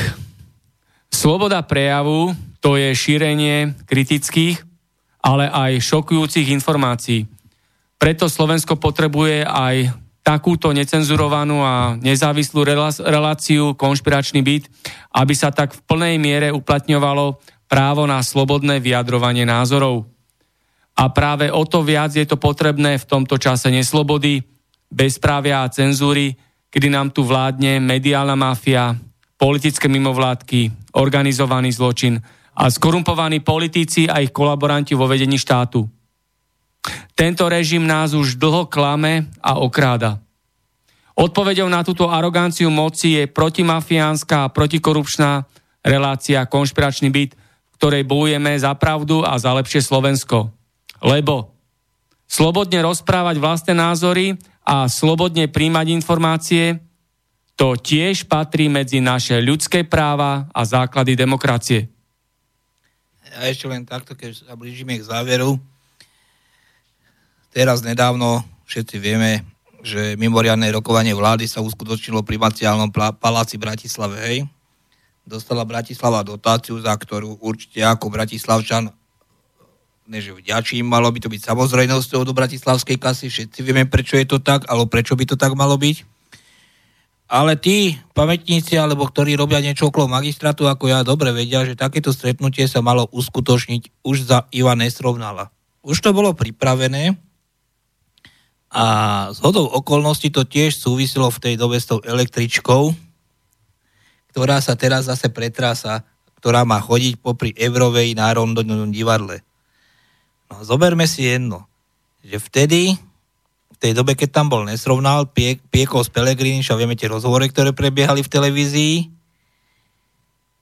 sloboda prejavu to je šírenie kritických, ale aj šokujúcich informácií. Preto Slovensko potrebuje aj takúto necenzurovanú a nezávislú reláciu konšpiračný byt, aby sa tak v plnej miere uplatňovalo právo na slobodné vyjadrovanie názorov. A práve o to viac je to potrebné v tomto čase neslobody, bezprávia a cenzúry, kedy nám tu vládne mediálna mafia, politické mimovládky, organizovaný zločin a skorumpovaní politici a ich kolaboranti vo vedení štátu. Tento režim nás už dlho klame a okráda. Odpovedou na túto aroganciu moci je protimafiánska a protikorupčná relácia konšpiračný byt, v ktorej bojujeme za pravdu a za lepšie Slovensko. Lebo slobodne rozprávať vlastné názory a slobodne príjmať informácie, to tiež patrí medzi naše ľudské práva a základy demokracie. A ešte len takto, keď sa blížime k záveru, Teraz nedávno všetci vieme, že mimoriadne rokovanie vlády sa uskutočnilo pri Maciálnom paláci Bratislave. Hej. Dostala Bratislava dotáciu, za ktorú určite ako Bratislavčan než vďačím, malo by to byť samozrejnosťou do bratislavskej kasy, všetci vieme, prečo je to tak, alebo prečo by to tak malo byť. Ale tí pamätníci, alebo ktorí robia niečo okolo magistrátu, ako ja dobre vedia, že takéto stretnutie sa malo uskutočniť už za Iva Nesrovnala. Už to bolo pripravené, a z hodou okolností to tiež súviselo v tej dobe s tou električkou, ktorá sa teraz zase pretrása, ktorá má chodiť popri Evrovej národnom divadle. No, zoberme si jedno, že vtedy, v tej dobe, keď tam bol nesrovnal, pie, piekol z Pelegrini, a vieme tie rozhovory, ktoré prebiehali v televízii,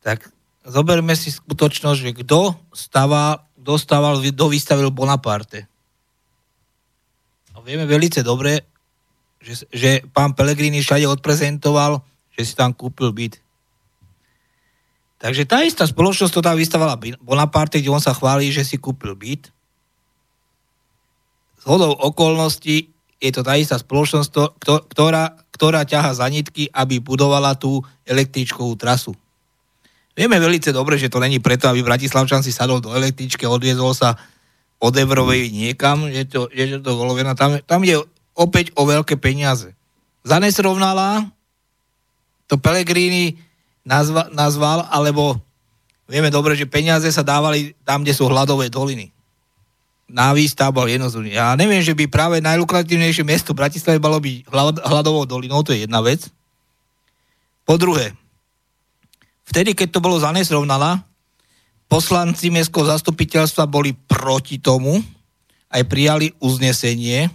tak zoberme si skutočnosť, že kto stával, dostával, kto vystavil Bonaparte vieme veľmi dobre, že, že pán Pellegrini všade odprezentoval, že si tam kúpil byt. Takže tá istá spoločnosť to tam vystavala Bonaparte, kde on sa chválí, že si kúpil byt. Z hodou okolností je to tá istá spoločnosť, ktorá, ktorá ťaha za nitky, aby budovala tú električkovú trasu. Vieme veľmi dobre, že to není preto, aby Bratislavčan si sadol do električky, odviezol sa od Evrovej niekam, že to, že to Volovina, tam, tam je opäť o veľké peniaze. Zanesrovnala, to Pellegrini nazva, nazval, alebo vieme dobre, že peniaze sa dávali tam, kde sú hladové doliny. Na výstavbu jednozúne. Ja neviem, že by práve najlukratívnejšie miesto v Bratislave malo byť hladovou dolinou, to je jedna vec. Po druhé, vtedy, keď to bolo zanesrovnala, Poslanci mestského zastupiteľstva boli proti tomu, aj prijali uznesenie.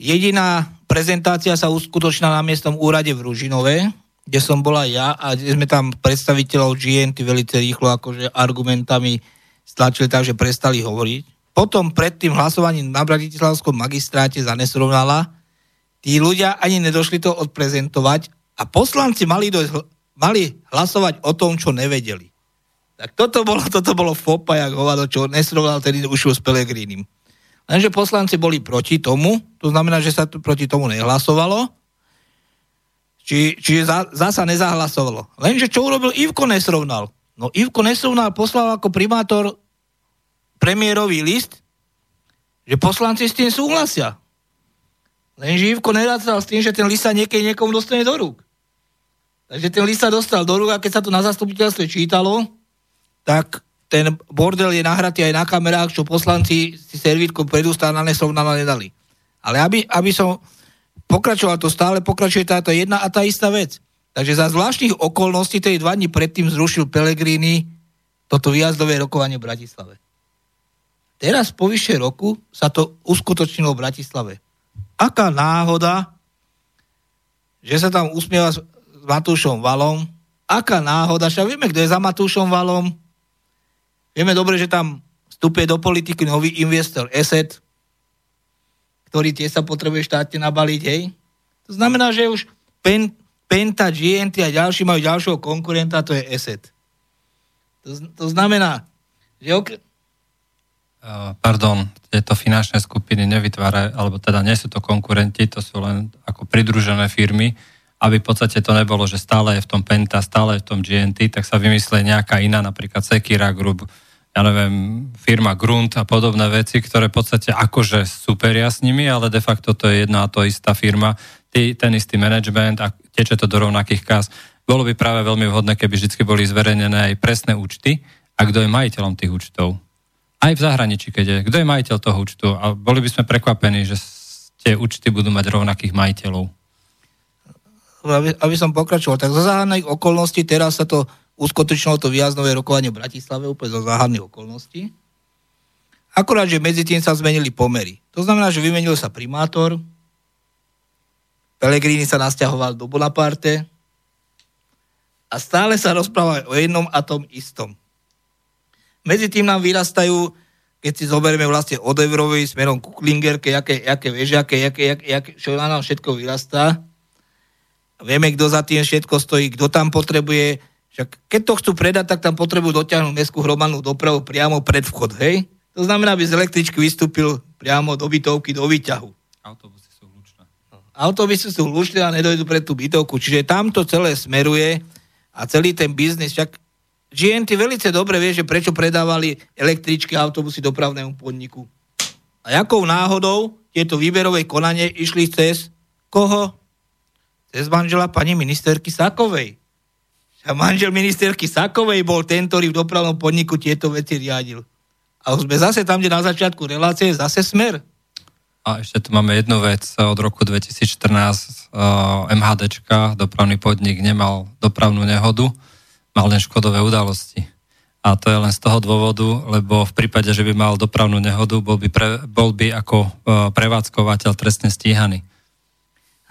Jediná prezentácia sa uskutočnila na miestnom úrade v Ružinove, kde som bola ja a kde sme tam predstaviteľov GNT veľmi rýchlo akože argumentami stlačili tak, že prestali hovoriť. Potom pred tým hlasovaním na Bratislavskom magistráte za nesrovnala, tí ľudia ani nedošli to odprezentovať a poslanci mali, dojsť, mali hlasovať o tom, čo nevedeli. Tak toto bolo, toto bolo fopa, jak hovado, čo nesrovnal tedy už s Pelegrínim. Lenže poslanci boli proti tomu, to znamená, že sa proti tomu nehlasovalo, či, čiže za, zasa nezahlasovalo. Lenže čo urobil Ivko Nesrovnal? No Ivko Nesrovnal poslal ako primátor premiérový list, že poslanci s tým súhlasia. Lenže Ivko nerátal s tým, že ten list sa niekedy niekomu dostane do rúk. Takže ten list sa dostal do rúk a keď sa to na zastupiteľstve čítalo, tak ten bordel je nahratý aj na kamerách, čo poslanci si servítko predustávnané srovnala nedali. Ale aby, aby som pokračoval, to stále pokračuje táto jedna a tá istá vec. Takže za zvláštnych okolností tej dva dní predtým zrušil Pelegrini toto výjazdové rokovanie v Bratislave. Teraz po vyššie roku sa to uskutočnilo v Bratislave. Aká náhoda, že sa tam usmieva s Matúšom Valom, aká náhoda, však vieme, kto je za Matúšom Valom, vieme dobre, že tam vstupuje do politiky nový investor Asset, ktorý tie sa potrebuje štátne nabaliť, hej. To znamená, že už Pen, Penta, GNT a ďalší majú ďalšieho konkurenta, to je Asset. To, to znamená, že ok... Pardon, tieto finančné skupiny nevytvárajú, alebo teda nie sú to konkurenti, to sú len ako pridružené firmy, aby v podstate to nebolo, že stále je v tom Penta, stále je v tom GNT, tak sa vymyslí nejaká iná, napríklad Sekira Group, ja neviem, firma Grunt a podobné veci, ktoré v podstate akože superia s nimi, ale de facto to je jedna a to istá firma, tý, ten istý management a teče to do rovnakých kás. Bolo by práve veľmi vhodné, keby vždy boli zverejnené aj presné účty a kto je majiteľom tých účtov. Aj v zahraničí, keď je. Kto je majiteľ toho účtu? A boli by sme prekvapení, že tie účty budú mať rovnakých majiteľov. Aby, aby som pokračoval, tak za záhadných okolností teraz sa to uskutočnilo to výjazdové rokovanie v Bratislave úplne zo záhadných okolností. Akurát, že medzi tým sa zmenili pomery. To znamená, že vymenil sa primátor, Pelegrini sa nasťahoval do Bonaparte a stále sa rozpráva o jednom a tom istom. Medzi tým nám vyrastajú, keď si zoberieme vlastne od Evrovej smerom ku Klingerke, jaké, jaké vežiaké, jaké, jaké, jaké, čo na nám všetko vyrastá. Vieme, kto za tým všetko stojí, kto tam potrebuje však keď to chcú predať, tak tam potrebujú dotiahnuť mestskú hromadnú dopravu priamo pred vchod, hej? To znamená, aby z električky vystúpil priamo do bytovky, do výťahu. Autobusy sú hlučné. Autobusy sú hlučné a nedojdu pred tú bytovku. Čiže tam to celé smeruje a celý ten biznis, však GNT velice dobre vie, že prečo predávali električky a autobusy dopravnému podniku. A jakou náhodou tieto výberové konanie išli cez koho? Cez manžela pani ministerky Sakovej. A manžel ministerky Sakovej bol ten, ktorý v dopravnom podniku tieto veci riadil. A už sme zase tam, kde na začiatku relácie, zase smer. A ešte tu máme jednu vec. Od roku 2014 uh, MHDčka, dopravný podnik, nemal dopravnú nehodu, mal len škodové udalosti. A to je len z toho dôvodu, lebo v prípade, že by mal dopravnú nehodu, bol by, pre, bol by ako uh, prevádzkovateľ trestne stíhaný.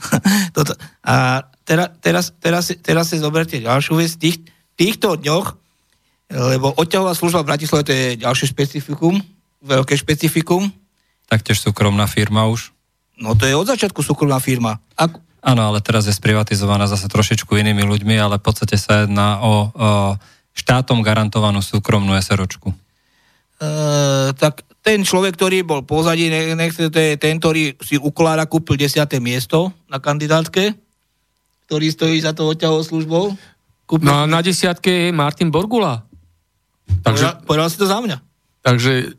Toto. A teraz, teraz, teraz, teraz si zoberte ďalšiu vec. Tých, týchto dňoch, lebo odťahová služba v Bratislave to je ďalšie špecifikum, veľké špecifikum. Taktiež súkromná firma už. No to je od začiatku súkromná firma. Ak... Áno, ale teraz je sprivatizovaná zase trošičku inými ľuďmi, ale v podstate sa jedná o, o štátom garantovanú súkromnú SROčku. E, tak ten človek, ktorý bol pozadí, nechce, to je ten, ktorý si uklára, kúpil 10. miesto na kandidátke ktorý stojí za to odťahovou službou. Kúpil... No a na desiatke je Martin Borgula. Takže, povedal, povedal si to za mňa. Takže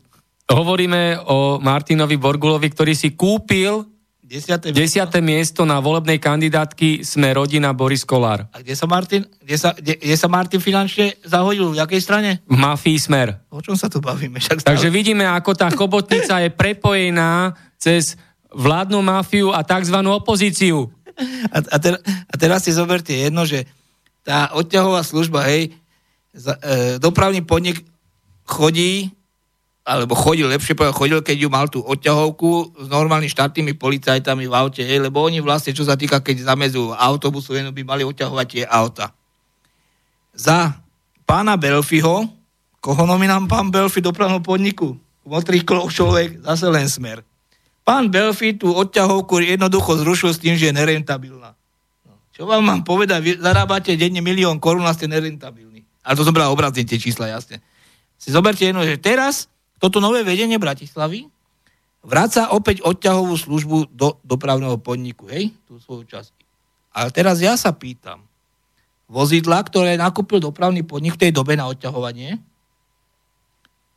hovoríme o Martinovi Borgulovi, ktorý si kúpil Desiate, desiate miesto na volebnej kandidátky Sme rodina Boris Kolár. A kde sa Martin, kde sa, kde, kde sa Martin finančne zahodil? V jakej strane? V mafii Smer. O čom sa tu bavíme? Však stále... Takže vidíme, ako tá chobotnica je prepojená cez vládnu mafiu a tzv. opozíciu. A, a, ter, a teraz si zoberte jedno, že tá odťahová služba, hej, za, e, dopravný podnik chodí, alebo chodil, lepšie povedal, chodil, keď ju mal tú odťahovku s normálnymi štátnymi policajtami v aute, hej, lebo oni vlastne, čo sa týka, keď zamezujú autobusu, jenom by mali odťahovať tie auta. Za pána Belfiho, koho nominám pán Belfi dopravnom podniku? Motrých človek, zase len smer. Pán Belfi tú odťahovku jednoducho zrušil s tým, že je nerentabilná. No, čo vám mám povedať? Vy zarábate denne milión korún a ste nerentabilní. Ale to som bral obrazne tie čísla, jasne. Si zoberte jedno, že teraz toto nové vedenie Bratislavy vráca opäť odťahovú službu do dopravného podniku, hej, tú svoju časť. Ale teraz ja sa pýtam, vozidla, ktoré nakúpil dopravný podnik v tej dobe na odťahovanie,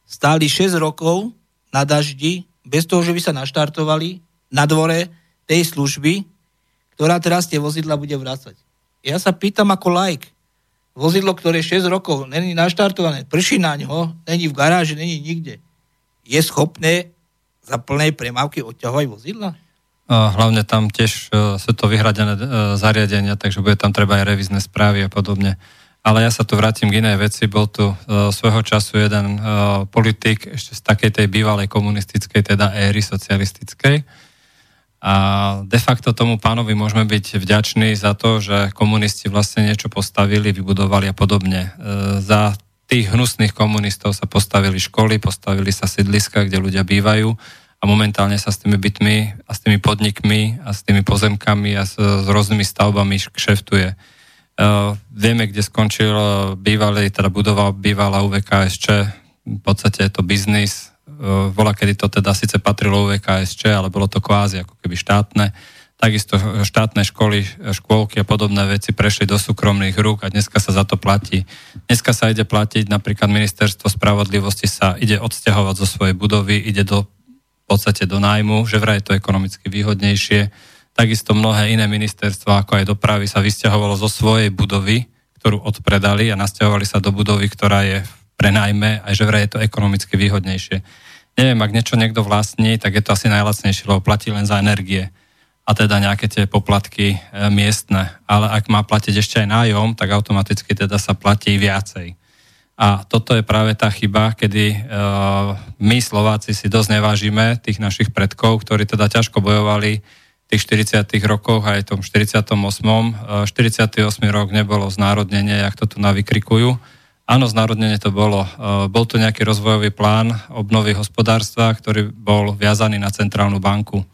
stáli 6 rokov na daždi bez toho, že by sa naštartovali na dvore tej služby, ktorá teraz tie vozidla bude vrácať. Ja sa pýtam ako like. Vozidlo, ktoré 6 rokov není naštartované, prší na ňo, není v garáži, není nikde. Je schopné za plnej premávky odťahovať vozidla? Hlavne tam tiež e, sú to vyhradené e, zariadenia, takže bude tam treba aj revizné správy a podobne. Ale ja sa tu vrátim k inej veci. Bol tu uh, svojho času jeden politik ešte z takej tej bývalej komunistickej, teda éry socialistickej. A de facto tomu pánovi môžeme byť vďační za to, že komunisti vlastne niečo postavili, vybudovali a podobne. Za tých hnusných komunistov sa postavili školy, postavili sa sídliska, kde ľudia bývajú a momentálne sa s tými bytmi a s tými podnikmi a s tými pozemkami a s, s rôznymi stavbami kšeftuje. Uh, vieme, kde skončil bývalý, teda budova bývalá UVKSČ, v podstate je to biznis, uh, bola kedy to teda síce patrilo UVKSČ, ale bolo to kvázi ako keby štátne. Takisto štátne školy, škôlky a podobné veci prešli do súkromných rúk a dneska sa za to platí. Dneska sa ide platiť, napríklad ministerstvo spravodlivosti sa ide odsťahovať zo svojej budovy, ide do, v podstate do nájmu, že vraj je to ekonomicky výhodnejšie Takisto mnohé iné ministerstva, ako aj dopravy, sa vysťahovalo zo svojej budovy, ktorú odpredali a nasťahovali sa do budovy, ktorá je pre najmä, aj že vraj je to ekonomicky výhodnejšie. Neviem, ak niečo niekto vlastní, tak je to asi najlacnejšie, lebo platí len za energie a teda nejaké tie poplatky e, miestne. Ale ak má platiť ešte aj nájom, tak automaticky teda sa platí viacej. A toto je práve tá chyba, kedy e, my Slováci si dosť nevážime tých našich predkov, ktorí teda ťažko bojovali tých 40 rokoch aj tom 48. 48. rok nebolo znárodnenie, jak to tu navykrikujú. Áno, znárodnenie to bolo. E, bol to nejaký rozvojový plán obnovy hospodárstva, ktorý bol viazaný na centrálnu banku.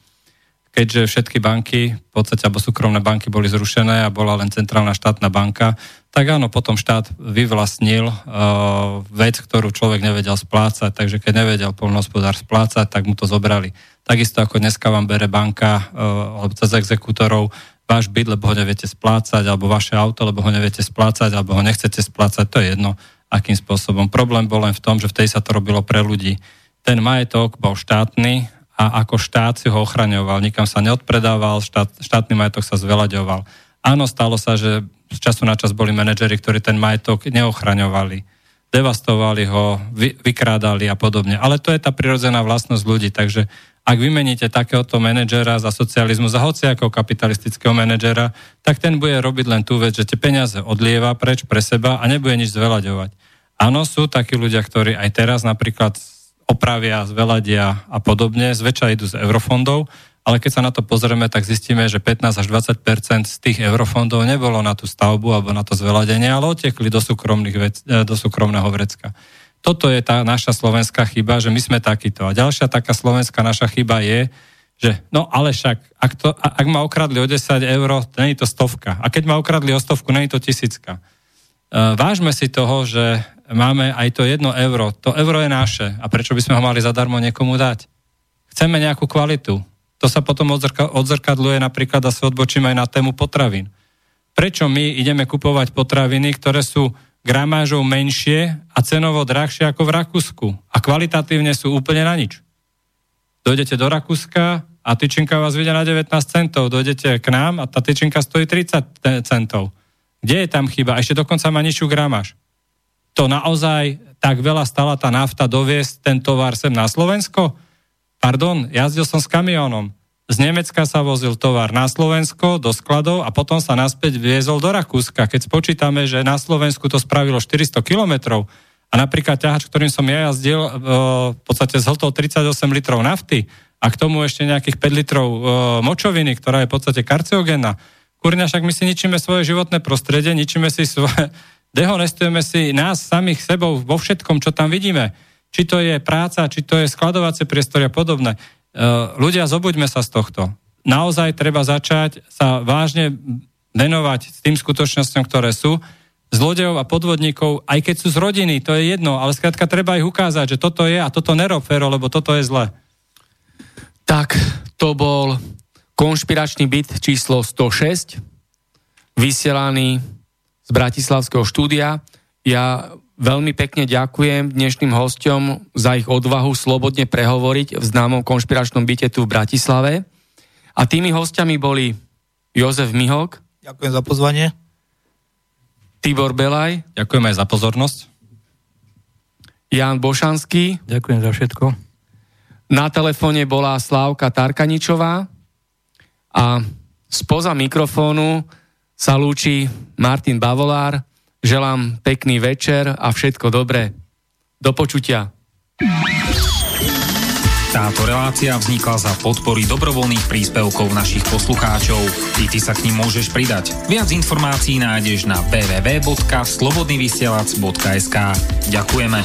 Keďže všetky banky, v podstate, alebo súkromné banky boli zrušené a bola len centrálna štátna banka, tak áno, potom štát vyvlastnil uh, vec, ktorú človek nevedel splácať, takže keď nevedel polnohospodár splácať, tak mu to zobrali. Takisto ako dneska vám bere banka uh, alebo cez exekútorov váš byt, lebo ho neviete splácať, alebo vaše auto, lebo ho neviete splácať, alebo ho nechcete splácať, to je jedno, akým spôsobom. Problém bol len v tom, že v tej sa to robilo pre ľudí. Ten majetok bol štátny a ako štát si ho ochraňoval, nikam sa neodpredával, štát, štátny majetok sa zvelaďoval. Áno, stalo sa, že z času na čas boli manažeri, ktorí ten majetok neochraňovali devastovali ho, vy, vykrádali a podobne. Ale to je tá prirodzená vlastnosť ľudí, takže ak vymeníte takéhoto manažera za socializmu, za hociakého kapitalistického manažera, tak ten bude robiť len tú vec, že tie peniaze odlieva preč pre seba a nebude nič zvelaďovať. Áno, sú takí ľudia, ktorí aj teraz napríklad opravia, zveladia a podobne, zväčša idú z eurofondov, ale keď sa na to pozrieme, tak zistíme, že 15 až 20% z tých eurofondov nebolo na tú stavbu alebo na to zveladenie, ale otekli do, vec, e, do súkromného vrecka. Toto je tá naša slovenská chyba, že my sme takíto. A ďalšia taká slovenská naša chyba je, že no ale však, ak, to, ak ma okradli o 10 eur, nie je to stovka. A keď ma okradli o stovku, nie je to tisícka. E, vážme si toho, že máme aj to jedno euro. To euro je naše. A prečo by sme ho mali zadarmo niekomu dať? Chceme nejakú kvalitu. To sa potom odzrkadluje napríklad a sa odbočím aj na tému potravín. Prečo my ideme kupovať potraviny, ktoré sú gramážou menšie a cenovo drahšie ako v Rakúsku. A kvalitatívne sú úplne na nič. Dojdete do Rakúska a tyčinka vás vidia na 19 centov. Dojdete k nám a tá tyčinka stojí 30 centov. Kde je tam chyba? Ešte dokonca má nižšiu gramáž. To naozaj tak veľa stala tá nafta doviesť ten tovar sem na Slovensko? Pardon, jazdil som s kamionom. Z Nemecka sa vozil tovar na Slovensko do skladov a potom sa naspäť viezol do Rakúska. Keď spočítame, že na Slovensku to spravilo 400 kilometrov a napríklad ťahač, ktorým som ja jazdil, e, v podstate zhltol 38 litrov nafty a k tomu ešte nejakých 5 litrov e, močoviny, ktorá je v podstate karciogénna. Kurňa, však my si ničíme svoje životné prostredie, ničíme si svoje, dehonestujeme si nás samých sebou vo všetkom, čo tam vidíme. Či to je práca, či to je skladovacie priestory a podobné. E, ľudia, zobuďme sa z tohto. Naozaj treba začať sa vážne venovať tým skutočnosťom, ktoré sú, zlodejov a podvodníkov, aj keď sú z rodiny, to je jedno, ale skrátka treba ich ukázať, že toto je a toto nerob, Fero, lebo toto je zle. Tak, to bol konšpiračný byt číslo 106, vysielaný z Bratislavského štúdia. Ja Veľmi pekne ďakujem dnešným hostom za ich odvahu slobodne prehovoriť v známom konšpiračnom byte tu v Bratislave. A tými hostiami boli Jozef Mihok. Ďakujem za pozvanie. Tibor Belaj. Ďakujem aj za pozornosť. Jan Bošanský. Ďakujem za všetko. Na telefóne bola Slávka Tarkaničová a spoza mikrofónu sa lúči Martin Bavolár. Želám pekný večer a všetko dobré. Do počutia. Táto relácia vznikla za podpory dobrovoľných príspevkov našich poslucháčov. I ty sa k ním môžeš pridať. Viac informácií nájdeš na www.slobodnyvysielac.sk Ďakujeme.